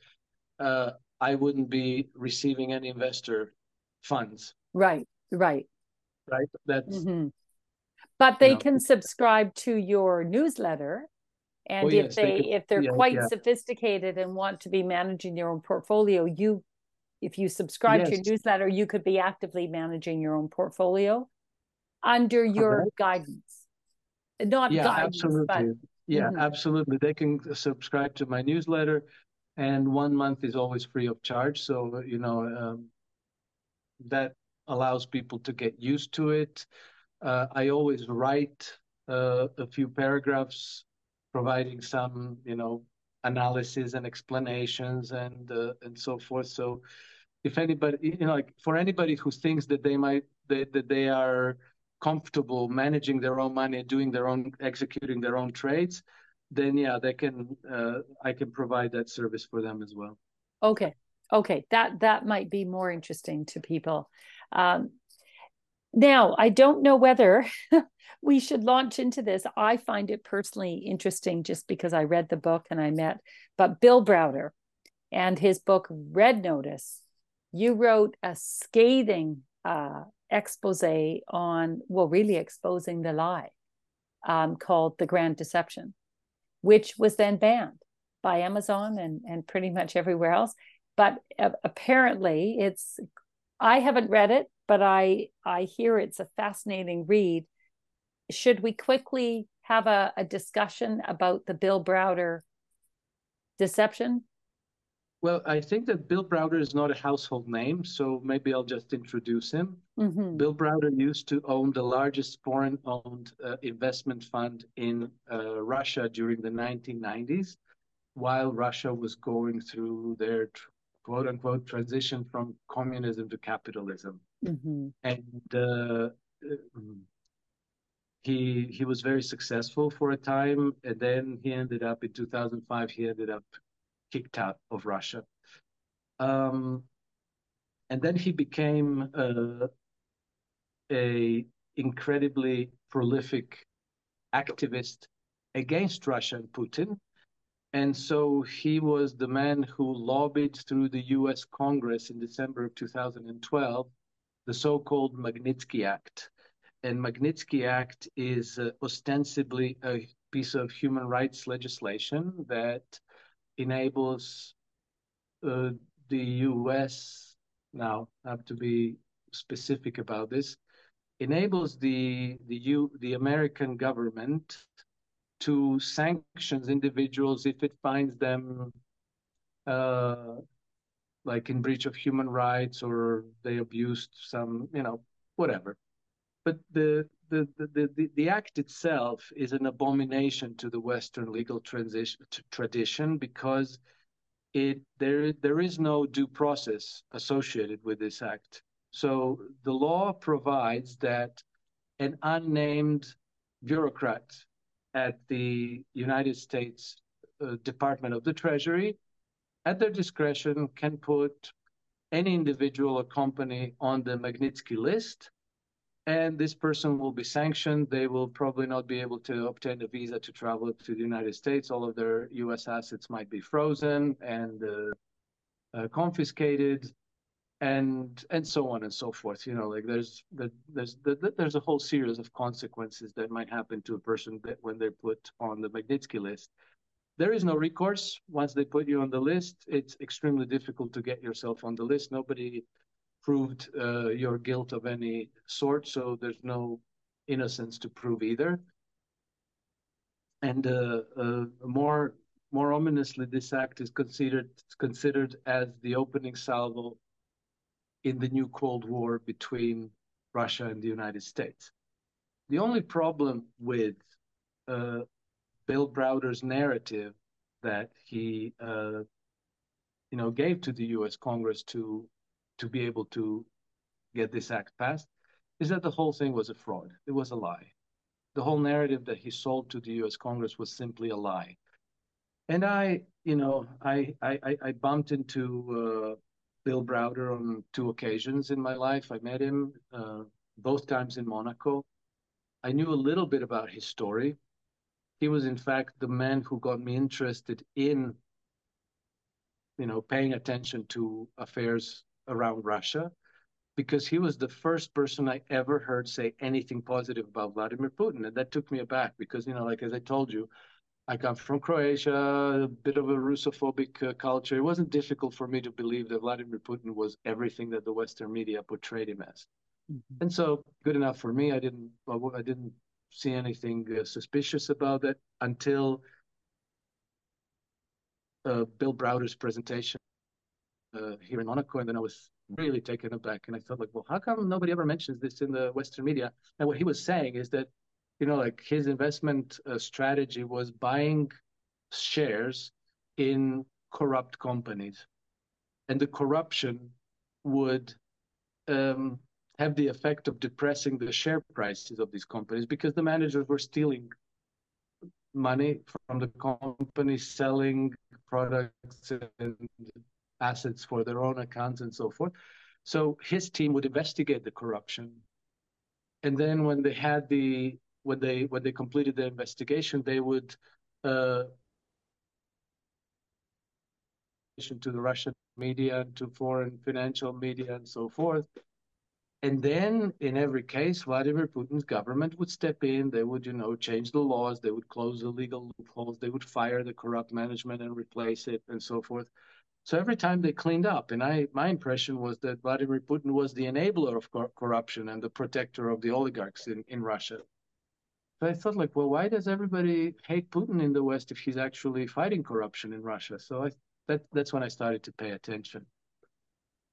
uh, I wouldn't be receiving any investor funds. Right, right. Right. That's mm-hmm. but they you know, can subscribe to your newsletter. And well, if yes, they, they if they're yeah, quite yeah. sophisticated and want to be managing their own portfolio, you if you subscribe yes. to your newsletter, you could be actively managing your own portfolio under your guidance. Not yeah, guidance, absolutely. But, yeah, mm-hmm. absolutely. They can subscribe to my newsletter, and one month is always free of charge. So you know um, that allows people to get used to it. Uh, I always write uh, a few paragraphs providing some, you know, analysis and explanations and uh, and so forth. So if anybody, you know, like for anybody who thinks that they might that they are comfortable managing their own money, doing their own, executing their own trades, then yeah, they can. Uh, I can provide that service for them as well. Okay, okay, that that might be more interesting to people. Um, now, I don't know whether we should launch into this. I find it personally interesting just because I read the book and I met, but Bill Browder and his book Red Notice, you wrote a scathing uh, expose on, well, really exposing the lie um, called The Grand Deception, which was then banned by Amazon and, and pretty much everywhere else. But uh, apparently, it's I haven't read it, but I I hear it's a fascinating read. Should we quickly have a, a discussion about the Bill Browder deception? Well, I think that Bill Browder is not a household name, so maybe I'll just introduce him. Mm-hmm. Bill Browder used to own the largest foreign owned uh, investment fund in uh, Russia during the 1990s, while Russia was going through their quote unquote transition from communism to capitalism. Mm-hmm. And uh, he he was very successful for a time, and then he ended up in 2005. He ended up kicked out of Russia, um, and then he became uh, a incredibly prolific activist against Russia and Putin and so he was the man who lobbied through the US Congress in December of 2012 the so-called Magnitsky Act. And Magnitsky Act is uh, ostensibly a piece of human rights legislation that enables uh, the US, now I have to be specific about this, enables the the U, the American government to sanctions individuals if it finds them uh, like in breach of human rights or they abused some, you know, whatever. But the the, the, the, the act itself is an abomination to the Western legal transition, tradition because it there there is no due process associated with this act. So the law provides that an unnamed bureaucrat at the United States uh, Department of the Treasury, at their discretion, can put any individual or company on the Magnitsky list, and this person will be sanctioned. They will probably not be able to obtain a visa to travel to the United States. All of their U.S. assets might be frozen and uh, uh, confiscated and and so on and so forth you know like there's the, there's the, there's a whole series of consequences that might happen to a person that when they're put on the magnitsky list there is no recourse once they put you on the list it's extremely difficult to get yourself on the list nobody proved uh, your guilt of any sort, so there's no innocence to prove either. And uh, uh, more more ominously, this act is considered considered as the opening salvo in the new Cold War between Russia and the United States. The only problem with uh, Bill Browder's narrative that he, uh, you know, gave to the U.S. Congress to to be able to get this act passed is that the whole thing was a fraud. It was a lie. The whole narrative that he sold to the U.S. Congress was simply a lie. And I, you know, I I, I bumped into uh, Bill Browder on two occasions in my life. I met him uh, both times in Monaco. I knew a little bit about his story. He was, in fact, the man who got me interested in, you know, paying attention to affairs around Russia, because he was the first person I ever heard say anything positive about Vladimir Putin, and that took me aback because, you know, like as I told you, I come from Croatia, a bit of a Russophobic uh, culture. It wasn't difficult for me to believe that Vladimir Putin was everything that the Western media portrayed him as. Mm-hmm. And so, good enough for me. I didn't. I didn't see anything uh, suspicious about it until uh, Bill Browder's presentation uh, here in Monaco, and then I was really taken aback, and I thought, like, well, how come nobody ever mentions this in the Western media? And what he was saying is that, you know, like his investment uh, strategy was buying shares in corrupt companies, and the corruption would um, have the effect of depressing the share prices of these companies because the managers were stealing money from the company selling products and assets for their own accounts and so forth. So his team would investigate the corruption. And then when they had the when they when they completed the investigation, they would uh, to the Russian media, and to foreign financial media, and so forth. And then in every case, Vladimir Putin's government would step in. They would, you know, change the laws. They would close the legal loopholes. They would fire the corrupt management and replace it and so forth. So every time they cleaned up, and I, my impression was that Vladimir Putin was the enabler of cor- corruption and the protector of the oligarchs in, in Russia. So I thought, like, well, why does everybody hate Putin in the West if he's actually fighting corruption in Russia? So I, that, that's when I started to pay attention.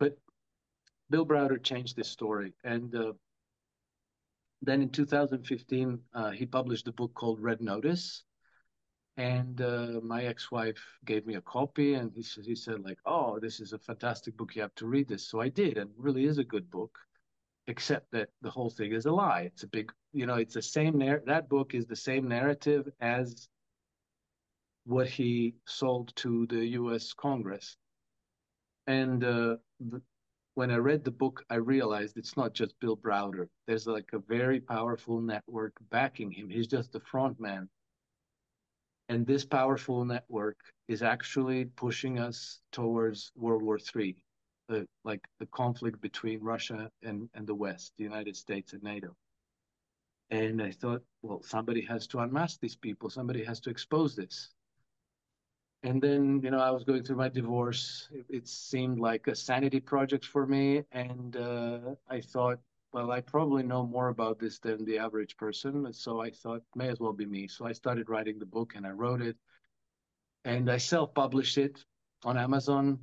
But Bill Browder changed this story. And uh, then in 2015, uh, he published a book called Red Notice. And uh, my ex-wife gave me a copy, and he, he said, like, oh, this is a fantastic book. You have to read this. So I did, and really is a good book, except that the whole thing is a lie. It's a big, you know, it's the same, narr- that book is the same narrative as what he sold to the U.S. Congress. And uh, the, when I read the book, I realized it's not just Bill Browder. There's like a very powerful network backing him. He's just the front man. And this powerful network is actually pushing us towards World War III, the, like the conflict between Russia and, and the West, the United States and NATO. And I thought, well, somebody has to unmask these people. Somebody has to expose this and then you know i was going through my divorce it, it seemed like a sanity project for me and uh, i thought well i probably know more about this than the average person so i thought may as well be me so i started writing the book and i wrote it and i self-published it on amazon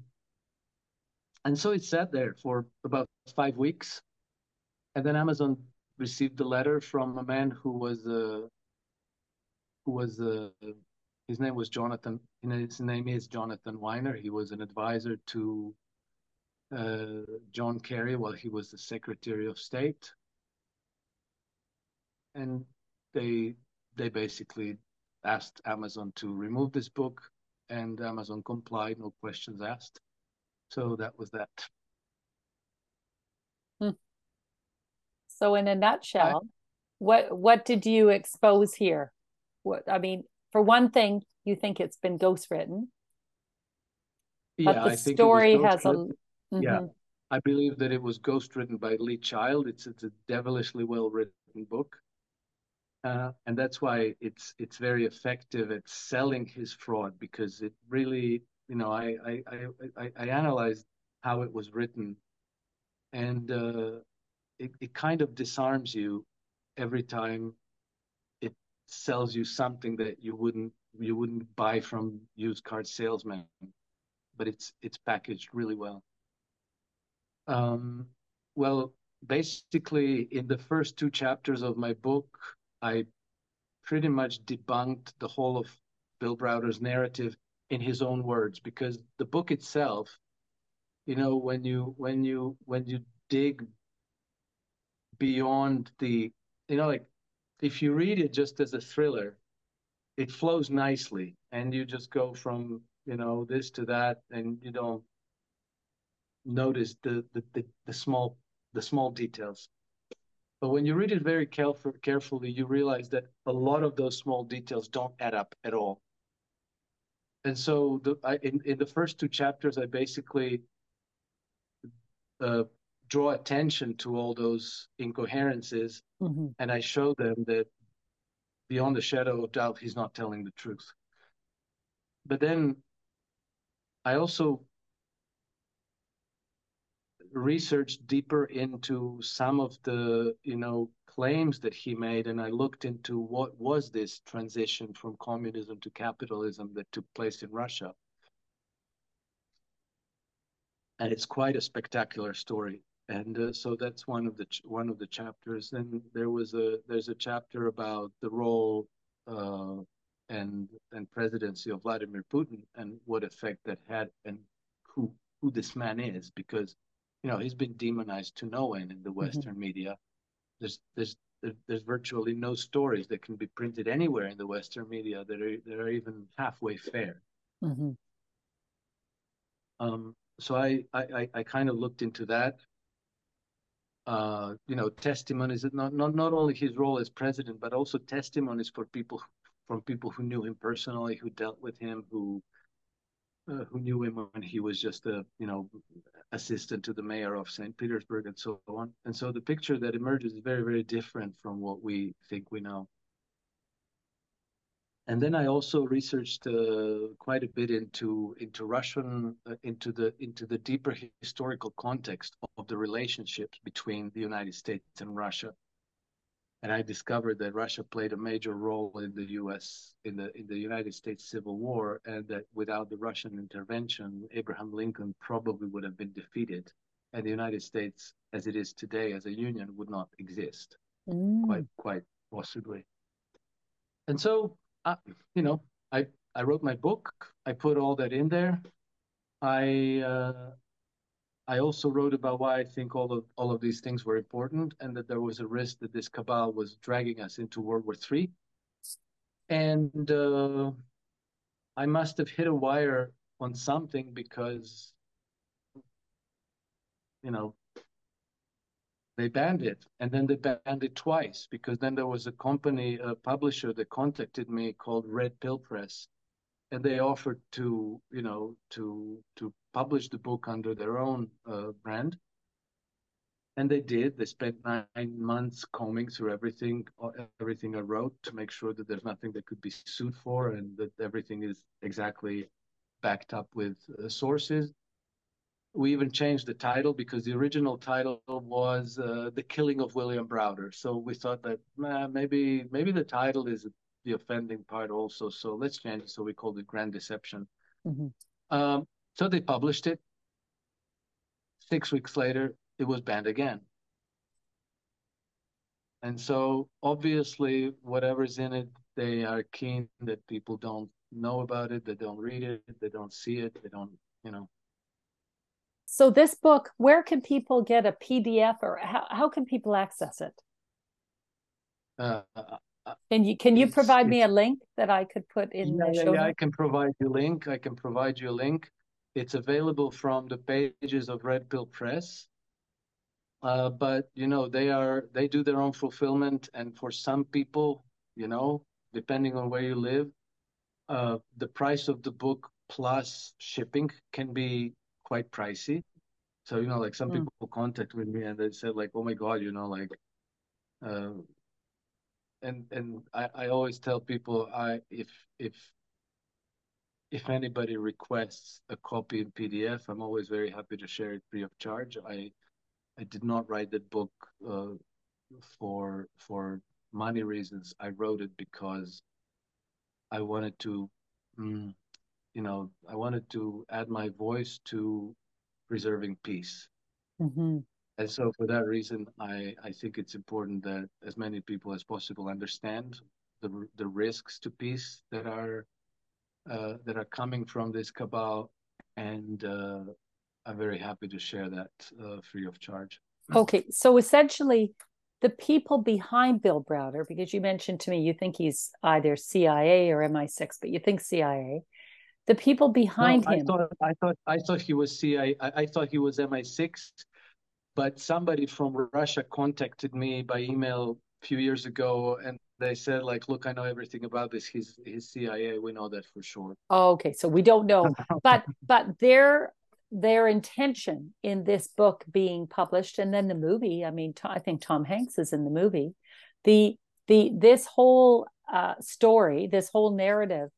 and so it sat there for about five weeks and then amazon received a letter from a man who was uh, who was uh, his name was Jonathan. His name is Jonathan Winer. He was an advisor to John Kerry while he was the Secretary of State, and they they basically asked Amazon to remove this book, and Amazon complied, no questions asked. So that was that. Hmm. So, in a nutshell, I, what what did you expose here? What I mean, for one thing, you think it's been ghostwritten. Yeah, but the story has a mm-hmm. yeah. I believe that it was ghostwritten by Lee Child. It's it's a devilishly well written book, uh, and that's why it's it's very effective at selling his fraud because it really, you know, I I I, I analyzed how it was written, and uh, it, it kind of disarms you every time it sells you something that you wouldn't you wouldn't buy from used car salesman but it's it's packaged really well um, well basically in the first two chapters of my book i pretty much debunked the whole of bill browder's narrative in his own words because the book itself you know when you when you when you dig beyond the you know like if you read it just as a thriller it flows nicely and you just go from you know this to that and you don't notice the the, the, the small the small details but when you read it very careful, carefully you realize that a lot of those small details don't add up at all and so the, I, in, in the first two chapters i basically uh, draw attention to all those incoherences mm-hmm. and I show them that beyond the shadow of doubt, he's not telling the truth. But then I also researched deeper into some of the, you know, claims that he made, and I looked into what was this transition from communism to capitalism that took place in Russia. And it's quite a spectacular story and uh, so that's one of the ch- one of the chapters. and there was a there's a chapter about the role uh, and and presidency of Vladimir Putin and what effect that had and who who this man is because you know he's been demonized to no end in the mm-hmm. Western mm-hmm. media. There's there's there's virtually no stories that can be printed anywhere in the Western media that are that are even halfway fair. Mm-hmm. Um, so I, I I kind of looked into that uh, you know, testimonies, not, not, not only his role as president, but also testimonies for people from people who knew him personally, who dealt with him, who uh, who knew him when he was just a you know assistant to the mayor of St. Petersburg and so on. And so the picture that emerges is very very different from what we think we know. And then I also researched uh, quite a bit into into Russian uh, into the into the deeper historical context of the relationships between the United States and Russia. And I discovered that Russia played a major role in the U.S. in the in the United States Civil War, and that without the Russian intervention, Abraham Lincoln probably would have been defeated, and the United States, as it is today, as a union, would not exist. Mm. Quite quite possibly. And so uh, you know, I I wrote my book. I put all that in there. I uh, I also wrote about why I think all of all of these things were important, and that there was a risk that this cabal was dragging us into World War III. And uh, I must have hit a wire on something because, you know, they banned it and then they banned it twice because then there was a company a publisher that contacted me called red pill press and they offered to you know to to publish the book under their own uh, brand. And they did. They spent nine months combing through everything uh, everything i wrote to make sure that there's nothing that could be sued for and that everything is exactly backed up with uh, sources. We even changed the title because the original title was uh, "The Killing of William Browder." So we thought that maybe maybe the title is the offending part also. So let's change it. So we called it Grand Deception. Mm-hmm. Um, so they published it. Six weeks later, it was banned again. And so obviously, whatever's in it, they are keen that people don't know about it, they don't read it, they don't see it, they don't, you know, so this book, where can people get a PDF or how, how can people access it? Uh, can you can you provide me a link that I could put in yeah, the show? Yeah, I can provide you a link. I can provide you a link. It's available from the pages of Red Pill Press. Uh, but you know they are they do their own fulfillment, and for some people, you know, depending on where you live, uh, the price of the book plus shipping can be quite pricey. So you know, like some mm. people contact with me and they said like, "Oh my God, you know, like," uh, and and I, I always tell people I if if if anybody requests a copy in PDF, I'm always very happy to share it free of charge. I I did not write that book uh, for for money reasons. I wrote it because I wanted to, mm, you know, I wanted to add my voice to preserving peace. Mm-hmm. And so, for that reason, I, I think it's important that as many people as possible understand the the risks to peace that are uh, that are coming from this cabal, and uh, I'm very happy to share that uh, free of charge. Okay, so essentially, the people behind Bill Browder, because you mentioned to me you think he's either CIA or MI6, but you think CIA. The people behind no, him. I thought, I thought I thought he was CIA. I, I thought he was MI6, but somebody from Russia contacted me by email a few years ago, and they said like, "Look, I know everything about this. He's he's CIA. We know that for sure." okay, so we don't know, but but their their intention in this book being published and then the movie i mean i think tom hanks is in the movie the the this whole uh, story this whole narrative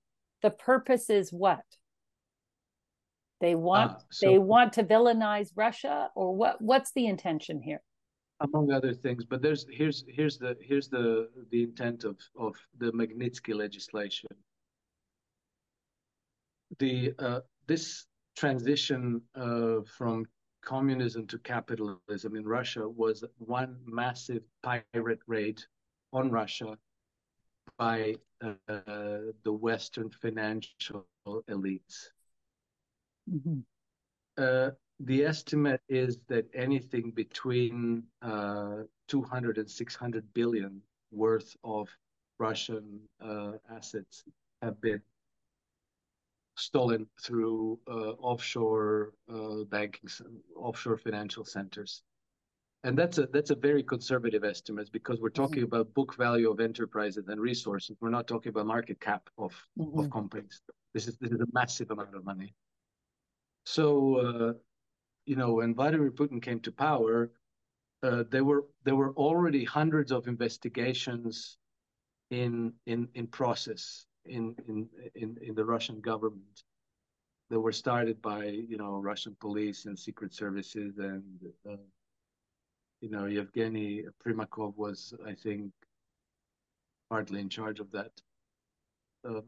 the purpose is what they want uh, so, they want to villainize russia or what what's the intention here among other things but there's here's here's the here's the the intent of of the magnitsky legislation the uh, this transition uh, from communism to capitalism in Russia was one massive pirate raid on Russia by uh, the Western financial elites. Mm-hmm. Uh, the estimate is that anything between uh, 200 and 600 billion worth of Russian uh, assets have been stolen through uh, offshore uh, banking, offshore financial centers. And that's a that's a very conservative estimate because we're talking mm-hmm. about book value of enterprises and resources. We're not talking about market cap of mm-hmm. of companies. This is this is a massive amount of money. So, uh, you know, when Vladimir Putin came to power, uh, there were there were already hundreds of investigations in in in process in in in, in the Russian government. That were started by you know Russian police and secret services and uh, you know Yevgeny Primakov was I think partly in charge of that. Uh,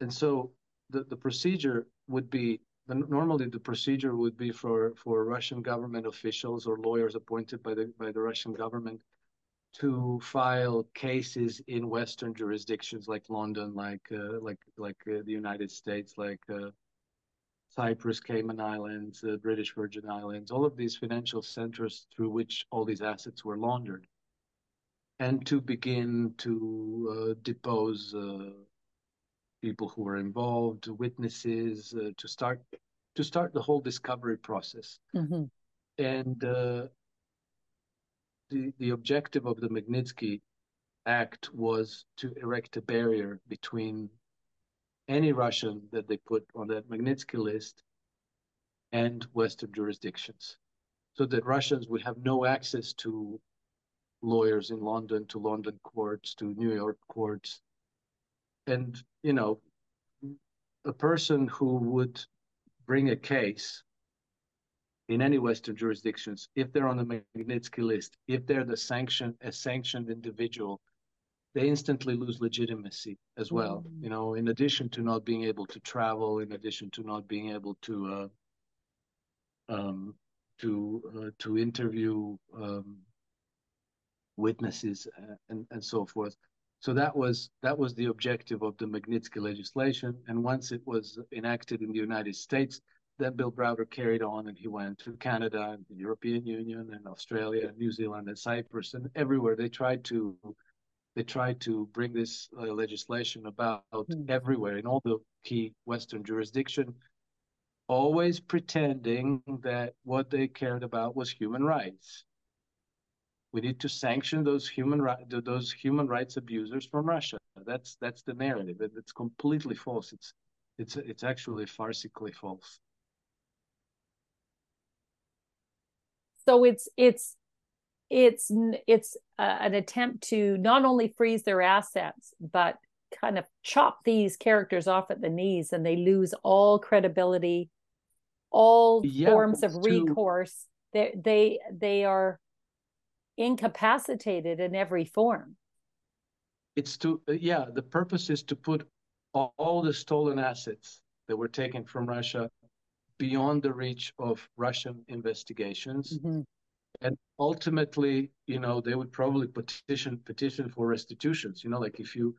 and so the the procedure would be normally the procedure would be for for Russian government officials or lawyers appointed by the by the Russian government to file cases in Western jurisdictions like London, like uh, like like uh, the United States, like uh, Cyprus, Cayman Islands, the British Virgin Islands, all of these financial centers through which all these assets were laundered, and to begin to uh, depose uh, people who were involved, witnesses, uh, to start to start the whole discovery process. Mm-hmm. And the, the objective of the Magnitsky Act was to erect a barrier between any Russian that they put on that Magnitsky list and Western jurisdictions, so that Russians would have no access to lawyers in London, to London courts, to New York courts. And, you know, a person who would bring a case in any Western jurisdictions, if they're on the Magnitsky list, if they're the sanctioned a sanctioned individual, they instantly lose legitimacy as well. Mm. You know, in addition to not being able to travel, in addition to not being able to uh, um, to uh, to interview um, witnesses uh, and and so forth. So that was that was the objective of the Magnitsky legislation. And once it was enacted in the United States, then Bill Browder carried on and he went to Canada and the European Union and Australia and New Zealand and Cyprus and everywhere they tried to they tried to bring this uh, legislation about mm. everywhere in all the key Western jurisdiction, always pretending that what they cared about was human rights. We need to sanction those human right those human rights abusers from Russia. That's that's the narrative. It's completely false. It's it's it's actually farcically false. so it's it's it's it's uh, an attempt to not only freeze their assets but kind of chop these characters off at the knees and they lose all credibility all yeah, forms of recourse they they they are incapacitated in every form. It's to yeah, the purpose is to put all, all the stolen assets that were taken from Russia beyond the reach of Russian investigations. Mm-hmm. And ultimately, you know, they would probably petition petition for restitutions. You know, like if you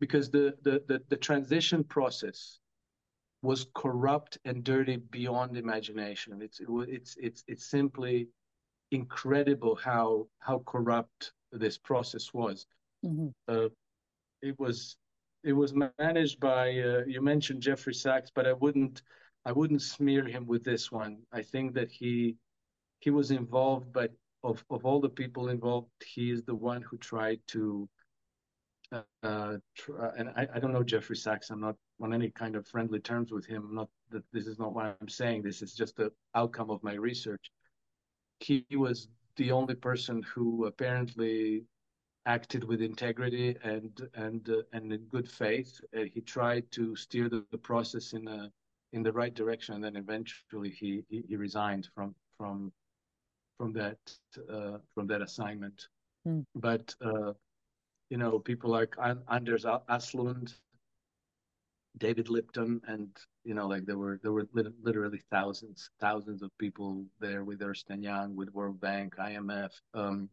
because the the the, the transition process was corrupt and dirty beyond imagination. It's it, it's it's it's simply incredible how how corrupt this process was. Mm-hmm. Uh, it was it was managed by uh, you mentioned Jeffrey Sachs, but I wouldn't I wouldn't smear him with this one. I think that he he was involved, but of of all the people involved, he is the one who tried to. Uh, try, and I, I don't know Jeffrey Sachs. I'm not on any kind of friendly terms with him. I'm not that this is not what I'm saying. This is just the outcome of my research. He was the only person who apparently acted with integrity and and uh, and in good faith. Uh, he tried to steer the, the, process in a in the right direction, and then eventually he he, he resigned from from from that uh, from that assignment. Mm. But uh, you know, people like Anders Aslund, David Lipton, and you know, like there were there were literally thousands thousands of people there with Ernst Young, with World Bank, IMF. Um,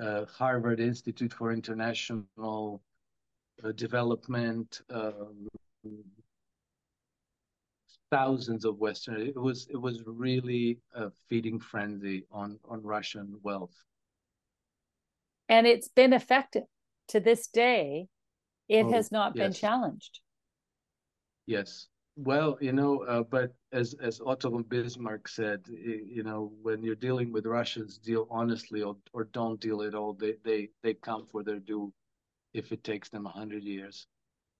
uh, Harvard Institute for International uh, Development, um, thousands of Western. It was it was really a feeding frenzy on on Russian wealth, and it's been effective to this day. It oh, has not yes. been challenged. Yes, well, you know, uh, but as as Otto von Bismarck said, you know, when you're dealing with Russians, deal honestly or, or don't deal at all. They they they come for their due, if it takes them a hundred years.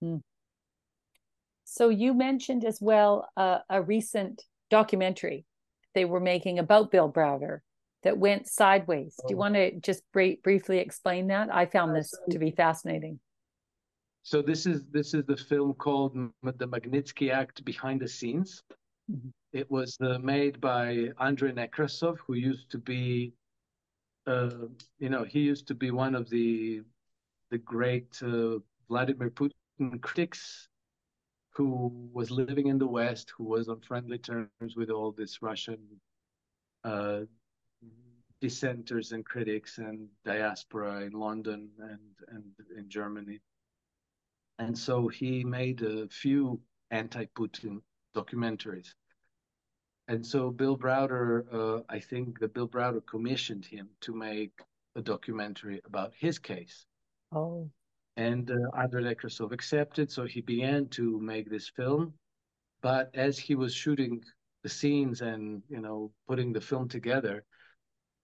Hmm. So you mentioned as well uh, a recent documentary they were making about Bill Browder that went sideways. Oh. Do you oh. want to just briefly explain that? I found this to be fascinating. So this is this is the film called The Magnitsky Act Behind the Scenes. Mm-hmm. It was uh, made by Andrei Nekrasov, who used to be, uh, you know, he used to be one of the the great uh, Vladimir Putin critics, who was living in the West, who was on friendly terms with all this Russian uh, dissenters and critics and diaspora in London and and in Germany. And so he made a few anti-Putin documentaries. And so Bill Browder, uh, I think that Bill Browder commissioned him to make a documentary about his case. Oh. And uh, Andrei Nekrasov accepted, so he began to make this film. But as he was shooting the scenes and you know putting the film together,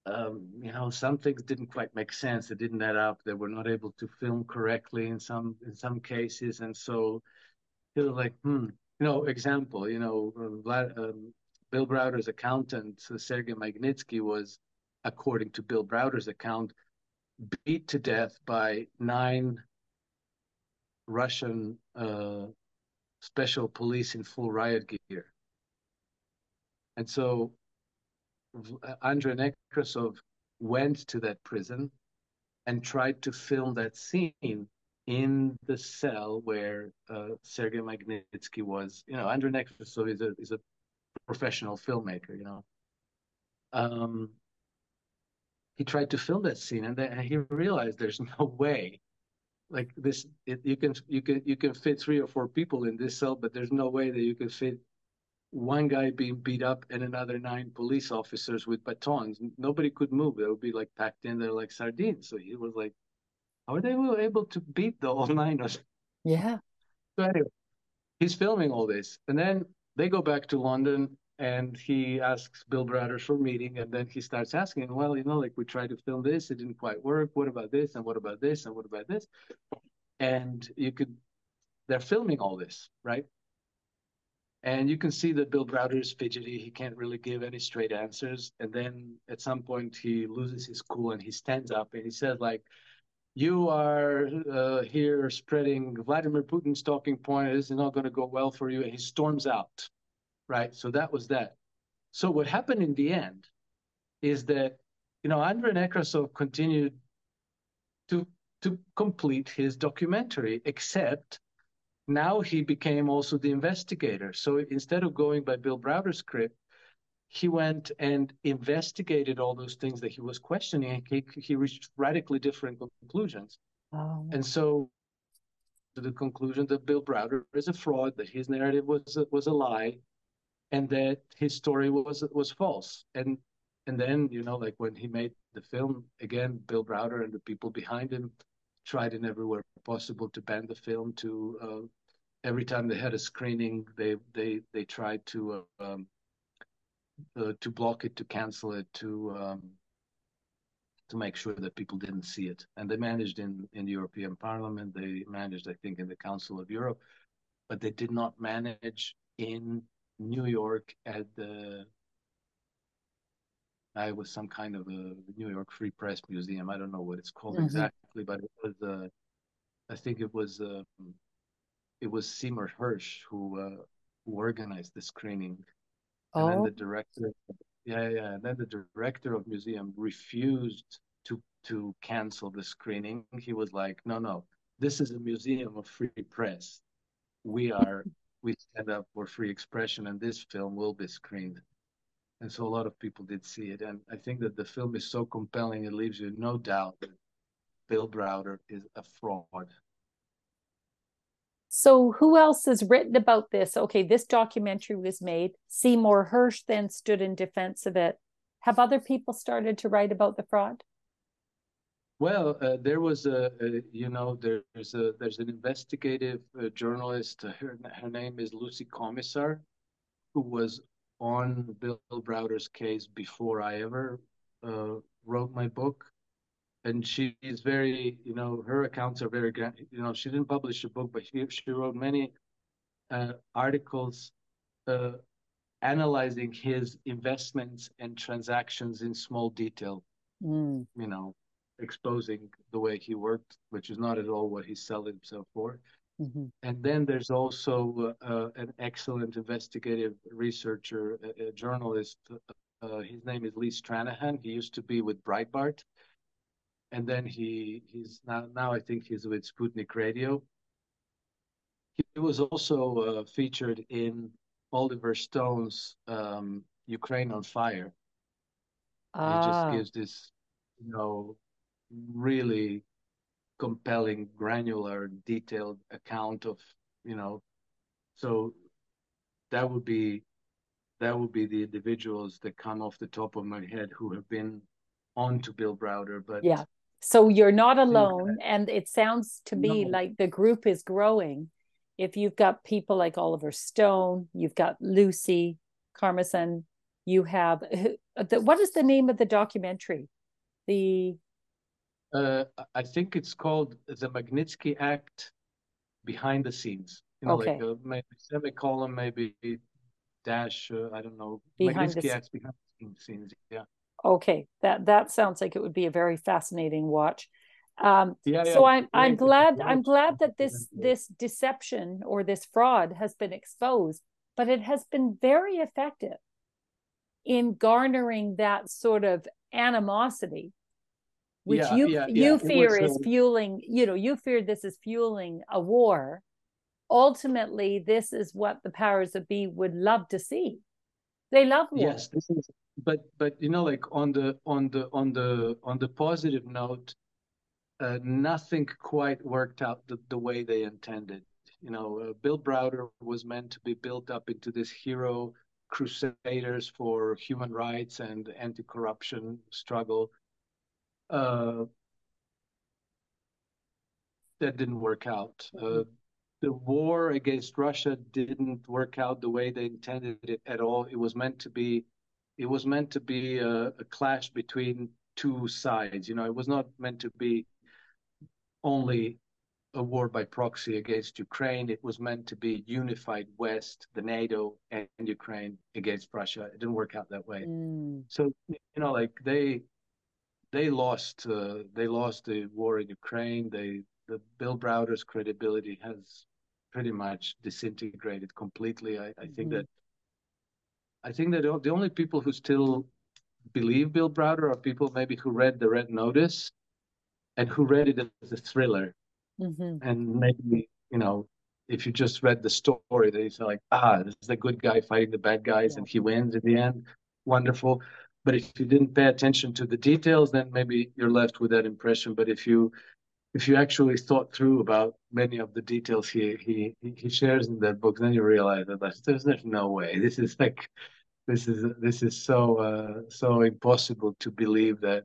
um, you know, some things didn't quite make sense. They didn't add up. They were not able to film correctly in some in some cases, and so it was like, hmm, you know, example, you know, Vlad, um, Bill Browder's accountant, Sergei Magnitsky, was, according to Bill Browder's account, beat to death by nine Russian uh, special police in full riot gear. And so Andrei Nekrasov went to that prison and tried to film that scene in the cell where uh, Sergei Magnitsky was. You know, Andrei Nekrasov is a is a professional filmmaker. You know, um, he tried to film that scene, and then he realized there's no way. Like this, it, you can you can you can fit three or four people in this cell, but there's no way that you can fit one guy being beat up and another nine police officers with batons. Nobody could move. They would be like packed in there like sardines. So he was like, how are they able to beat the all niners? Yeah. So anyway, he's filming all this. And then they go back to London and he asks Bill Browder for a meeting. And then he starts asking, well, you know, like we tried to film this, it didn't quite work. What about this? And what about this? And what about this? And you could, they're filming all this, right? And you can see that Bill Browder is fidgety. He can't really give any straight answers. And then at some point, he loses his cool and he stands up and he says, like, you are uh, here spreading Vladimir Putin's talking point. This is not going to go well for you. And he storms out, right? So that was that. So what happened in the end is that you know Andrei Nekrasov continued to to complete his documentary, except now he became also the investigator. So instead of going by Bill Browder's script, he went and investigated all those things that he was questioning. He, he reached radically different conclusions. Oh. And so to the conclusion that Bill Browder is a fraud, that his narrative was a, was a lie, and that his story was was false. And and then you know, like when he made the film again, Bill Browder and the people behind him tried in everywhere possible to ban the film. To uh, every time they had a screening, they they they tried to uh, um, uh, to block it, to cancel it, to um, to make sure that people didn't see it. And they managed in in the European Parliament. They managed, I think, in the Council of Europe, but they did not manage in New York at the. I was some kind of a New York Free Press Museum. I don't know what it's called mm-hmm. exactly, but it was. Uh, I think it was. Uh, it was Seymour Hersh who uh, who organized the screening and then the oh. director, yeah, yeah, and then the director of museum refused to to cancel the screening. He was like, no, no, this is a museum of free press. We are we stand up for free expression, and this film will be screened. And so a lot of people did see it, and I think that the film is so compelling it leaves you no doubt that Bill Browder is a fraud. So, who else has written about this? Okay, this documentary was made. Seymour Hersh then stood in defense of it. Have other people started to write about the fraud? Well, uh, there was a, a, you know, there's a there's an investigative uh, journalist. Uh, her her name is Lucy Komisar, who was on Bill Browder's case before I ever uh, wrote my book and she is very, you know, her accounts are very, you know, she didn't publish a book, but she, she wrote many uh, articles uh, analyzing his investments and transactions in small detail, mm. you know, exposing the way he worked, which is not at all what he sold himself for. Mm-hmm. And then there's also uh, uh an excellent investigative researcher, a, a journalist. Uh, his name is Lee Stranahan. He used to be with Breitbart and then he he's now now I think he's with Sputnik Radio. He was also uh, featured in Oliver Stone's um, Ukraine on Fire. Ah. He just ah. gives this, you know, really compelling, granular, detailed account of, you know, so that would be that would be the individuals that come off the top of my head who have been on to Bill Browder, but yeah, so you're not alone. And it sounds to me no. like the group is growing. If you've got people like Oliver Stone, you've got Lucy Carmison, you have what is the name of the documentary? The uh, I think it's called the Magnitsky Act behind the scenes. You know, okay. like uh, maybe semicolon, maybe dash. Uh, I don't know. Behind Magnitsky Act behind the scenes. Yeah okay that that sounds like it would be a very fascinating watch um, yeah, yeah. so i'm i'm glad i'm glad that this this deception or this fraud has been exposed but it has been very effective in garnering that sort of animosity which yeah, you yeah, you fear was, is fueling you know you fear this is fueling a war. Ultimately this is what the powers that be would love to see. They love war. Yes this is but but you know like on the on the on the on the positive note uh, nothing quite worked out the, the way they intended. You know uh, bill browder was meant to be built up into this hero crusaders for human rights and anti-corruption struggle uh, that didn't work out uh, the war against russia didn't work out the way they intended it at all it was meant to be it was meant to be a, a clash between two sides. You know, it was not meant to be only a war by proxy against Ukraine. It was meant to be unified West, the NATO, and Ukraine against Russia. It didn't work out that way. Mm. So you know, like they they lost uh, they lost the war in Ukraine. They the Bill Browder's credibility has pretty much disintegrated completely. I, I think mm-hmm. that I think that the only people who still believe Bill Browder are people maybe who read the Red Notice and who read it as a thriller. Mm-hmm. And maybe, you know, if you just read the story, they say like, ah, this is a good guy fighting the bad guys yeah. and he wins in the end. Wonderful. But if you didn't pay attention to the details, then maybe you're left with that impression. But if you if you actually thought through about many of the details he he he shares in that book, then you realize that there's, there's no way. This is like this is this is so uh, so impossible to believe that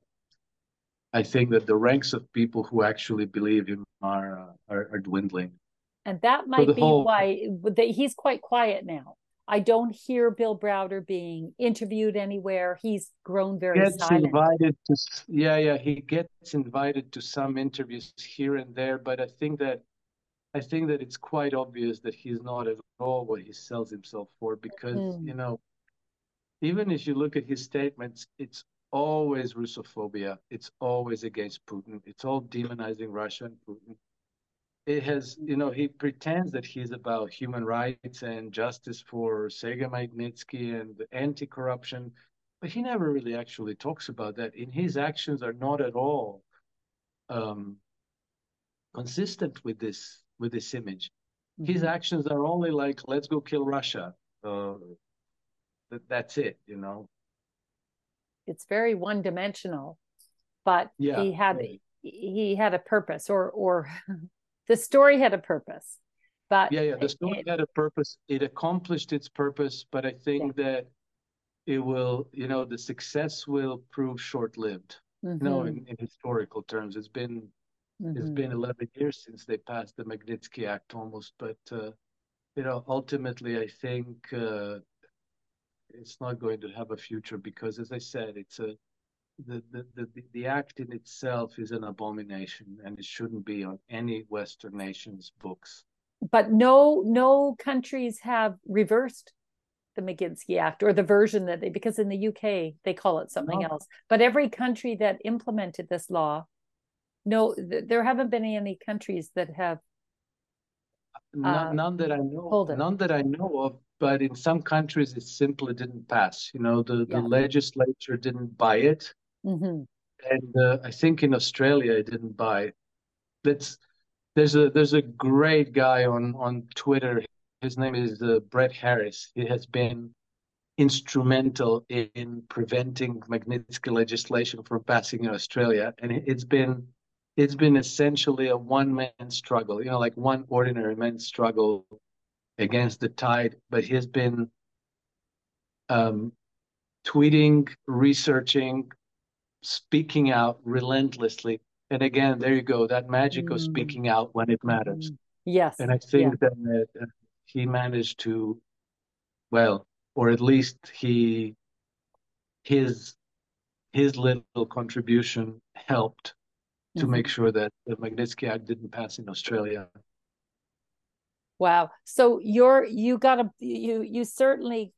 I think that the ranks of people who actually believe him are uh, are, are, dwindling. And that might be whole... why he's quite quiet now. I don't hear Bill Browder being interviewed anywhere. He's grown very gets silent. invited to yeah yeah he gets invited to some interviews here and there, but I think that I think that it's quite obvious that he's not at all what he sells himself for because mm. you know even if you look at his statements, it's always Russophobia. It's always against Putin. It's all demonizing Russia and Putin. It has, you know, he pretends that he's about human rights and justice for Sergei Magnitsky and anti-corruption, but he never really actually talks about that. And his actions are not at all um, consistent with this with this image. Mm-hmm. His actions are only like, "Let's go kill Russia." Uh, that that's it, you know. It's very one dimensional, but yeah, he had right. he had a purpose, or or the story had a purpose. But yeah, yeah, the story it, had a purpose. It accomplished its purpose, but I think yeah. that it will, you know, the success will prove short lived. Mm-hmm. You know, in, in historical terms, it's been Mm-hmm. It's been 11 years since they passed the Magnitsky Act almost, but uh, you know, ultimately, I think uh, it's not going to have a future because, as I said, it's a the, the, the, the act in itself is an abomination and it shouldn't be on any Western nation's books. But no no countries have reversed the Magnitsky Act or the version that they because in the UK they call it something no. else. But every country that implemented this law, no, th- there haven't been any countries that have. None, none that I know. None that I know of but in some countries it simply didn't pass. You know, the, yeah. the legislature didn't buy it, mm-hmm. and uh, I think in Australia it didn't buy. That's there's a there's a great guy on on Twitter. His name is uh, Brett Harris. He has been instrumental in preventing Magnitsky legislation from passing in Australia, and it's been it's been essentially a one man struggle. You know, like one ordinary man struggle against the tide, but he's been um, tweeting, researching, speaking out relentlessly. And again, there you go, that magic mm. of speaking out when it matters. Yes. And I think yeah. that uh, he managed to, well, or at least he, his, his little contribution helped to mm-hmm. make sure that the Magnitsky Act didn't pass in Australia. Wow. So you're you got a you you certainly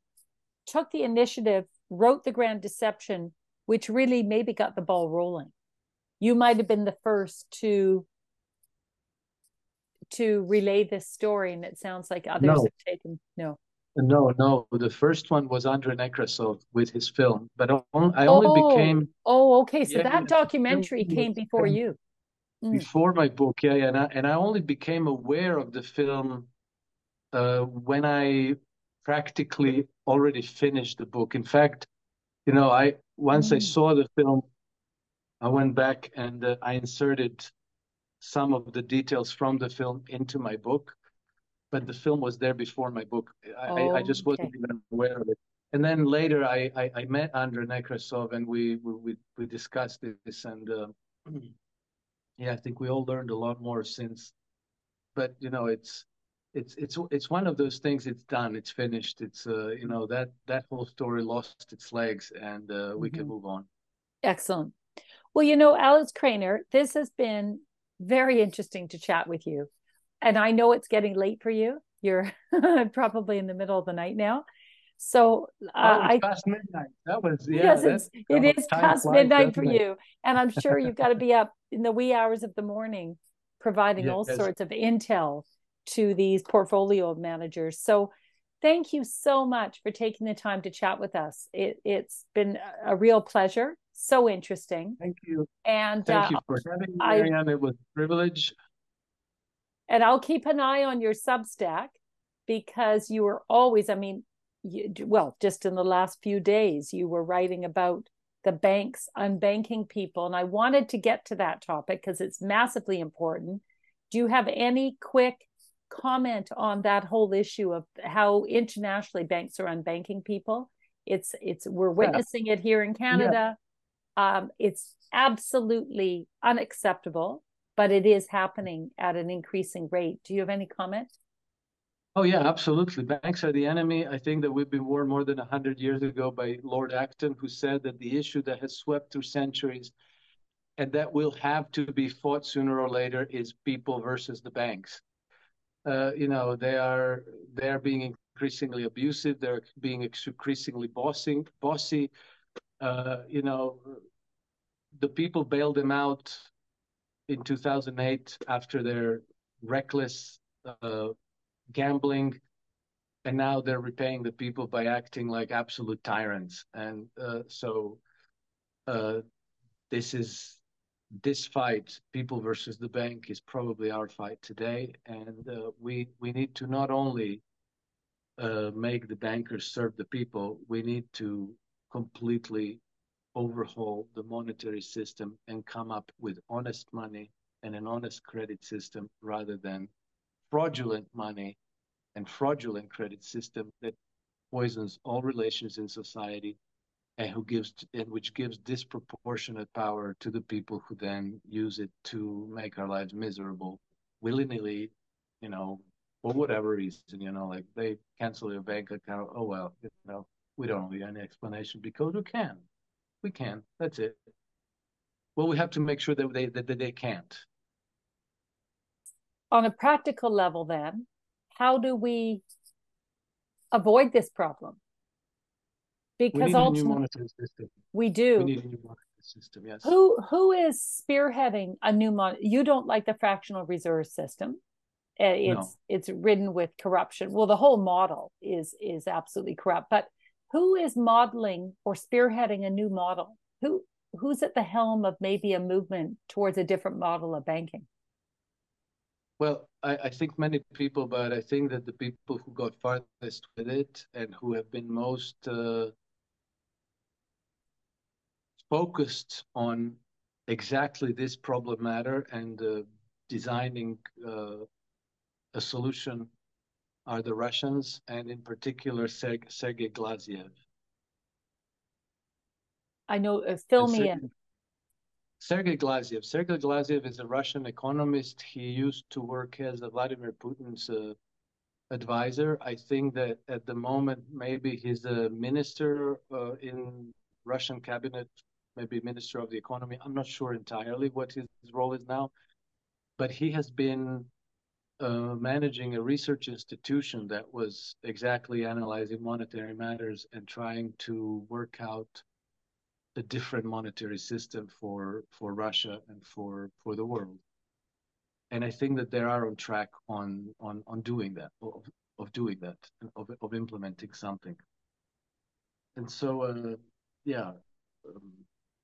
took the initiative, wrote the Grand Deception, which really maybe got the ball rolling. You might have been the first to to relay this story, and it sounds like others no. have taken no. No, no. The first one was Andrei Nekrasov with his film, but I only oh, became. Oh, okay. So yeah, that documentary came before you. Mm. Before my book, yeah, yeah, and I, and I only became aware of the film uh, when I practically already finished the book. In fact, you know, I once mm. I saw the film, I went back and uh, I inserted some of the details from the film into my book, but the film was there before my book. I, oh, I, I just wasn't okay. even aware of it. And then later, I, I, I met Andrei Nekrasov and we we we discussed this, and uh, yeah, I think we all learned a lot more since. But you know, it's it's it's it's one of those things. It's done. It's finished. It's uh, you know that that whole story lost its legs, and uh, we mm-hmm. can move on. Excellent. Well, you know, Alex Krainer, this has been very interesting to chat with you, and I know it's getting late for you. You're probably in the middle of the night now. So uh, oh, I past midnight. That was yeah. Yes, it's, it is past midnight for you, and I'm sure you've got to be up in the wee hours of the morning, providing yes. all sorts of intel to these portfolio managers. So thank you so much for taking the time to chat with us. It, has been a real pleasure. So interesting. Thank you. And thank uh, you for having me, Maryann. it was a privilege. And I'll keep an eye on your Substack because you were always, I mean, you, well, just in the last few days, you were writing about the banks unbanking people. And I wanted to get to that topic because it's massively important. Do you have any quick comment on that whole issue of how internationally banks are unbanking people? It's it's we're witnessing yeah. it here in Canada. Yeah. Um, it's absolutely unacceptable, but it is happening at an increasing rate. Do you have any comment? Oh yeah, absolutely. Banks are the enemy. I think that we've been warned more than hundred years ago by Lord Acton, who said that the issue that has swept through centuries and that will have to be fought sooner or later is people versus the banks. Uh, you know, they are they are being increasingly abusive. They're being increasingly bossing, bossy. Uh, you know, the people bailed them out in 2008 after their reckless uh, gambling, and now they're repaying the people by acting like absolute tyrants. And uh, so uh, this is this fight, people versus the bank, is probably our fight today. And uh, we we need to not only uh, make the bankers serve the people, we need to completely overhaul the monetary system and come up with honest money and an honest credit system rather than fraudulent money and fraudulent credit system that poisons all relations in society and who gives and which gives disproportionate power to the people who then use it to make our lives miserable willy-nilly you know for whatever reason you know like they cancel your bank account. Oh well you know we don't need any explanation because we can. We can. That's it. Well we have to make sure that they that, that they can't. On a practical level then how do we avoid this problem because we need ultimately we do. We need a new monetary system yes. Who who is spearheading a new mon you don't like the fractional reserve system. Uh, it's no. it's ridden with corruption. Well the whole model is is absolutely corrupt but who is modeling or spearheading a new model? Who who's at the helm of maybe a movement towards a different model of banking? Well, I, I, think many people, but I think that the people who got farthest with it and who have been most uh, focused on exactly this problem matter and uh, designing uh, a solution are the Russians and in particular Sergei Glaziev. I know, uh, fill me in. Sergei Glaziev. Sergei Glaziev is a Russian economist. He used to work as Vladimir Putin's uh, advisor. I think that at the moment, maybe he's a minister uh, in Russian cabinet, maybe minister of the economy. I'm not sure entirely what his role is now, but he has been uh, managing a research institution that was exactly analyzing monetary matters and trying to work out a different monetary system for for Russia and for for the world. And I think that they are on track on on on doing that of, of doing that of of implementing something. And so, uh, yeah. Um,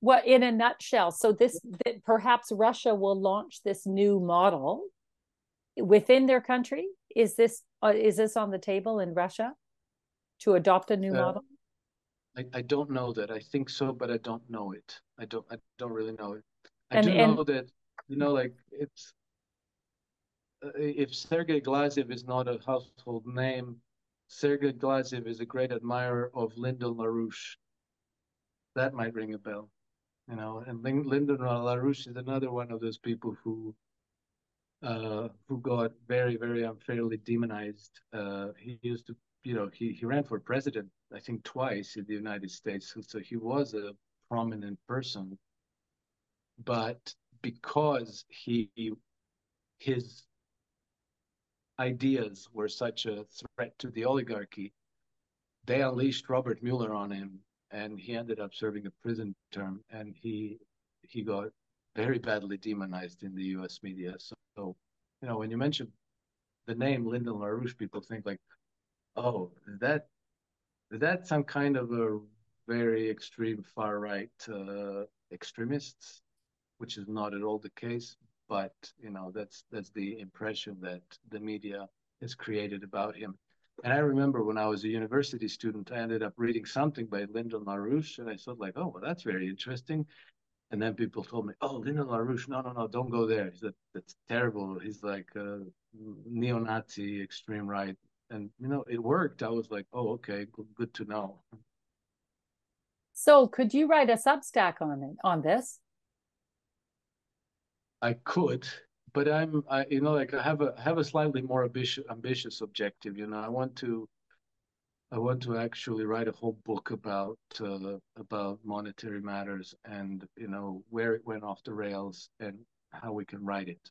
well, in a nutshell, so this that perhaps Russia will launch this new model within their country. Is this uh, is this on the table in Russia to adopt a new uh, model? I, I don't know that. I think so, but I don't know it. I don't I don't really know it. I and, do and... know that you know like it's uh, if Sergei Glaziev is not a household name, Sergei Glaziev is a great admirer of Lyndon LaRouche. That might ring a bell, you know. And Lyndon LaRouche is another one of those people who uh, who got very, very unfairly demonized. Uh, he used to you know, he, he ran for president, I think, twice in the United States. So, so he was a prominent person. But because he his ideas were such a threat to the oligarchy, they unleashed Robert Mueller on him, and he ended up serving a prison term. And he he got very badly demonized in the U.S. media. So, so you know, when you mention the name Lyndon LaRouche, people think like, oh, that that some kind of a very extreme far right uh, extremists, which is not at all the case. But you know, that's that's the impression that the media has created about him. And I remember when I was a university student, I ended up reading something by Lyndon LaRouche, and I thought like, oh, well, that's very interesting. And then people told me, oh, Lyndon LaRouche, no, no, no, don't go there. He said, that's terrible. He's like a neo-Nazi, extreme right. And, you know, it worked. I was like, oh, okay, good to know. So could you write a Substack on it, on this? I could, but I'm, I, you know, like I have a have a slightly more ambitious ambitious objective. You know, I want to, I want to actually write a whole book about uh, about monetary matters and you know where it went off the rails and how we can write it.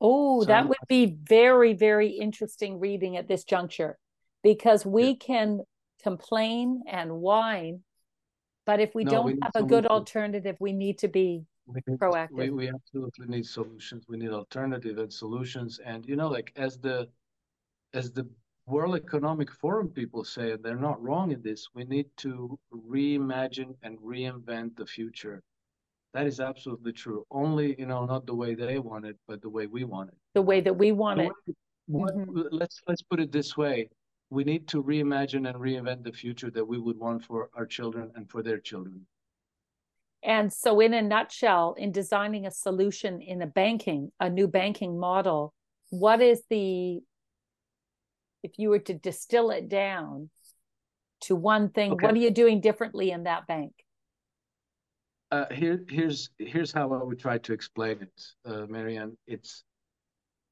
Oh, so that I'm, would be very very interesting reading at this juncture, because we yeah. can complain and whine, but if we no, don't we have a good alternative, we need to be we proactive. We, we absolutely need solutions. We need alternative and solutions. And you know, like as the as the World Economic Forum people say, and they're not wrong in this, we need to reimagine and reinvent the future. That is absolutely true. Only, you know, not the way they want it, but the way we want it. The way that we want it. What, mm-hmm. Let's let's put it this way: we need to reimagine and reinvent the future that we would want for our children and for their children. And so, in a nutshell, in designing a solution in a banking, a new banking model, what is the, if you were to distill it down to one thing, okay. what are you doing differently in that bank? Uh, here, here's here's how I would try to explain it, uh, Maryann. It's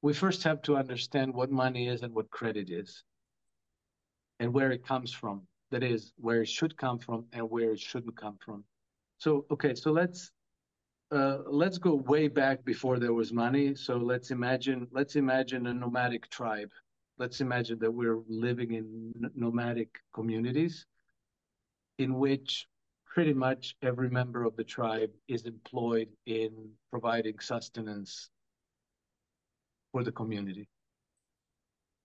we first have to understand what money is and what credit is, and where it comes from. That is, where it should come from and where it shouldn't come from. So okay, so let's uh, let's go way back before there was money. So let's imagine let's imagine a nomadic tribe. Let's imagine that we're living in nomadic communities in which pretty much every member of the tribe is employed in providing sustenance for the community.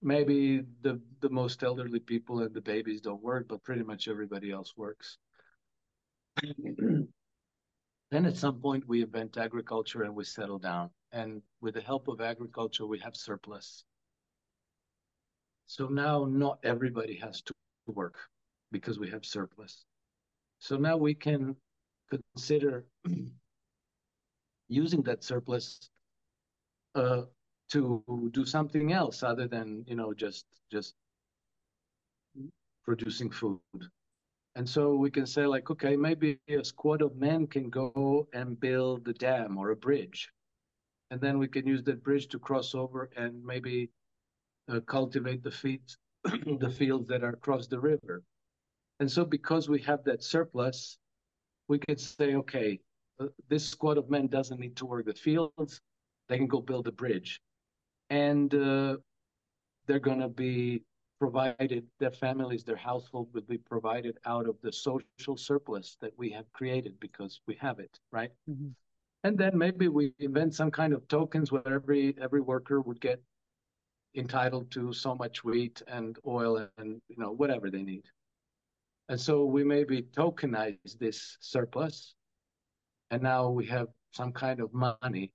Maybe the the most elderly people and the babies don't work, but pretty much everybody else works. then at some point we invent agriculture and we settle down. And with the help of agriculture, we have surplus. So now not everybody has to work because we have surplus. So now we can consider using that surplus uh, to do something else other than you know just just producing food. And so we can say, like, okay, maybe a squad of men can go and build a dam or a bridge. And then we can use that bridge to cross over and maybe uh, cultivate the, feet, the fields that are across the river. And so, because we have that surplus, we could say, okay, uh, this squad of men doesn't need to work the fields, they can go build a bridge. And uh, they're going to be provided, their families, their household would be provided out of the social surplus that we have created because we have it, right? Mm-hmm. And then maybe we invent some kind of tokens where every every worker would get entitled to so much wheat and oil and you know whatever they need. And so we maybe tokenize this surplus, and now we have some kind of money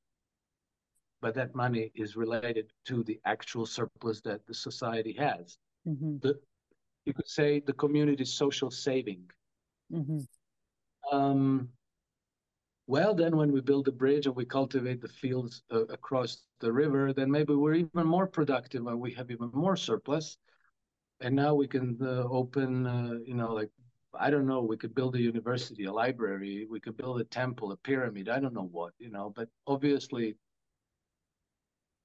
but that money is related to the actual surplus that the society has. Mm-hmm. The, you could say the community social saving. Mm-hmm. Um, well, then when we build the bridge and we cultivate the fields uh, across the river, then maybe we're even more productive and we have even more surplus. And now we can uh, open, uh, you know, like, I don't know, we could build a university, a library, we could build a temple, a pyramid, I don't know what, you know, but obviously,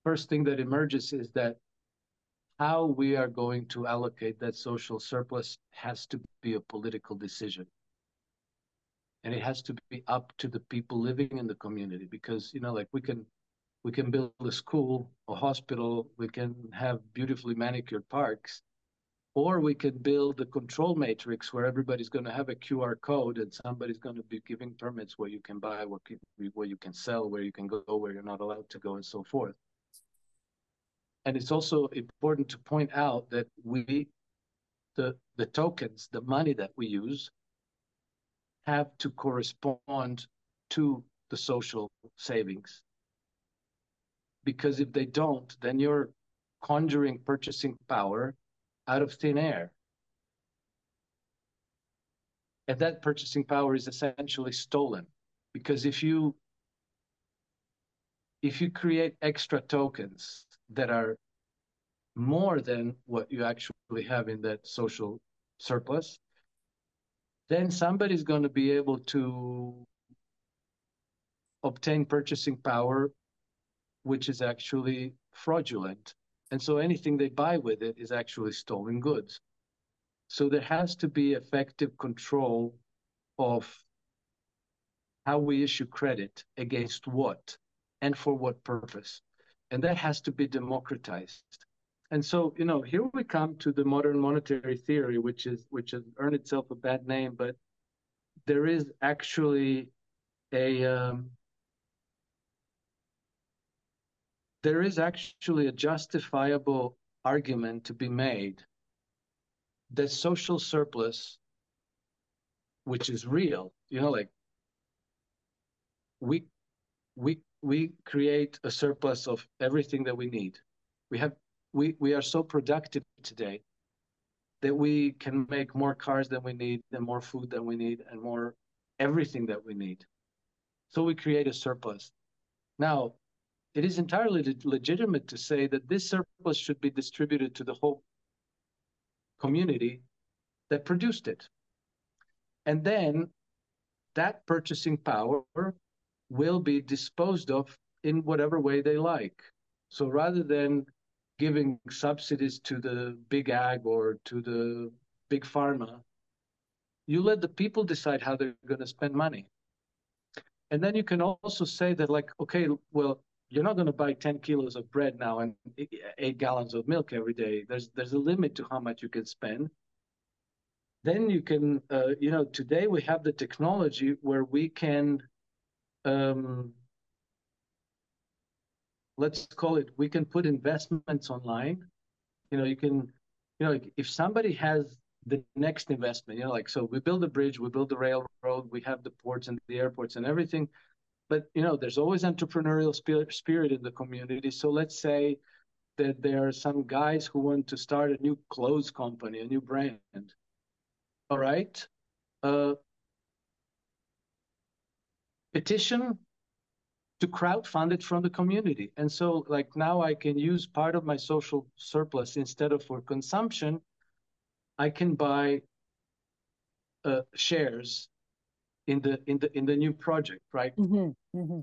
first thing that emerges is that how we are going to allocate that social surplus has to be a political decision. And it has to be up to the people living in the community because, you know, like we can we can build a school, a hospital, we can have beautifully manicured parks, or we can build a control matrix where everybody's going to have a QR code and somebody's going to be giving permits where you can buy, where, where you can sell, where you can go, where you're not allowed to go, and so forth. And it's also important to point out that we the the tokens, the money that we use, have to correspond to the social savings. Because if they don't, then you're conjuring purchasing power out of thin air. And that purchasing power is essentially stolen. Because if you if you create extra tokens that are more than what you actually have in that social surplus, then somebody's going to be able to obtain purchasing power, which is actually fraudulent. And so anything they buy with it is actually stolen goods. So there has to be effective control of how we issue credit against what and for what purpose. And that has to be democratized. And so, you know, here we come to the modern monetary theory, which is which has earned itself a bad name, but there is actually a um, there is actually a justifiable argument to be made that social surplus, which is real, you know, like we we we create a surplus of everything that we need. We have we we are so productive today that we can make more cars than we need and more food than we need and more everything that we need. So we create a surplus. Now, it is entirely legitimate to say that this surplus should be distributed to the whole community that produced it. And then that purchasing power will be disposed of in whatever way they like. So rather than giving subsidies to the big ag or to the big pharma, you let the people decide how they're going to spend money. And then you can also say that, like, okay, well, you're not going to buy 10 kilos of bread now and eight gallons of milk every day. There's there's a limit to how much you can spend. Then you can, uh, you know, today we have the technology where we can, um, let's call it, we can put investments online. You know, you can, you know, if somebody has the next investment, you know, like so we build a bridge, we build the railroad, we have the ports and the airports and everything. But you know there's always entrepreneurial spirit, in the community. So let's say that there are some guys who want to start a new clothes company a new brand. All right? Uh, petition to crowdfund it from the community and so like now i can use part of my social surplus instead of for consumption i can buy uh, shares in the in the in the new project, right? Mm-hmm. Mm-hmm.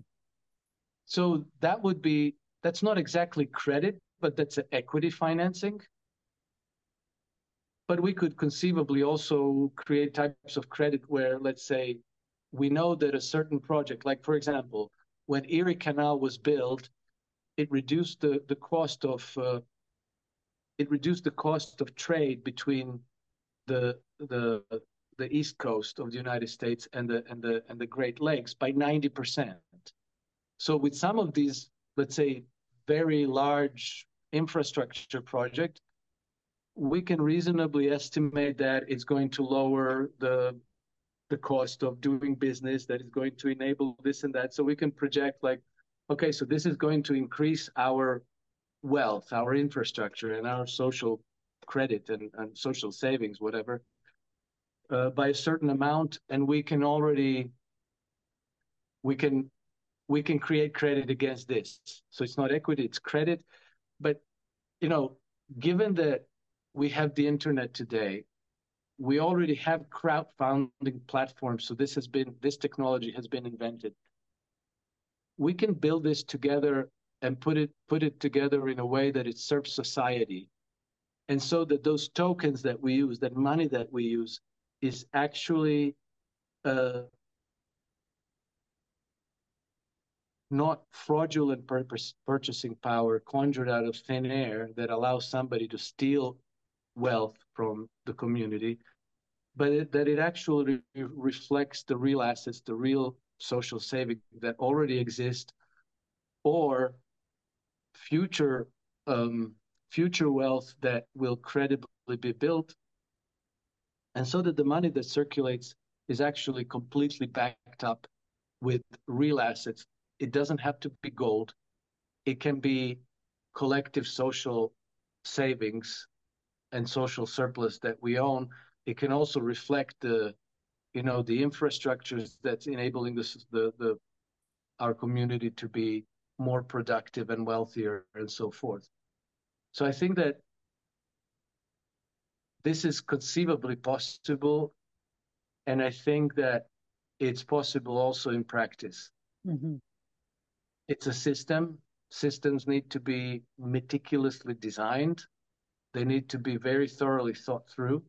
So that would be that's not exactly credit, but that's equity financing. But we could conceivably also create types of credit where, let's say, we know that a certain project, like for example, when Erie Canal was built, it reduced the, the cost of uh, it reduced the cost of trade between the the the east coast of the United States and the and the and the Great Lakes by 90%. So with some of these, let's say, very large infrastructure project, we can reasonably estimate that it's going to lower the the cost of doing business, that is going to enable this and that. So we can project like, okay, so this is going to increase our wealth, our infrastructure, and our social credit and, and social savings, whatever uh, by a certain amount, and we can already we can we can create credit against this. So it's not equity, it's credit. But you know, given that we have the internet today, we already have crowdfunding platforms. So this has been this technology has been invented. We can build this together and put it put it together in a way that it serves society. And so that those tokens that we use, that money that we use, is actually uh, not fraudulent purpose, purchasing power conjured out of thin air that allows somebody to steal wealth from the community, but it, that it actually re reflects the real assets, the real social saving that already exist, or future um, future wealth that will credibly be built and so that the money that circulates is actually completely backed up with real assets. It doesn't have to be gold. It can be collective social savings and social surplus that we own. It can also reflect the, you know, the infrastructures that's enabling this, the the our community to be more productive and wealthier and so forth. So I think that this is conceivably possible. And I think that it's possible also in practice. Mm-hmm. It's a system. Systems need to be meticulously designed. They need to be very thoroughly thought through.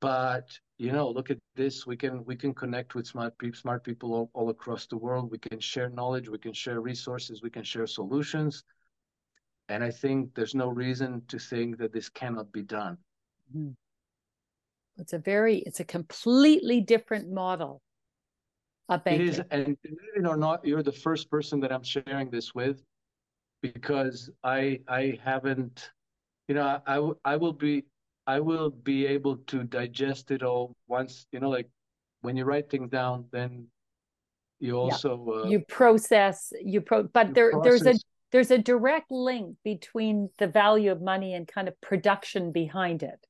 But you know, look at this. We can we can connect with smart people, smart people all, all across the world. We can share knowledge. We can share resources. We can share solutions. And I think there's no reason to think that this cannot be done. Mm-hmm. It's a very, it's a completely different model of banking. It is, and believe it or not, you're the first person that I'm sharing this with, because I I haven't, you know, I I will be I will be able to digest it all once, you know, like when you write things down, then you also yeah. uh, you process you pro but you there process. there's a there's a direct link between the value of money and kind of production behind it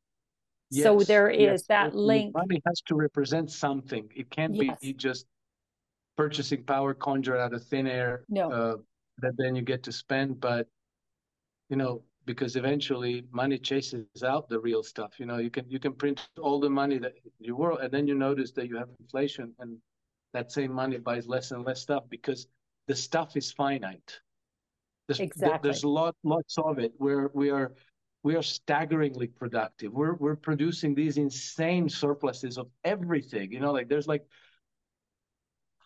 Yes, so there is yes. that link. Money has to represent something. It can't yes. be just purchasing power conjured out of thin air no. uh, that then you get to spend. But you know, because eventually money chases out the real stuff. You know, you can you can print all the money that you were, and then you notice that you have inflation, and that same money buys less and less stuff because the stuff is finite. There's, exactly. There's lot, lots of it where we are we are staggeringly productive. We're we're producing these insane surpluses of everything. You know, like there's like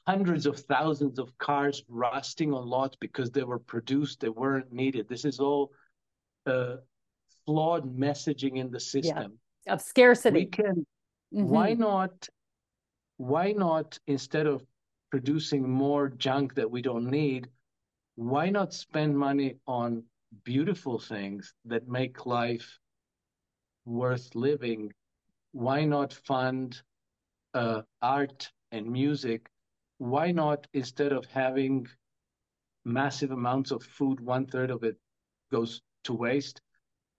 hundreds of thousands of cars rusting on lots because they were produced, they weren't needed. This is all uh, flawed messaging in the system yeah. of scarcity. We can. Mm-hmm. Why not? Why not instead of producing more junk that we don't need? Why not spend money on beautiful things that make life worth living, why not fund uh, art and music? Why not, instead of having massive amounts of food, one third of it goes to waste,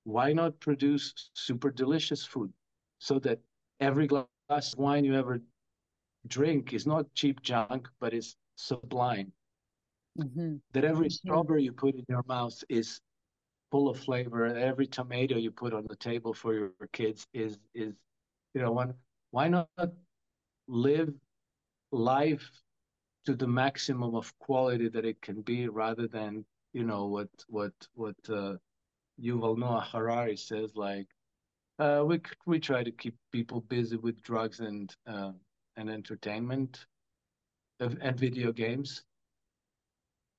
why not produce super delicious food so that every glass of wine you ever drink is not cheap junk, but is sublime? Mm-hmm. That every mm-hmm. strawberry you put in your mouth is full of flavor. Every tomato you put on the table for your kids is is you know one why not live life to the maximum of quality that it can be rather than you know what what what uh, Yuval Noah Harari says like uh, we we try to keep people busy with drugs and uh, and entertainment and video games.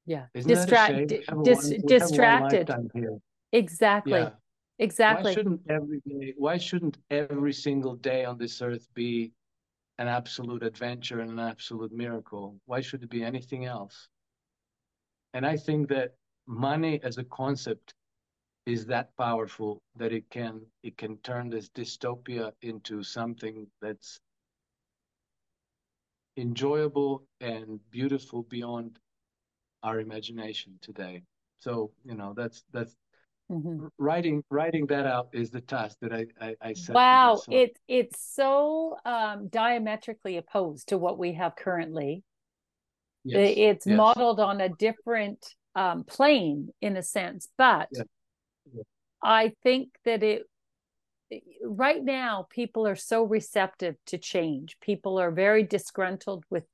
Yeah. Distract dis- one, distracted. exactly. Yeah. exactly. why shouldn't every day why shouldn't every single day on this earth be an absolute adventure and an absolute miracle? Why should it be anything else? And i think that money as a concept is that powerful that it can it can turn this dystopia into something that's enjoyable and beautiful beyond our imagination today. So you know that's that's mm-hmm. writing writing that out is the task that I I, I set. Wow, it it's so um, diametrically opposed to what we have currently. Yes. It's yes. modeled on a different um, plane in a sense, but yeah. Yeah. I think that it right now people are so receptive to change. People are very disgruntled with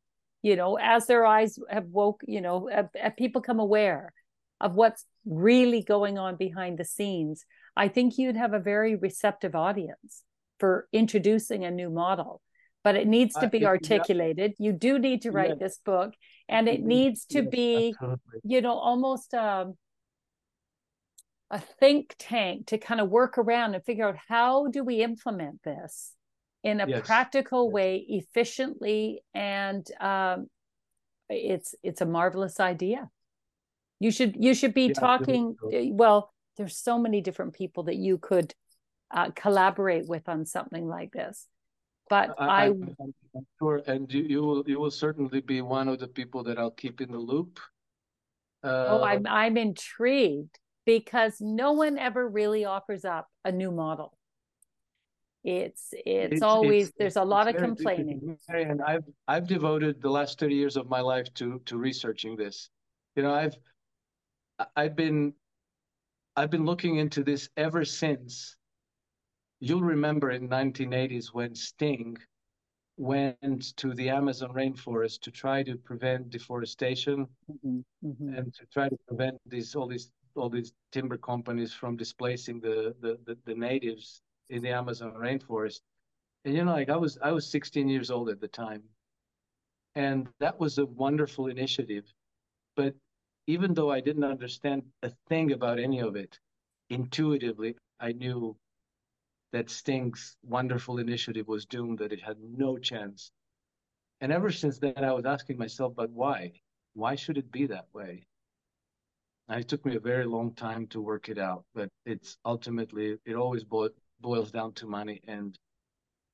you know as their eyes have woke you know have, have people come aware of what's really going on behind the scenes i think you'd have a very receptive audience for introducing a new model but it needs to be uh, articulated yeah. you do need to write yeah. this book and it needs to be absolutely. you know almost um, a think tank to kind of work around and figure out how do we implement this in a yes. practical yes. way efficiently and um, it's it's a marvelous idea you should you should be yeah, talking eh, well there's so many different people that you could uh, collaborate with on something like this. But I, I, am sure, and you, you will you will certainly be one of the people that I'll keep in the loop. Uh, oh, I'm I'm intrigued because no one ever really offers up a new model. It's it's, it's always it's, there's a lot of complaining. And I've I've devoted the last 30 years of my life to to researching this. You know, I've I've been I've been looking into this ever since. You'll remember in 1980s when Sting went to the Amazon rainforest to try to prevent deforestation mm-hmm, mm-hmm. and to try to prevent these all these all these timber companies from displacing the, the, the, the natives in the Amazon rainforest. And you know, like I was I was 16 years old at the time. And that was a wonderful initiative. But even though I didn't understand a thing about any of it, intuitively I knew that Sting's wonderful initiative was doomed, that it had no chance. And ever since then, I was asking myself, but why? Why should it be that way? And it took me a very long time to work it out, but it's ultimately, it always boils boils down to money. And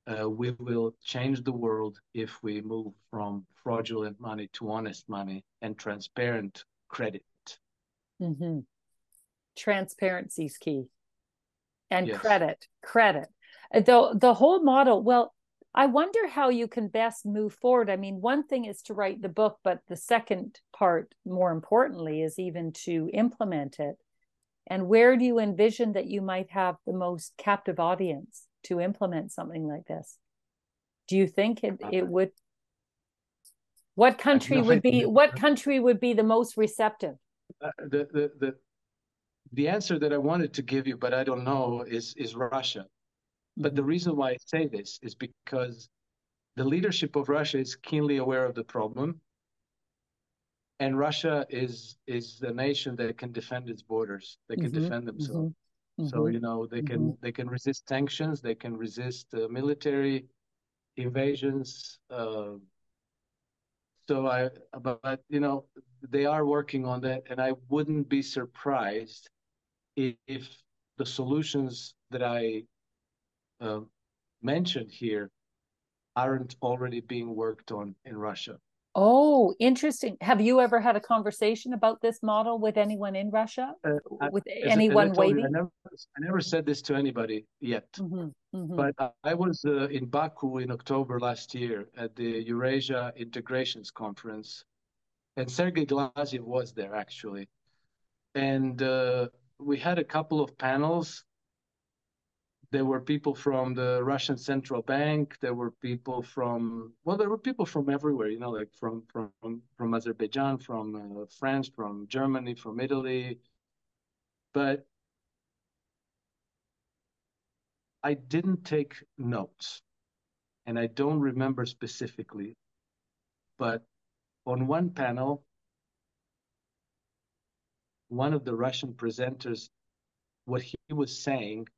uh, we will change the world if we move from fraudulent money to honest money and transparent credit. Mm-hmm. Transparency is key. And yes. credit, credit. The, the whole model, well, I wonder how you can best move forward. I mean, one thing is to write the book, but the second part, more importantly, is even to implement it. And where do you envision that you might have the most captive audience to implement something like this? Do you think it, it uh, would? What country would be what country would be the most receptive? Uh, the, the the the answer that I wanted to give you, but I don't know, is is Russia. But the reason why I say this is because the leadership of Russia is keenly aware of the problem and Russia is is the nation that can defend its borders. They can mm-hmm, defend themselves. Mm-hmm, so you know they can mm-hmm. they can resist sanctions. They can resist uh, military invasions. Uh, so I, but you know, they are working on that, and I wouldn't be surprised if, if the solutions that I uh, mentioned here aren't already being worked on in Russia. Oh, interesting. Have you ever had a conversation about this model with anyone in Russia? Uh, with anyone waiting? I never, I never said this to anybody yet. Mm-hmm, mm-hmm. But I was uh, in Baku in October last year at the Eurasia Integrations Conference, and Sergei Glaziev was there actually. And uh, we had a couple of panels there were people from the Russian central bank. There were people from well, there were people from everywhere. You know, like from from from Azerbaijan, from uh, France, from Germany, from Italy. But I didn't take notes, and I don't remember specifically. But on one panel, one of the Russian presenters, what he was saying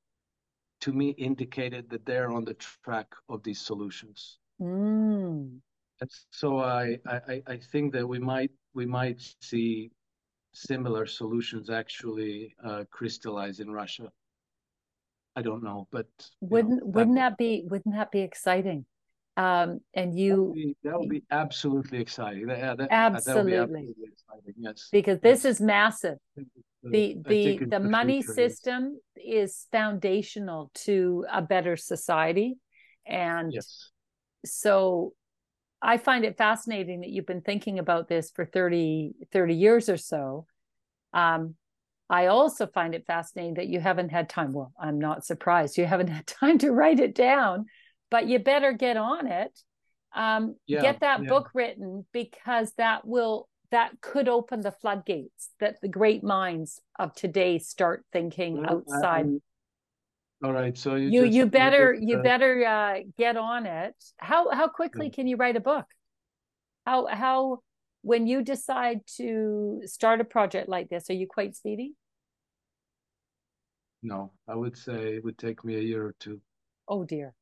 to me indicated that they're on the track of these solutions. Mm. And so I, I, I think that we might we might see similar solutions actually uh, crystallize in Russia. I don't know, but wouldn't know, wouldn't that, that be wouldn't that be exciting? Um, and you that would, be, be absolutely exciting. That, that, absolutely. That absolutely exciting. Yes, because this yes. is massive the the the money system is foundational to a better society and yes. so i find it fascinating that you've been thinking about this for 30 30 years or so um, i also find it fascinating that you haven't had time well i'm not surprised you haven't had time to write it down but you better get on it. Um, yeah, get that yeah. book written because that will that could open the floodgates that the great minds of today start thinking well, outside. all right so you you, just, you better you, just, uh, you better uh, get on it. How how quickly yeah. can you write a book? How how when you decide to start a project like this are you quite speedy? No i would say it would take me a year or two. Oh dear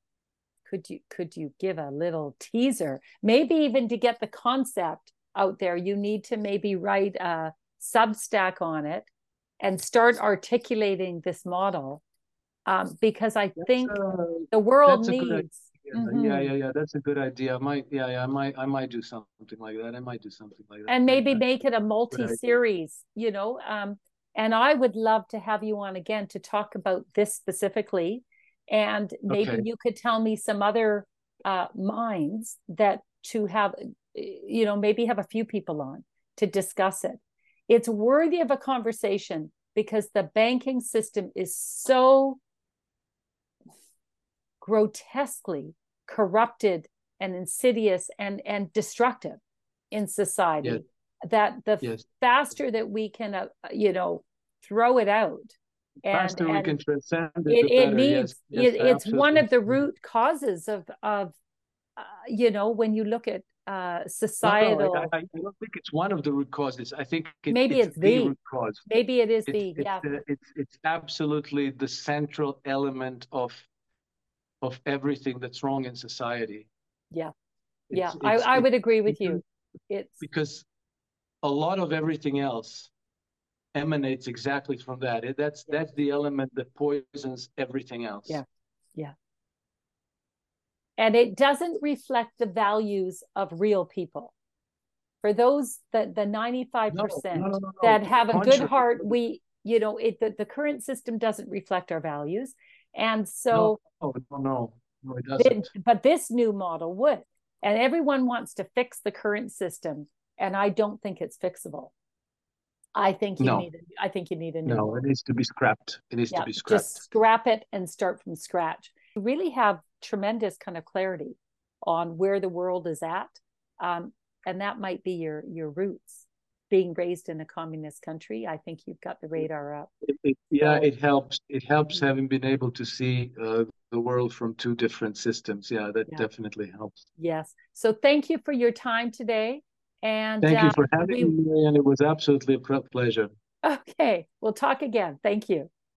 could you could you give a little teaser maybe even to get the concept out there, you need to maybe write a Substack on it and start articulating this model um, because I think the world needs. Mm-hmm. Yeah, yeah, yeah. That's a good idea. I might, yeah, yeah. I might, I might do something like that. I might do something like that. And maybe make it a multi-series. You know, um, and I would love to have you on again to talk about this specifically, and maybe okay. you could tell me some other uh, minds that to have, you know, maybe have a few people on to discuss it. It's worthy of a conversation because the banking system is so grotesquely corrupted and insidious and and destructive in society yes. that the yes. faster that we can uh, you know throw it out faster and we can transcend it, it, it needs yes, it, it's one of the root causes of of uh, you know when you look at uh, societal. No, no, I, I, don't think it's one of the root causes. I think it, maybe it's, it's the, the, root cause. Maybe it is it's, the it's, yeah. Uh, it's it's absolutely the central element of of everything that's wrong in society. Yeah, yeah, I, I would agree with you. It's because a lot of everything else emanates exactly from that. It, that's yeah. that's the element that poisons everything else. Yeah, yeah. And it doesn't reflect the values of real people. For those that the ninety five percent that have a good heart, we you know it the, the current system doesn't reflect our values and so, no, no, no, no it doesn't. It, but this new model would. And everyone wants to fix the current system. And I don't think it's fixable. I think you no. need. A, I think you need a new. No, it needs to be scrapped. It needs yeah, to be scrapped. Just scrap it and start from scratch. You really have tremendous kind of clarity on where the world is at, um, and that might be your your roots being raised in a communist country, I think you've got the radar up. It, it, yeah, so, it helps. It helps having been able to see uh, the world from two different systems. Yeah, that yeah. definitely helps. Yes. So thank you for your time today. And thank you uh, for having we... me, and it was absolutely a pleasure. Okay, we'll talk again. Thank you.